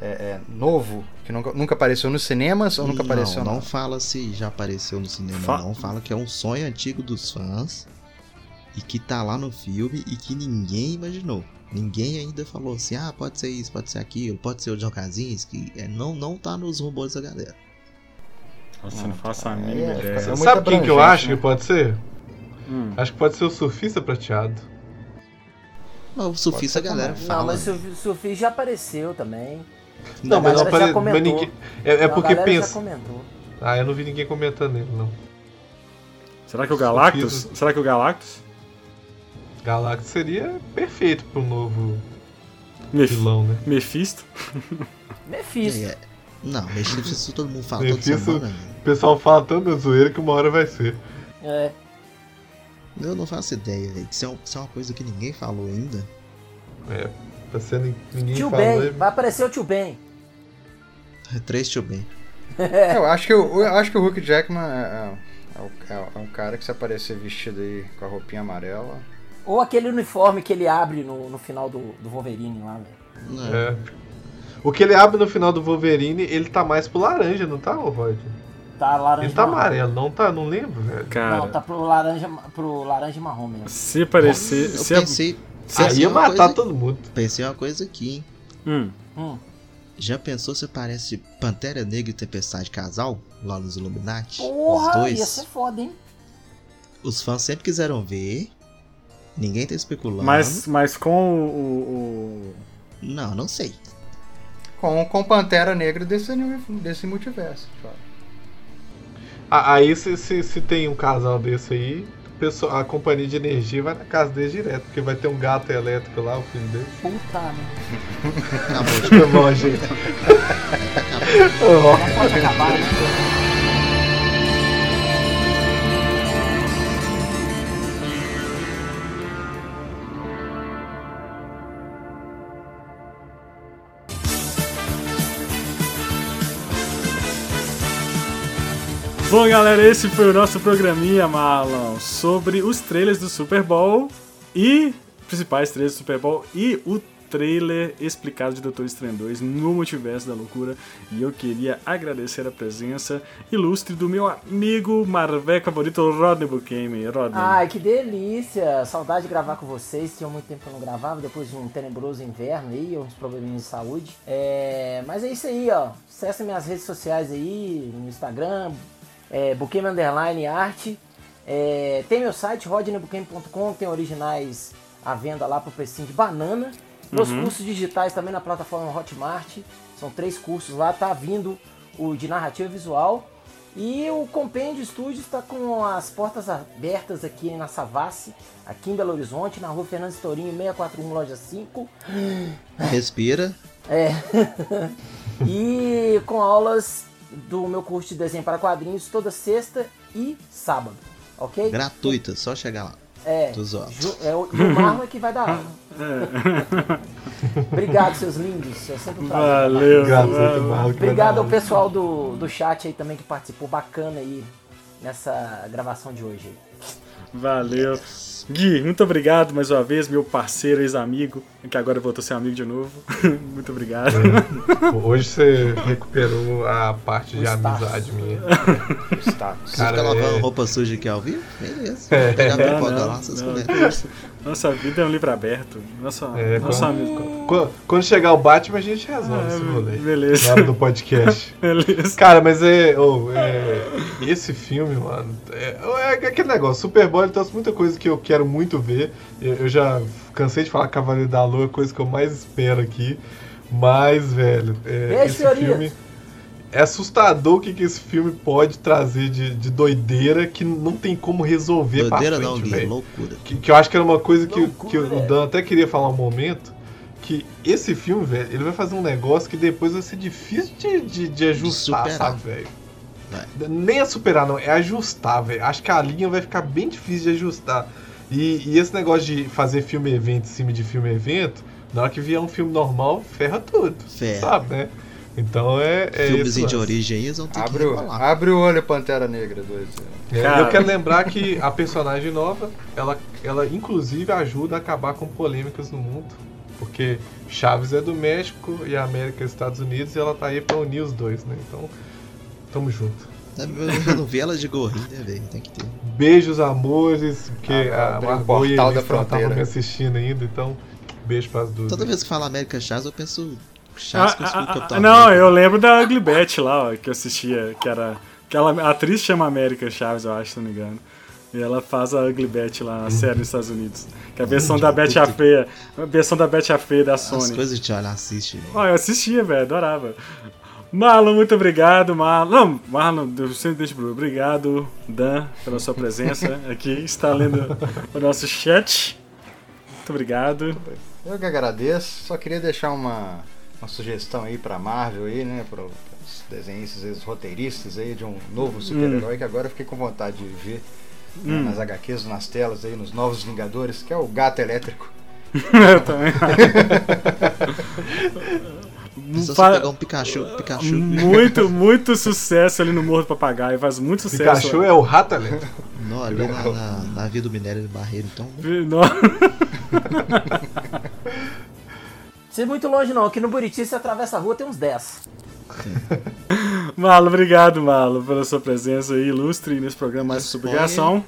é, é, novo, que nunca, nunca apareceu nos cinemas ou nunca
não,
apareceu
Não, não fala se já apareceu no cinema, Fa não. Fala que é um sonho antigo dos fãs e que tá lá no filme e que ninguém imaginou. Ninguém ainda falou assim, ah, pode ser isso, pode ser aquilo, pode ser o John Krasinski. É, não, não tá nos rumores da galera.
Nossa, ah, não faço a mínima é, ideia.
Sabe quem que eu acho né? que pode ser? Hum. Acho que pode ser o surfista prateado.
Mas o surfista a galera fala.
Não, mas o surfista já apareceu também.
Não, mas não apareceu. Mas ninguém... É, é porque pensa. Ah, eu não vi ninguém comentando ele, não.
Será que o Galactus? Surfista... Será que o Galactus?
Galactus seria perfeito pro novo Mef vilão, né?
Mephisto?
Mephisto. É,
não, Mephisto todo mundo fala Mephisto, toda semana.
O pessoal fala tanto zoeira que uma hora vai ser.
É.
Eu não faço ideia, velho. Isso, é, isso é uma coisa que ninguém falou ainda.
É, tá sendo ninguém
tio
falou.
Ben, vai aparecer o tio Ben.
É três tio Ben.
eu, acho que, eu, eu acho que o Hulk Jackman é, é, é, é um cara que se aparecer vestido aí com a roupinha amarela.
Ou aquele uniforme que ele abre no, no final do, do Wolverine lá, velho.
É. O que ele abre no final do Wolverine, ele tá mais pro laranja, não tá, Rod?
Tá laranja.
Ele tá amarelo, não tá? Não lembro, velho.
Cara,
não, tá pro laranja, pro laranja e marrom mesmo.
Se parecer.
Eu
se
pensei.
A... Aí ia matar coisa, todo mundo.
Pensei uma coisa aqui, hein?
Hum.
Hum.
Já pensou se parece Pantera Negra e Tempestade casal? Lá nos Illuminati?
Porra,
Os dois.
ia ser foda, hein?
Os fãs sempre quiseram ver. Ninguém tá especulando.
Mas, mas com o, o...
Não, não sei.
Com, com Pantera Negra desse, desse multiverso.
Ah, aí se, se, se tem um casal desse aí, a companhia de energia vai na casa dele direto, porque vai ter um gato elétrico lá, o filho dele.
Puta, né?
Acabou.
Tá bom, gente.
Não pode acabar, né?
Bom, galera, esse foi o nosso programinha, Marlon, sobre os trailers do Super Bowl e principais trailers do Super Bowl e o trailer explicado de Doutor Estranho 2 no Multiverso da Loucura. E eu queria agradecer a presença ilustre do meu amigo Marvé favorito, Rodney Bukemi. Rodney.
Ai, que delícia! Saudade de gravar com vocês. Tinha muito tempo que eu não gravava, depois de um tenebroso inverno aí, uns probleminhas de saúde. É... Mas é isso aí, ó. Acesse minhas redes sociais aí, no Instagram, é, Bukemi Underline Arte. É, tem meu site, rodneybuquemi.com, tem originais à venda lá pro precinho de banana. Meus uhum. cursos digitais também na plataforma Hotmart. São três cursos lá, tá vindo o de narrativa visual. E o Compêndio Studios está com as portas abertas aqui na Savassi, aqui em Belo Horizonte, na rua Fernando Estourinho, 641, loja 5.
Respira.
É. e com aulas do meu curso de desenho para quadrinhos toda sexta e sábado, ok?
Gratuita, só chegar lá.
É, ju, é o, o Marlon é que vai dar aula. Obrigado, seus lindos. É sempre um prazer.
Valeu,
valeu.
Obrigado ao pessoal do, do chat aí também que participou bacana aí nessa gravação de hoje.
Valeu. Gui, muito obrigado mais uma vez, meu parceiro, ex-amigo, que agora voltou a ser amigo de novo. muito obrigado.
É. Hoje você recuperou a parte o de status. amizade minha.
O status. Cara, você fica lavando roupa suja aqui ao vivo? Beleza. É. Pegar pipoca é, lá, vocês
Nossa vida é um livro aberto. Nossa,
é, nosso quando, amigo. Quando, quando, chegar o Batman, a gente resolve ah, esse rolê.
Beleza.
Na hora do podcast.
beleza.
Cara, mas é, oh, é. Esse filme, mano. É, é aquele negócio. Super Bowl ele trouxe muita coisa que eu quero muito ver. Eu, eu já cansei de falar Cavaleiro da Lua, coisa que eu mais espero aqui. Mas, velho, é, esse filme é assustador o que, que esse filme pode trazer de, de doideira que não tem como resolver
doideira
pra frente,
não, Gui, loucura.
Que, que, eu acho que era uma coisa que, loucura, que o Dan até queria falar um momento, que esse filme, velho, ele vai fazer um negócio que depois vai ser difícil de, de, de ajustar, de sabe, velho? É. Nem é superar, não, é ajustar, velho. Acho que a linha vai ficar bem difícil de ajustar. E, e esse negócio de fazer filme-evento em cima de filme-evento, na hora que vier um filme normal, ferra tudo. Ferra. Sabe, né? Então é. é
Filmes de origem eles vão ter
abre,
que
o, abre o olho, Pantera Negra 2.
É, eu quero lembrar que a personagem nova, ela, ela inclusive ajuda a acabar com polêmicas no mundo. Porque Chaves é do México e a América é dos Estados Unidos e ela tá aí pra unir os dois, né? Então, tamo junto.
Eu não vi ela de gorrinho, né, velho? Tem que ter.
Beijos, amores, porque ah, a Margot e a estavam me assistindo ainda, então beijo para as duas.
Toda vez que fala América Chaves, eu penso Chaves
ah, com ah, Capitão Não, eu lembro da Ugly Betty lá, ó, que eu assistia, que era... Aquela a atriz chama América Chaves, eu acho, se não me engano. E ela faz a Ugly Betty lá na série nos Estados Unidos. Que é a versão da Betty a Feia. A versão da Betty a Feia da Sony. As
coisas de olha, assiste.
Ó, eu assistia, velho, adorava. Marlon, muito obrigado, Marlon. Não, Marlon, eu sempre deixo pro Obrigado, Dan, pela sua presença aqui. Está lendo o nosso chat. Muito obrigado.
Eu que agradeço. Só queria deixar uma, uma sugestão aí pra Marvel aí, né? Para os desenhistas, os roteiristas aí de um novo super-herói hum. que agora eu fiquei com vontade de ver. né, hum. nas HQs, nas telas aí, nos Novos Vingadores, que é o gato elétrico.
Eu também.
Só Fa... pegar um Pikachu, Pikachu.
Muito, muito sucesso ali no Morro do Papagaio. Faz muito sucesso.
Pikachu é o rato elétrico.
Não, ali na, na, na Via do Minério de Barreiro, então.
Não. Você é muito longe não, aqui no Buriti você atravessa a rua tem uns 10.
Malo, obrigado, Malo, pela sua presença aí, ilustre nesse programa Mais Subgação.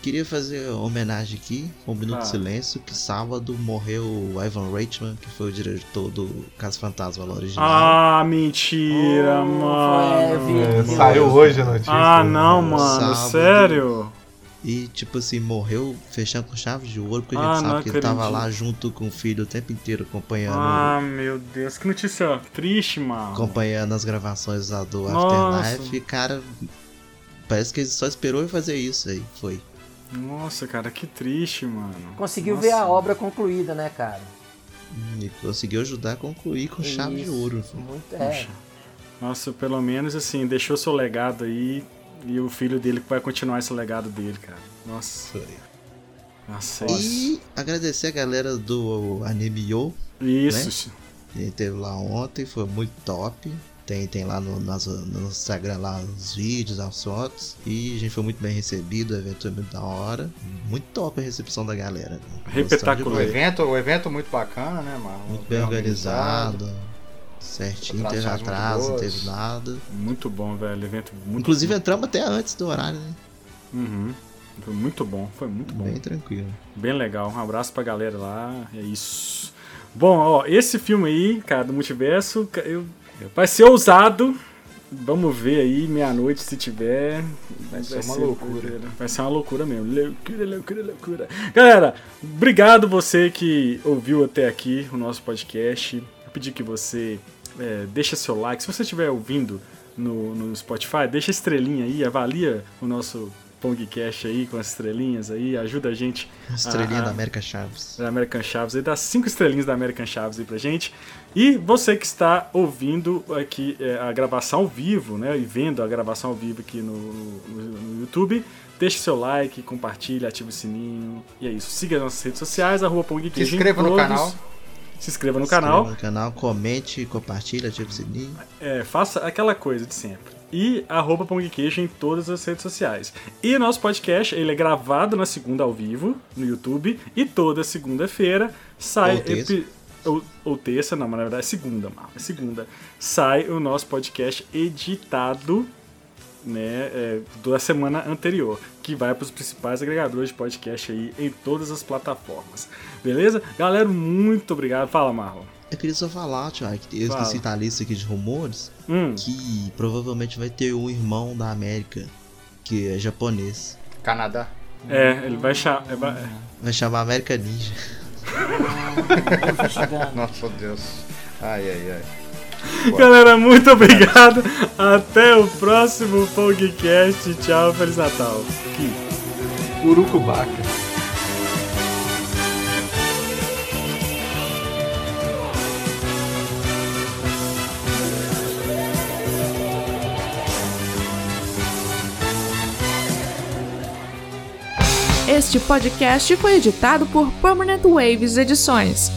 Queria fazer homenagem aqui, um minuto ah. de silêncio, que sábado morreu o Ivan Reitman, que foi o diretor do Caso Fantasma lá original.
Ah, mentira, oh, mano.
É, saiu hoje a notícia.
Ah, não, mano, sábado, sério?
E, tipo assim, morreu fechando com chave de ouro, porque a gente ah, sabe que ele tava lá junto com o filho o tempo inteiro acompanhando.
Ah, meu Deus, que notícia triste, mano.
Acompanhando as gravações lá do Nossa. Afterlife. Cara, parece que ele só esperou eu fazer isso aí. Foi.
Nossa, cara, que triste, mano.
Conseguiu
Nossa.
ver a obra concluída, né, cara?
E conseguiu ajudar a concluir com isso. chave de ouro.
Muito, é.
Nossa, pelo menos assim, deixou seu legado aí e o filho dele que vai continuar esse legado dele, cara. Nossa.
Nossa, e agradecer a galera do Anime Yo.
Isso.
Né? Ele teve lá ontem, foi muito top. Tem, tem lá no, no Instagram lá os vídeos, as fotos. E a gente foi muito bem recebido, o evento foi muito da hora. Muito top a recepção da galera. Né?
Repetacular.
O evento, o evento muito bacana, né, mano?
Muito bem, bem organizado. organizado certinho, teve atraso, não teve nada.
Muito bom, velho. Evento muito
Inclusive bom. entramos até antes do horário, né?
Uhum. Foi muito bom, foi muito bom.
Bem tranquilo.
Bem legal. Um abraço pra galera lá. É isso. Bom, ó, esse filme aí, cara, do multiverso, eu, vai ser ousado. Vamos ver aí, meia-noite, se tiver.
Vai, vai ser uma ser loucura.
Vai ser uma loucura mesmo. Loucura, loucura, loucura. Galera, obrigado você que ouviu até aqui o nosso podcast. Eu pedi que você é, deixa seu like. Se você estiver ouvindo no, no Spotify, deixa estrelinha aí, avalia o nosso Pongcast aí com as estrelinhas aí, ajuda a gente.
Estrelinha a, da American Chaves.
Da American Chaves aí, dá cinco estrelinhas da American Chaves aí pra gente. E você que está ouvindo aqui é, a gravação ao vivo, né? E vendo a gravação ao vivo aqui no, no, no YouTube, deixe seu like, compartilhe, ative o sininho. E é isso. Siga as nossas redes sociais, arroba Pongcast.
Se inscreva no canal.
Se inscreva no se canal.
Se inscreva no canal, comente, compartilhe, ative o sininho.
É, faça aquela coisa de sempre. E arroba Pongqueijo em todas as redes sociais. E nosso podcast, ele é gravado na segunda ao vivo, no YouTube. E toda segunda-feira sai...
Ou.
Ou, terça, não, mas na verdade é segunda. É segunda. Sai o nosso podcast editado né, é, da semana anterior, que vai para os principais agregadores de podcast aí em todas as plataformas. Beleza? Galera, muito obrigado. Fala, Marlon.
Eu queria só falar, Tiago, que eu Fala. esqueci da lista aqui de rumores, hum. que provavelmente vai ter um irmão da América que é japonês.
Canadá.
É, ele vai chamar. Vai...
vai chamar América Ninja.
Nossa Deus. Ai, ai, ai.
Galera, muito obrigado. Até o próximo podcast. Tchau, Feliz Natal.
Urucubaca.
Este podcast foi editado por Permanent Waves Edições.